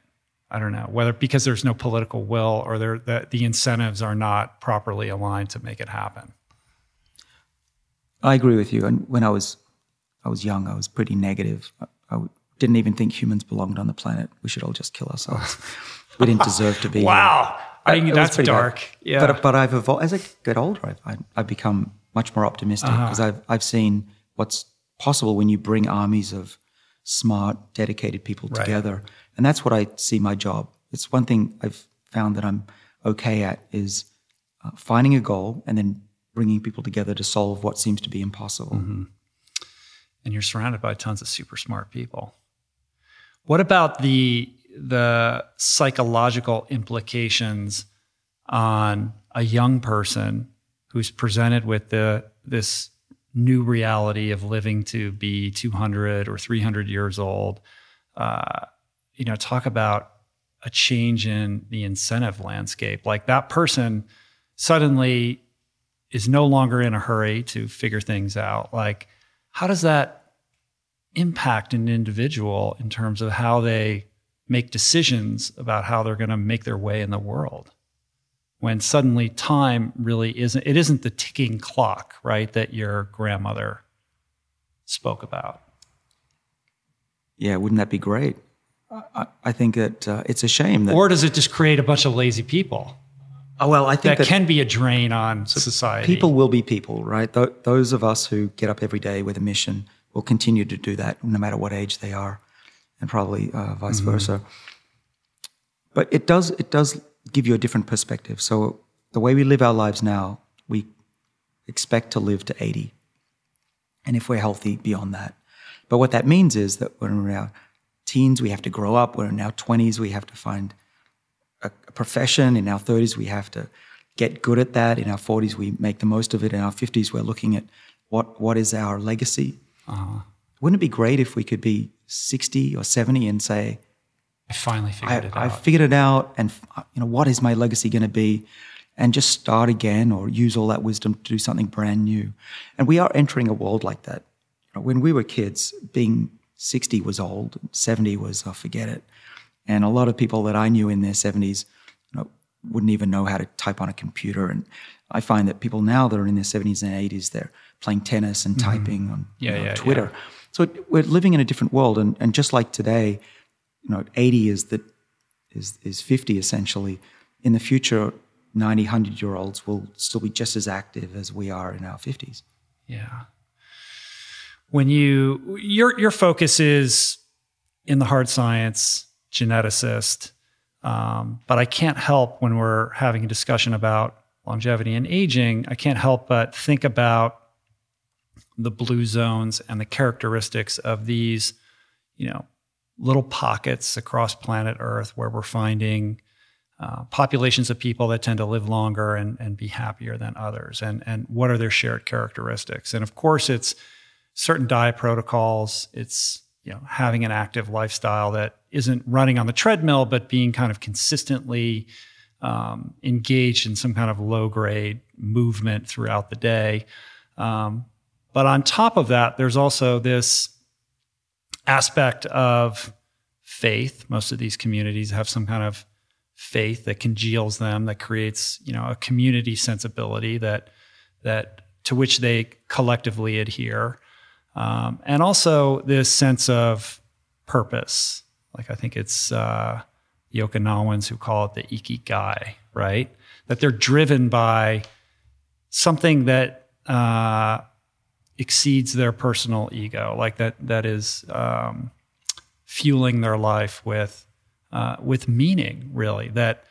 I don't know whether because there's no political will or there the, the incentives are not properly aligned to make it happen. I agree with you. And when I was I was young, I was pretty negative. I, I didn't even think humans belonged on the planet. We should all just kill ourselves. <laughs> we didn't deserve to be. wow. Here. I, that's dark. Bad. Yeah. But, but I've evolved as I get older. I've, I, have become much more optimistic Uh-huh. because I've I've seen what's possible when you bring armies of smart, dedicated people Right. together, and that's what I see my job. It's one thing I've found that I'm okay at is uh, finding a goal and then bringing people together to solve what seems to be impossible. Mm-hmm. And you're surrounded by tons of super smart people. What about the the psychological implications on a young person who's presented with the this new reality of living to be 200 or 300 years old? Uh, you know, talk about a change in the incentive landscape. Like that person suddenly is no longer in a hurry to figure things out. Like, how does that impact an individual in terms of how they make decisions about how they're going to make their way in the world? When suddenly time really isn't, it isn't the ticking clock, right, that your grandmother spoke about. Yeah, wouldn't that be great? I, I- I think that uh, it's a shame that. Or does it just create a bunch of lazy people oh, well, I think that that, can be a drain on society? people will be people, right? Th- those of us who get up every day with a mission will continue to do that, no matter what age they are, and probably uh, vice versa. But it does it does give you a different perspective. So the way we live our lives now, we expect to live to eighty, and if we're healthy, beyond that. But what that means is that when we're in our teens, we have to grow up. When we're in our twenties, we have to find a, a profession. In our 30s, we have to get good at that. In our 40s, we make the most of it. In our 50s, we're looking at what, what is our legacy. Uh-huh. Wouldn't it be great if we could be 60 or 70 and say, I finally figured I, it out. I figured it out, and you know what is my legacy going to be, and just start again or use all that wisdom to do something brand new. And we are entering a world like that. You know, when we were kids, being 60 was old, 70 was oh, forget it. And a lot of people that I knew in their 70s, you know, wouldn't even know how to type on a computer. And I find that people now that are in their 70s and 80s, they're playing tennis and typing on Mm-hmm. Yeah, you know, yeah, Twitter. So it, we're living in a different world, and, and just like today, you know, 80 is the is is 50 essentially. In the future, 90, 100 year olds will still be just as active as we are in our 50s. Yeah. When you your your focus is in the hard science, geneticist, um, but I can't help when we're having a discussion about longevity and aging. I can't help but think about the blue zones and the characteristics of these, you know, little pockets across planet Earth where we're finding uh, populations of people that tend to live longer and, and be happier than others and, and what are their shared characteristics and of course it's certain diet protocols it's you know having an active lifestyle that isn't running on the treadmill but being kind of consistently um, engaged in some kind of low grade movement throughout the day. Um, but on top of that there's also this aspect of faith. Most of these communities have some kind of faith that congeals them that creates you know a community sensibility that that to which they collectively adhere. Um, and also this sense of purpose like i think it's uh, the okinawans who call it the ikigai right that they're driven by something that uh, exceeds their personal ego like that that is um, fueling their life with uh, with meaning, really, that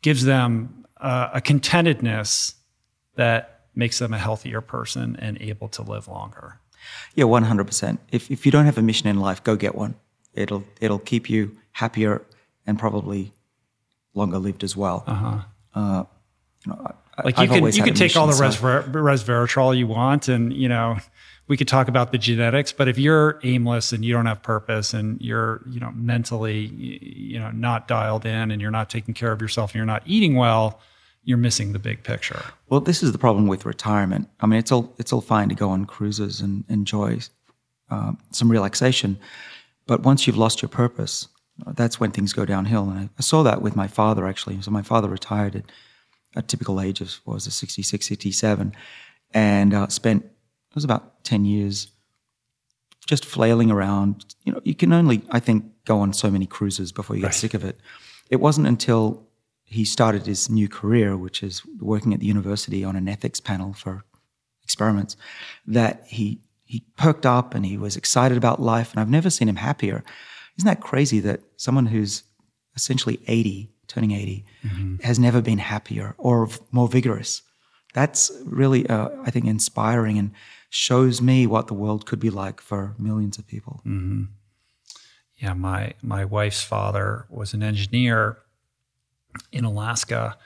gives them uh, a contentedness that makes them a healthier person and able to live longer. Yeah, 100%. If, if you don't have a mission in life, go get one. It'll, it'll keep you happier and probably longer lived as well. Uh-huh. Uh, you know, I, Like I've you can you can take all the so- resver- resveratrol you want, and you know we could talk about the genetics. But if you're aimless and you don't have purpose, and you're you know mentally you know not dialed in, and you're not taking care of yourself, and you're not eating well, you're missing the big picture. Well, this is the problem with retirement. I mean, it's all it's all fine to go on cruises and enjoy um, some relaxation, but once you've lost your purpose, that's when things go downhill. And I, saw that with my father actually. So my father retired at a typical age of what was it 66, 67, and uh, spent it was about ten years just flailing around. You know, you can only I think go on so many cruises before you get Right. sick of it. It wasn't until he started his new career, which is working at the university on an ethics panel for experiments, that he he perked up and he was excited about life, and I've never seen him happier. Isn't that crazy that someone who's essentially 80, turning 80, mm-hmm. has never been happier or more vigorous? That's really, uh, I think, inspiring and shows me what the world could be like for millions of people. Mm-hmm. Yeah, my my wife's father was an engineer in Alaska.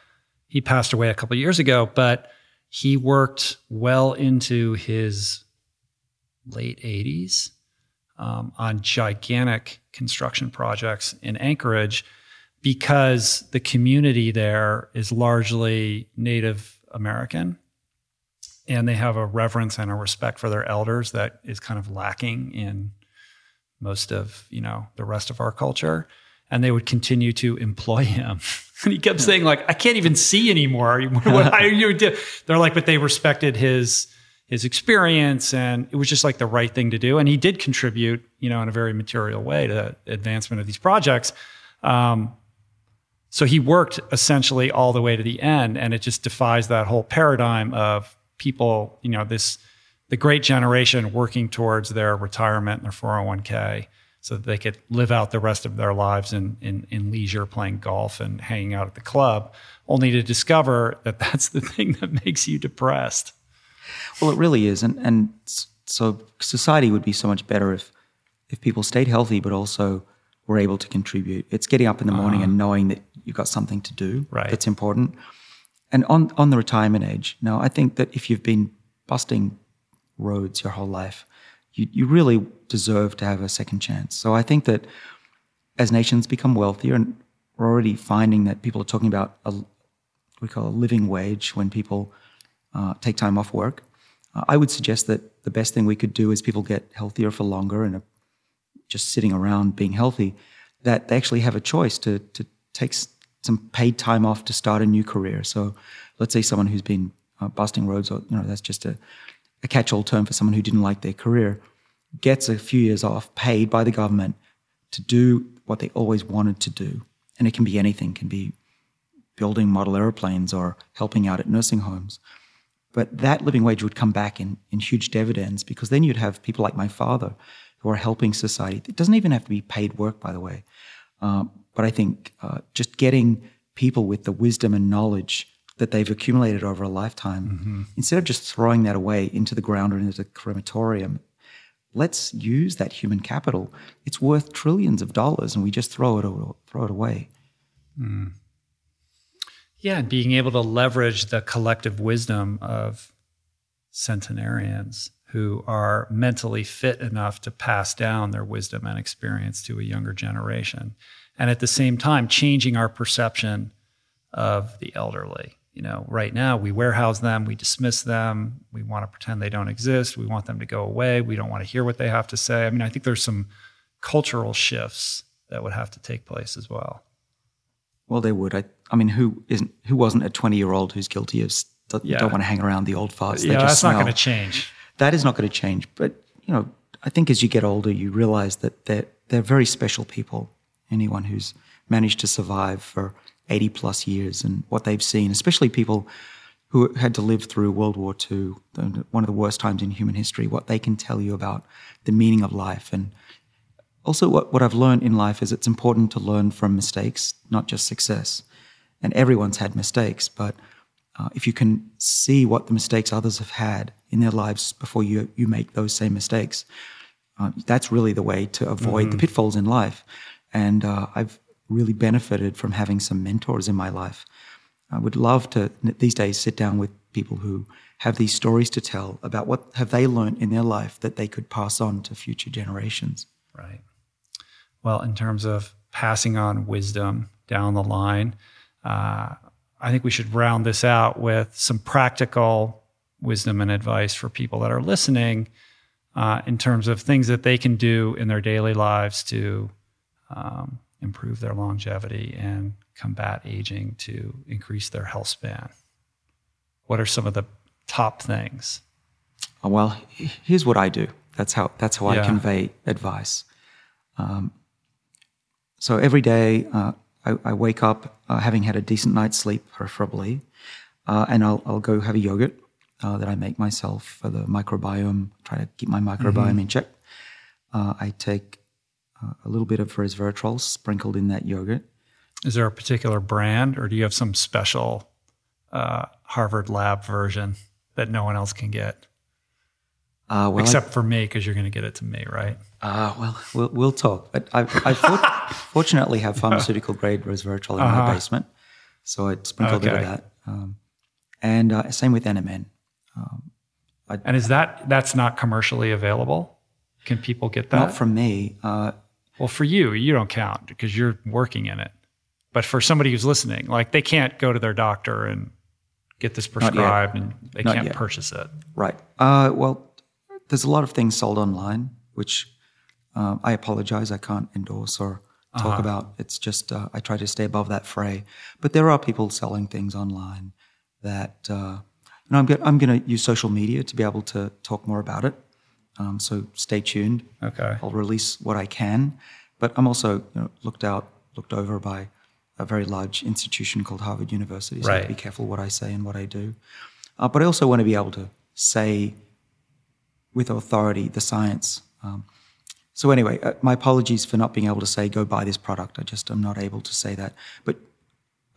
He passed away a couple years ago, but he worked well into his late 80s um, on gigantic construction projects in Anchorage because the community there is largely Native American. And they have a reverence and a respect for their elders that is kind of lacking in most of you know the rest of our culture. And they would continue to employ him. <laughs> And he kept saying like i can't even see anymore. <laughs> What are you do? they're like but they respected his his experience and it was just like the right thing to do. And he did contribute you know in a very material way to advancement of these projects. Um, so he worked essentially all the way to the end and it just defies that whole paradigm of people you know this the great generation working towards their retirement and their 401k so that they could live out the rest of their lives in, in, in leisure playing golf and hanging out at the club only to discover that <laughs> that's the thing that makes you depressed well, it really is, and and so society would be so much better if if people stayed healthy, but also were able to contribute. It's getting up in the morning uh-huh. and knowing that you've got something to do right. that's important. And on on the retirement age, now I think that if you've been busting roads your whole life, you you really deserve to have a second chance. So I think that as nations become wealthier, and we're already finding that people are talking about a we call a living wage when people uh, take time off work. Uh, I would suggest that the best thing we could do is people get healthier for longer and just sitting around being healthy, that they actually have a choice to, to take some paid time off to start a new career. So let's say someone who's been uh, busting roads, or you know, that's just a, a catch-all term for someone who didn't like their career, gets a few years off paid by the government to do what they always wanted to do. And it can be anything, it can be building model airplanes or helping out at nursing homes. But that living wage would come back in, in huge dividends because then you'd have people like my father who are helping society. It doesn't even have to be paid work, by the way. Um, but I think uh, just getting people with the wisdom and knowledge that they've accumulated over a lifetime, mm-hmm. instead of just throwing that away into the ground or into the crematorium, let's use that human capital. It's worth trillions of dollars, and we just throw it throw it away. Mm. Yeah, and being able to leverage the collective wisdom of centenarians who are mentally fit enough to pass down their wisdom and experience to a younger generation. And at the same time, changing our perception of the elderly. You know, right now we warehouse them, we dismiss them, we want to pretend they don't exist, we want them to go away, we don't want to hear what they have to say. I mean, I think there's some cultural shifts that would have to take place as well. Well, they would. I, I mean, who isn't? Who wasn't a twenty-year-old who's guilty of don't, yeah. don't want to hang around the old farts? Yeah, that's smell. not going to change. That is not going to change. But you know, I think as you get older, you realize that they're they're very special people. Anyone who's managed to survive for eighty plus years and what they've seen, especially people who had to live through World War II, one of the worst times in human history, what they can tell you about the meaning of life and also, what, what I've learned in life is it's important to learn from mistakes, not just success. And everyone's had mistakes, but uh, if you can see what the mistakes others have had in their lives before you, you make those same mistakes, uh, that's really the way to avoid mm-hmm. the pitfalls in life. And uh, I've really benefited from having some mentors in my life. I would love to these days sit down with people who have these stories to tell about what have they learned in their life that they could pass on to future generations. Right well, in terms of passing on wisdom down the line, uh, I think we should round this out with some practical wisdom and advice for people that are listening uh, in terms of things that they can do in their daily lives to um, improve their longevity and combat aging to increase their health span. What are some of the top things? Well, here's what I do. That's how that's how yeah. I convey advice. Um, so every day uh, I, I, wake up uh, having had a decent night's sleep, preferably, uh, and I'll, I'll, go have a yogurt. uh, that I make myself for the microbiome, try to keep my microbiome in check. Uh, I take uh, a little bit of resveratrol sprinkled in that yogurt. Is there a particular brand, or do you have some special uh, Harvard Lab version that no one else can get? Uh, well, Except for me, because you're going to get it to me, right? Uh, well, we'll, we'll talk. But I, I for- <laughs> fortunately have pharmaceutical grade resveratrol in Uh-huh. my basement, so I sprinkle a bit of that. Um, and uh, same with NMN. And is that that's not commercially available? Can people get that? Not from me. Uh, well, for you, you don't count because you're working in it. But for somebody who's listening, like they can't go to their doctor and get this prescribed, and they Not can't yet. purchase it. right. Uh, well, there's a lot of things sold online, which um, I apologize. I can't endorse or talk Uh-huh. about. It's just uh, I try to stay above that fray. But there are people selling things online that uh, you know. I'm, go- I'm going to use social media to be able to talk more about it. Um, so stay tuned. Okay. I'll release what I can, but I'm also you know, looked out, looked over by a very large institution called Harvard University. So I have to Right. be careful what I say and what I do. Uh, but I also want to be able to say with authority the science. Um, so anyway, uh, my apologies for not being able to say go buy this product. I just am not able to say that. But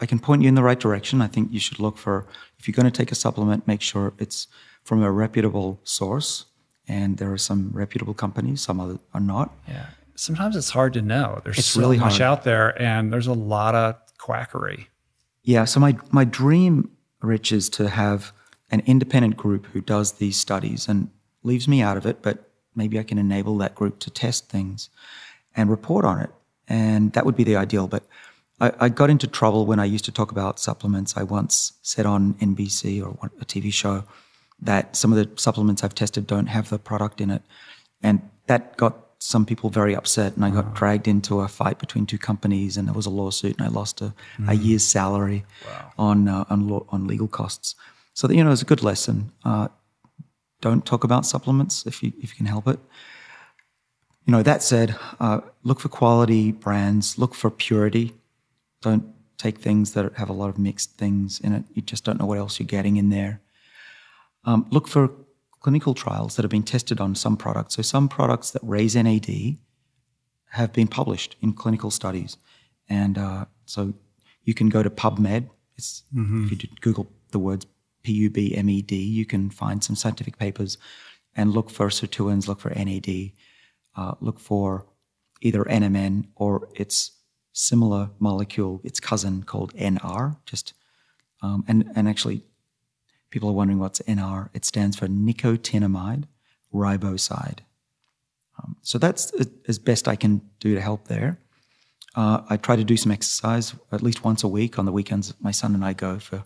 I can point you in the right direction. I think you should look for if you're going to take a supplement, make sure it's from a reputable source. And there are some reputable companies, some other are not. Yeah. Sometimes it's hard to know. There's It's so really much hard. out there, and there's a lot of quackery. Yeah. So my my dream, Rich, is to have an independent group who does these studies and leaves me out of it, but maybe I can enable that group to test things and report on it, and that would be the ideal. But I, I got into trouble when I used to talk about supplements. I once said on NBC or a TV show that some of the supplements I've tested don't have the product in it, and that got some people very upset. And I got dragged into a fight between two companies, and there was a lawsuit, and I lost a, a year's salary on uh, on, law, on legal costs. So that, you know, it's a good lesson. Uh, don't talk about supplements if you if you can help it. You know, that said, uh, look for quality brands. Look for purity. Don't take things that have a lot of mixed things in it. You just don't know what else you're getting in there. Um, look for clinical trials that have been tested on some products. So some products that raise NAD have been published in clinical studies, and uh, so you can go to PubMed. It's, If you did Google the words P-U-B-M-E-D, you can find some scientific papers and look for sirtuins, look for NAD, uh, look for either NMN or its similar molecule, its cousin called NR. Just um, and and actually, people are wondering what's NR. It stands for nicotinamide riboside. Um, so that's as best I can do to help there. Uh, I try to do some exercise at least once a week. On the weekends, my son and I go for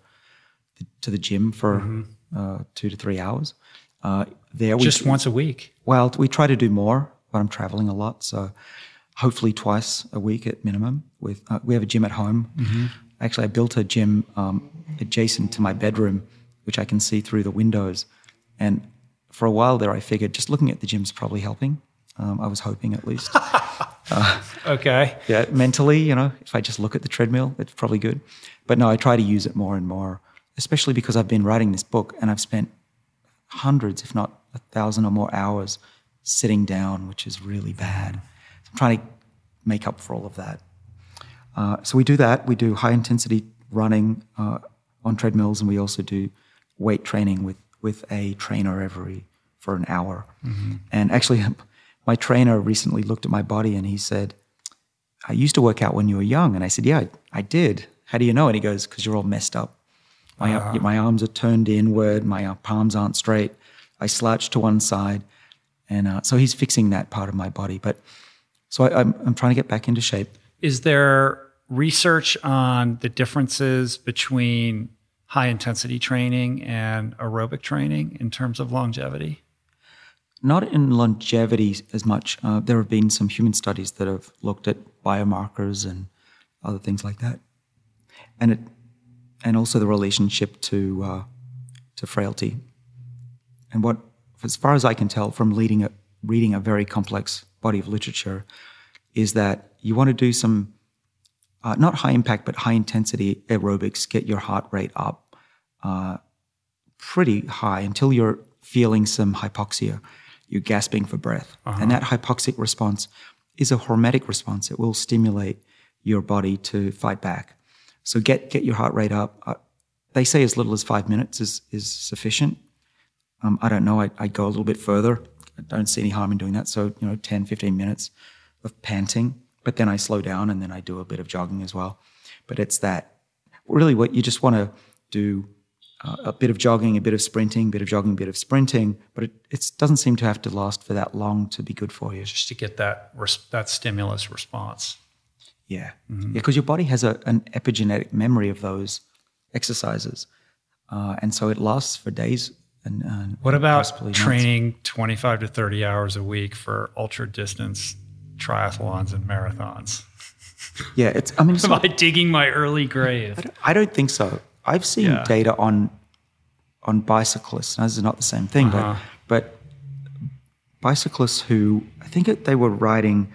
to the gym for uh, two to three hours. Uh, there, we Just once a week. well, we try to do more, but I'm traveling a lot, so hopefully twice a week at minimum. With uh, we have a gym at home. Actually, I built a gym um, adjacent to my bedroom, which I can see through the windows. And for a while there, I figured just looking at the gym's probably helping. Um, I was hoping at least. <laughs> Okay. yeah, mentally, you know, if I just look at the treadmill, it's probably good. But no, I try to use it more and more, especially because I've been writing this book and I've spent hundreds, if not a thousand or more hours sitting down, which is really bad. So I'm trying to make up for all of that. Uh, so we do that. We do high intensity running uh, on treadmills, and we also do weight training with with a trainer every for an hour. And actually, <laughs> my trainer recently looked at my body and he said, "I used to work out when you were young." And I said, "Yeah, I, I did." How do you know? And he goes, "Because you're all messed up. My my arms are turned inward. My uh, palms aren't straight. I slouch to one side." And uh, so he's fixing that part of my body. But so I, I'm I'm trying to get back into shape. Is there research on the differences between high intensity training and aerobic training in terms of longevity? Not in longevity as much. Uh, there have been some human studies that have looked at biomarkers and other things like that, and it, and also the relationship to uh, to frailty. And what, as far as I can tell from leading a, reading a very complex body of literature, is that you want to do some uh, not high impact but high intensity aerobics, get your heart rate up, uh, pretty high until you're feeling some hypoxia. You're gasping for breath. And that hypoxic response is a hormetic response. It will stimulate your body to fight back. So get, get your heart rate up. Uh, they say as little as five minutes is, is sufficient. Um, I don't know. I, I go a little bit further. I don't see any harm in doing that. So, you know, 10, 15 minutes of panting, but then I slow down and then I do a bit of jogging as well. But it's that really what you just want to do uh, a bit of jogging, a bit of sprinting, a bit of jogging, a bit of sprinting, but it, doesn't seem to have to last for that long to be good for you. Just to get that res- that stimulus response. Yeah, because mm-hmm. yeah, your body has a, an epigenetic memory of those exercises, uh, and so it lasts for days. And, uh, what about training months. twenty five to thirty hours a week for ultra distance triathlons and marathons? <laughs> Yeah, it's. I mean, am I digging my early grave? I don't, I don't think so. I've seen yeah. data on on bicyclists. Now, this is not the same thing, uh-huh. but but bicyclists who I think it, they were riding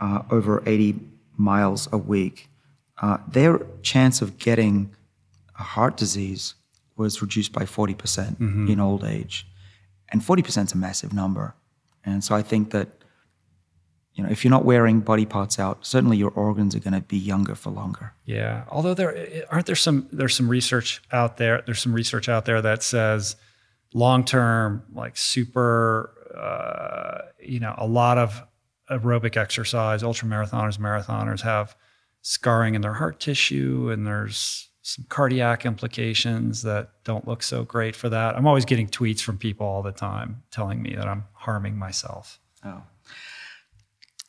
uh, over eighty miles a week, uh, their chance of getting a heart disease was reduced by forty percent mm-hmm. in old age, and forty percent is a massive number. And so I think that you know, if you're not wearing body parts out, certainly your organs are going to be younger for longer. Yeah. Although there aren't there some there's some research out there. There's some research out there that says long term, like super, uh, you know, a lot of aerobic exercise, ultra marathoners, marathoners have scarring in their heart tissue, and there's some cardiac implications that don't look so great for that. I'm always getting tweets from people all the time telling me that I'm harming myself. Oh.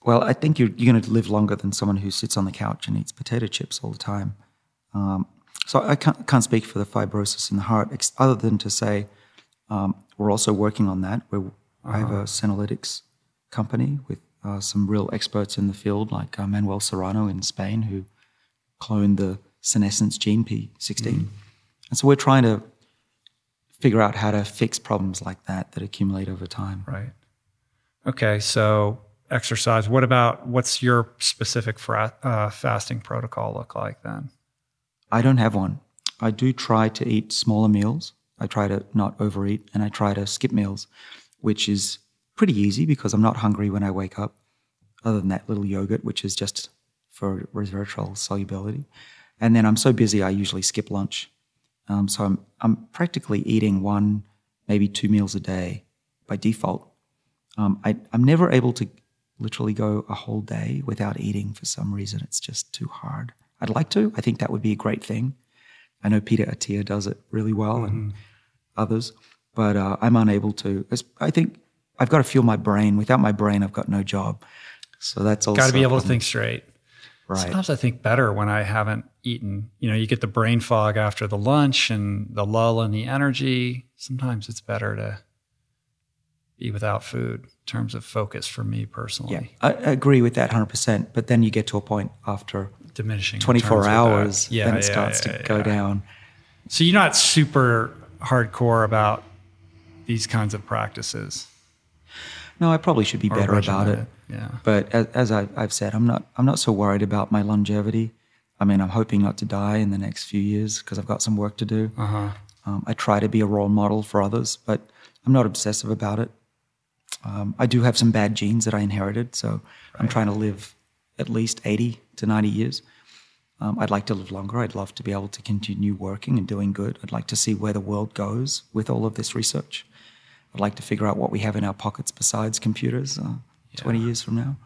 Well, I think you're, you're going to live longer than someone who sits on the couch and eats potato chips all the time. Um, so I can't, can't, speak for the fibrosis in the heart, ex- other than to say um, we're also working on that. We're, uh-huh. I have a uh-huh. Senolytics company with uh, some real experts in the field, like uh, Manuel Serrano in Spain, who cloned the senescence gene P16. Mm. And so we're trying to figure out how to fix problems like that that accumulate over time. Right. Okay, so exercise. What about what's your specific fra- uh, fasting protocol look like then? I don't have one. I do try to eat smaller meals. I try to not overeat and I try to skip meals, which is pretty easy because I'm not hungry when I wake up, other than that little yogurt, which is just for resveratrol solubility. And then I'm so busy, I usually skip lunch. Um, so I'm, I'm practically eating one, maybe two meals a day by default. Um, I, I'm never able to literally go a whole day without eating for some reason. It's just too hard. I'd like to. I think that would be a great thing. I know Peter Attia does it really well mm-hmm. and others, but uh, I'm unable to. I think I've got to fuel my brain. Without my brain, I've got no job. So that's also got to be able to think straight. Right. Sometimes I think better when I haven't eaten. You know, you get the brain fog after the lunch and the lull in the energy. Sometimes it's better to be without food in terms of focus for me personally. Yeah, I agree with that 100%. But then you get to a point after diminishing 24 hours, yeah, then it yeah, starts yeah, to go down. So you're not super hardcore about these kinds of practices. No, I probably should be better about it. Yeah. But as, as I, have said, I'm not. I'm not so worried about my longevity. I mean, I'm hoping not to die in the next few years because I've got some work to do. Uh-huh. Um, I try to be a role model for others, but I'm not obsessive about it. Um, I do have some bad genes that I inherited, so right. I'm trying to live at least 80 to 90 years. Um, I'd like to live longer. I'd love to be able to continue working and doing good. I'd like to see where the world goes with all of this research. I'd like to figure out what we have in our pockets besides computers uh, yeah. 20 years from now.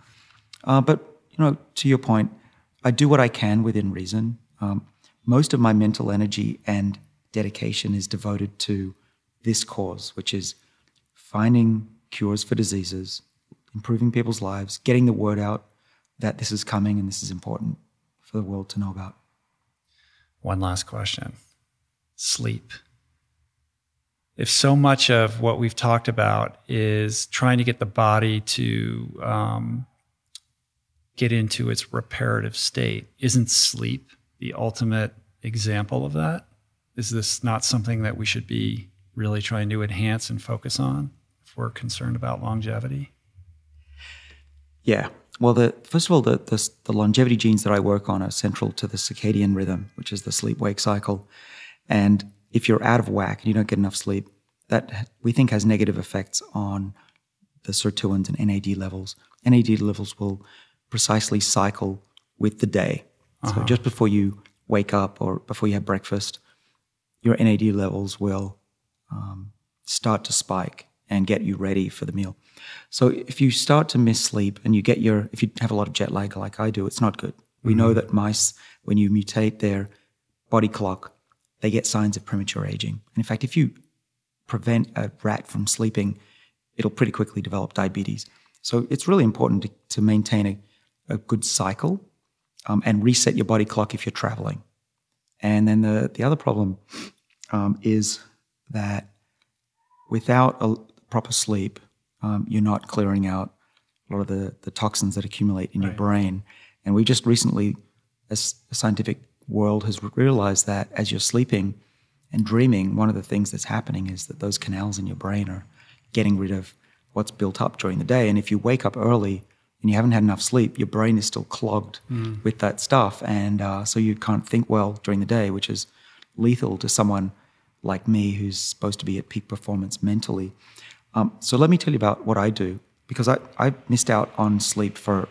Uh, but, you know, to your point, I do what I can within reason. Um, most of my mental energy and dedication is devoted to this cause, which is finding cures for diseases, improving people's lives, getting the word out that this is coming and this is important for the world to know about. One last question sleep. If so much of what we've talked about is trying to get the body to um, get into its reparative state, isn't sleep the ultimate example of that? Is this not something that we should be really trying to enhance and focus on? If we're concerned about longevity? Yeah. Well, the, first of all, the, the, the, longevity genes that I work on are central to the circadian rhythm, which is the sleep wake cycle. And if you're out of whack and you don't get enough sleep, that we think has negative effects on the sirtuins and NAD levels. NAD levels will precisely cycle with the day. So Uh-huh. just before you wake up or before you have breakfast, your NAD levels will um, start to spike and get you ready for the meal. So if you start to miss sleep and you get your, if you have a lot of jet lag like I do, it's not good. We know that mice, when you mutate their body clock, they get signs of premature aging. And in fact, if you prevent a rat from sleeping, it'll pretty quickly develop diabetes. So it's really important to, to maintain a, a good cycle um, and reset your body clock if you're traveling. And then the, the other problem um, is that without a proper sleep, um, you're not clearing out a lot of the, the toxins that accumulate in your brain. And we just recently, as a scientific world, has realized that as you're sleeping and dreaming, one of the things that's happening is that those canals in your brain are getting rid of what's built up during the day. And if you wake up early and you haven't had enough sleep, your brain is still clogged with that stuff. And uh, so you can't think well during the day, which is lethal to someone like me who's supposed to be at peak performance mentally. Um, so let me tell you about what I do because I, I missed out on sleep for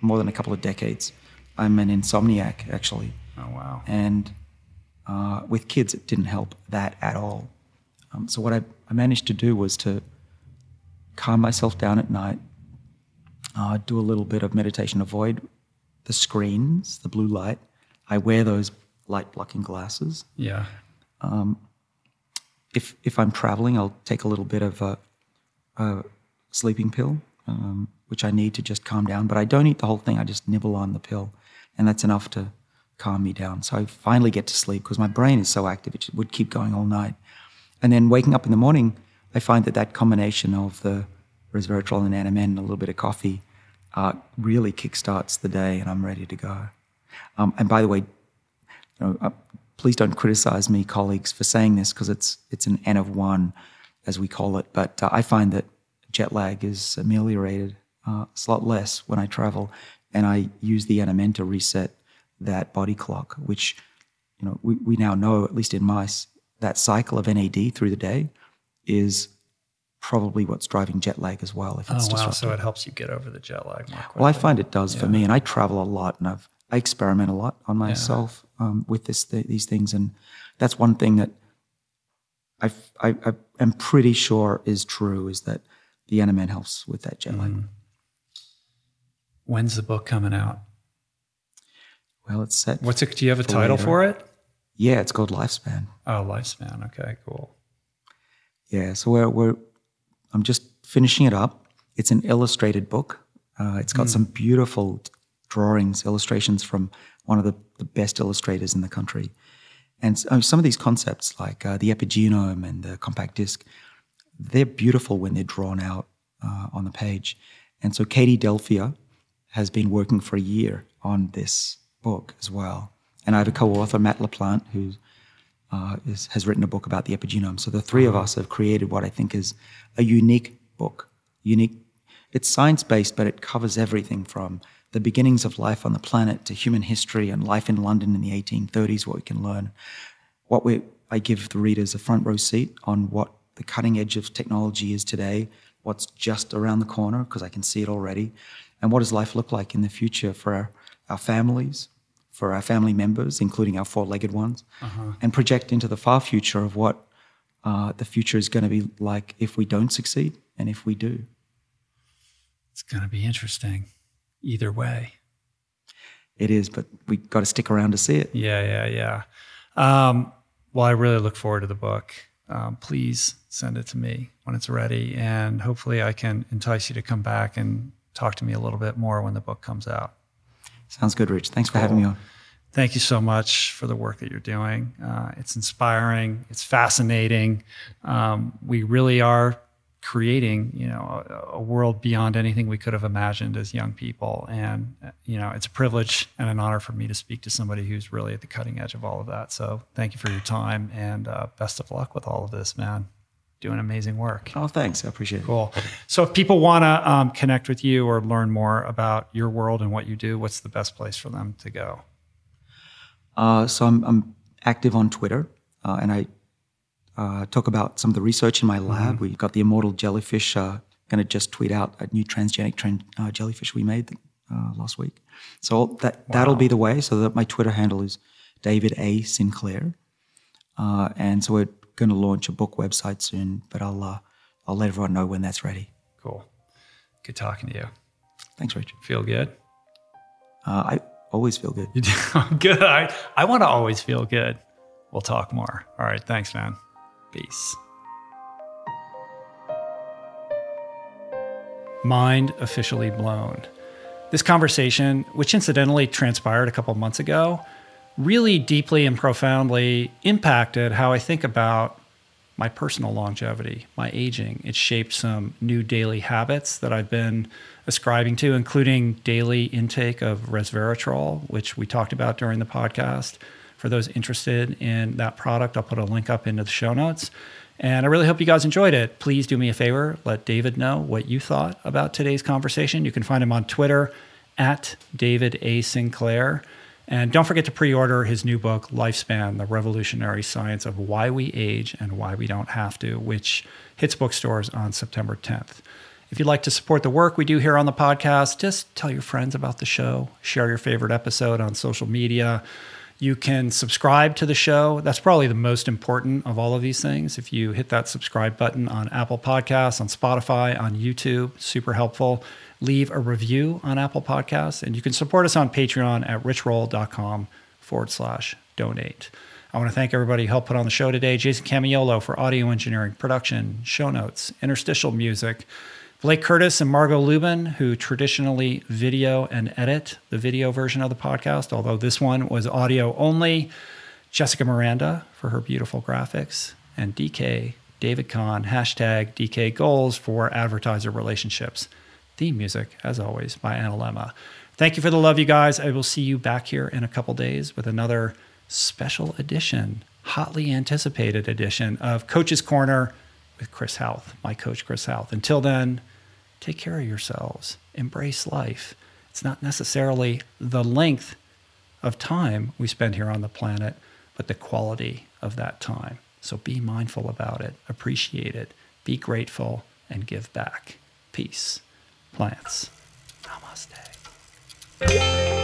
more than a couple of decades. I'm an insomniac, actually. Oh, wow. And uh, with kids, it didn't help that at all. Um, so what I, I managed to do was to calm myself down at night, uh, do a little bit of meditation, avoid the screens, the blue light. I wear those light blocking glasses. Yeah. If if I'm traveling, I'll take a little bit of a, a sleeping pill, um, which I need to just calm down. But I don't eat the whole thing. I just nibble on the pill, and that's enough to calm me down. So I finally get to sleep because my brain is so active; it would keep going all night. And then waking up in the morning, I find that that combination of the resveratrol and NMN and a little bit of coffee uh, really kickstarts the day, and I'm ready to go. Um, and by the way, you know, uh, please don't criticize me, colleagues, for saying this because it's it's an N of one, as we call it. But uh, I find that jet lag is ameliorated uh, a lot less when I travel, and I use the NMN to reset that body clock, which you know we, we now know, at least in mice, that cycle of NAD through the day is probably what's driving jet lag as well. If Oh, it's wow. disrupted. So it helps you get over the jet lag. Well, I find it does for me, and I travel a lot, and I've I experiment a lot on myself um, with this th- these things, and that's one thing that I've, I I am pretty sure is true is that the NMN helps with that jet lag. When's the book coming out? Well, it's set. What's it? Do you have a For title later. for it? yeah, it's called Lifespan. Oh, Lifespan. Okay, cool. Yeah, so we're, we're I'm just finishing it up. It's an illustrated book. Uh, it's got some beautiful drawings, illustrations from one of the, the best illustrators in the country. And uh, some of these concepts, like uh, the epigenome and the compact disc, they're beautiful when they're drawn out uh, on the page. And so Katie Delphia has been working for a year on this book as well. And I have a co-author, Matt LaPlante, who uh, is, has written a book about the epigenome. So the three of us have created what I think is a unique book. Unique. It's science-based, but it covers everything from the beginnings of life on the planet to human history and life in London in the 1830s, what we can learn. What we, I give the readers a front row seat on what the cutting edge of technology is today, what's just around the corner, because I can see it already, and what does life look like in the future for our, our families, for our family members, including our four legged ones, and project into the far future of what uh, the future is going to be like if we don't succeed and if we do. It's going to be interesting either way. It is, but we got to stick around to see it. Yeah, yeah, yeah. Um, well, I really look forward to the book. Um, please send it to me when it's ready, and hopefully, I can entice you to come back and talk to me a little bit more when the book comes out. Sounds good, Rich. Thanks for having me on. Thank you so much for the work that you're doing. Uh, it's inspiring. It's fascinating. Um, we really are creating, you know, a, a world beyond anything we could have imagined as young people. And you know, it's a privilege and an honor for me to speak to somebody who's really at the cutting edge of all of that. So, thank you for your time and uh, best of luck with all of this, man. Doing amazing work. Oh, thanks. I appreciate it. Cool. So, if people want to um, connect with you or learn more about your world and what you do, what's the best place for them to go? Uh, so I'm, I'm active on Twitter, uh, and I uh, talk about some of the research in my lab. Mm-hmm. We got the immortal jellyfish. Uh, going to just tweet out a new transgenic tran- uh, jellyfish we made uh, last week. So that that'll be the way. So that my Twitter handle is David A Sinclair, uh, and so we're going to launch a book website soon. But I'll uh, I'll let everyone know when that's ready. Cool. Good talking to you. Thanks, Rich. Feel good? Uh, I always feel good. You do <laughs> good. I, I want to always feel good. We'll talk more. All right. Thanks, man. Peace. Mind officially blown. This conversation, which incidentally transpired a couple months ago, really deeply and profoundly impacted how I think about my personal longevity, my aging. It shaped some new daily habits that I've been ascribing to, including daily intake of resveratrol, which we talked about during the podcast. For those interested in that product, I'll put a link up into the show notes. And I really hope you guys enjoyed it. Please do me a favor, let David know what you thought about today's conversation. You can find him on Twitter at David A. Sinclair. And don't forget to pre order his new book, Lifespan The Revolutionary Science of Why We Age and Why We Don't Have to, which hits bookstores on September 10th. If you'd like to support the work we do here on the podcast, just tell your friends about the show, share your favorite episode on social media. You can subscribe to the show. That's probably the most important of all of these things. If you hit that subscribe button on Apple Podcasts, on Spotify, on YouTube, super helpful leave a review on Apple Podcasts, and you can support us on Patreon at richroll.com forward slash donate. I want to thank everybody who helped put on the show today. Jason Camiolo for audio engineering, production, show notes, interstitial music. Blake Curtis and Margot Lubin, who traditionally video and edit the video version of the podcast, although this one was audio only. Jessica Miranda for her beautiful graphics, and DK, David Kahn, hashtag DK Goals for advertiser relationships. Theme music, as always, by Analemma. Thank you for the love, you guys. I will see you back here in a couple days with another special edition, hotly anticipated edition of Coach's Corner with Chris Hauth, my coach, Chris Hauth. Until then, take care of yourselves, embrace life. It's not necessarily the length of time we spend here on the planet, but the quality of that time. So be mindful about it, appreciate it, be grateful, and give back. Peace plants. Namaste.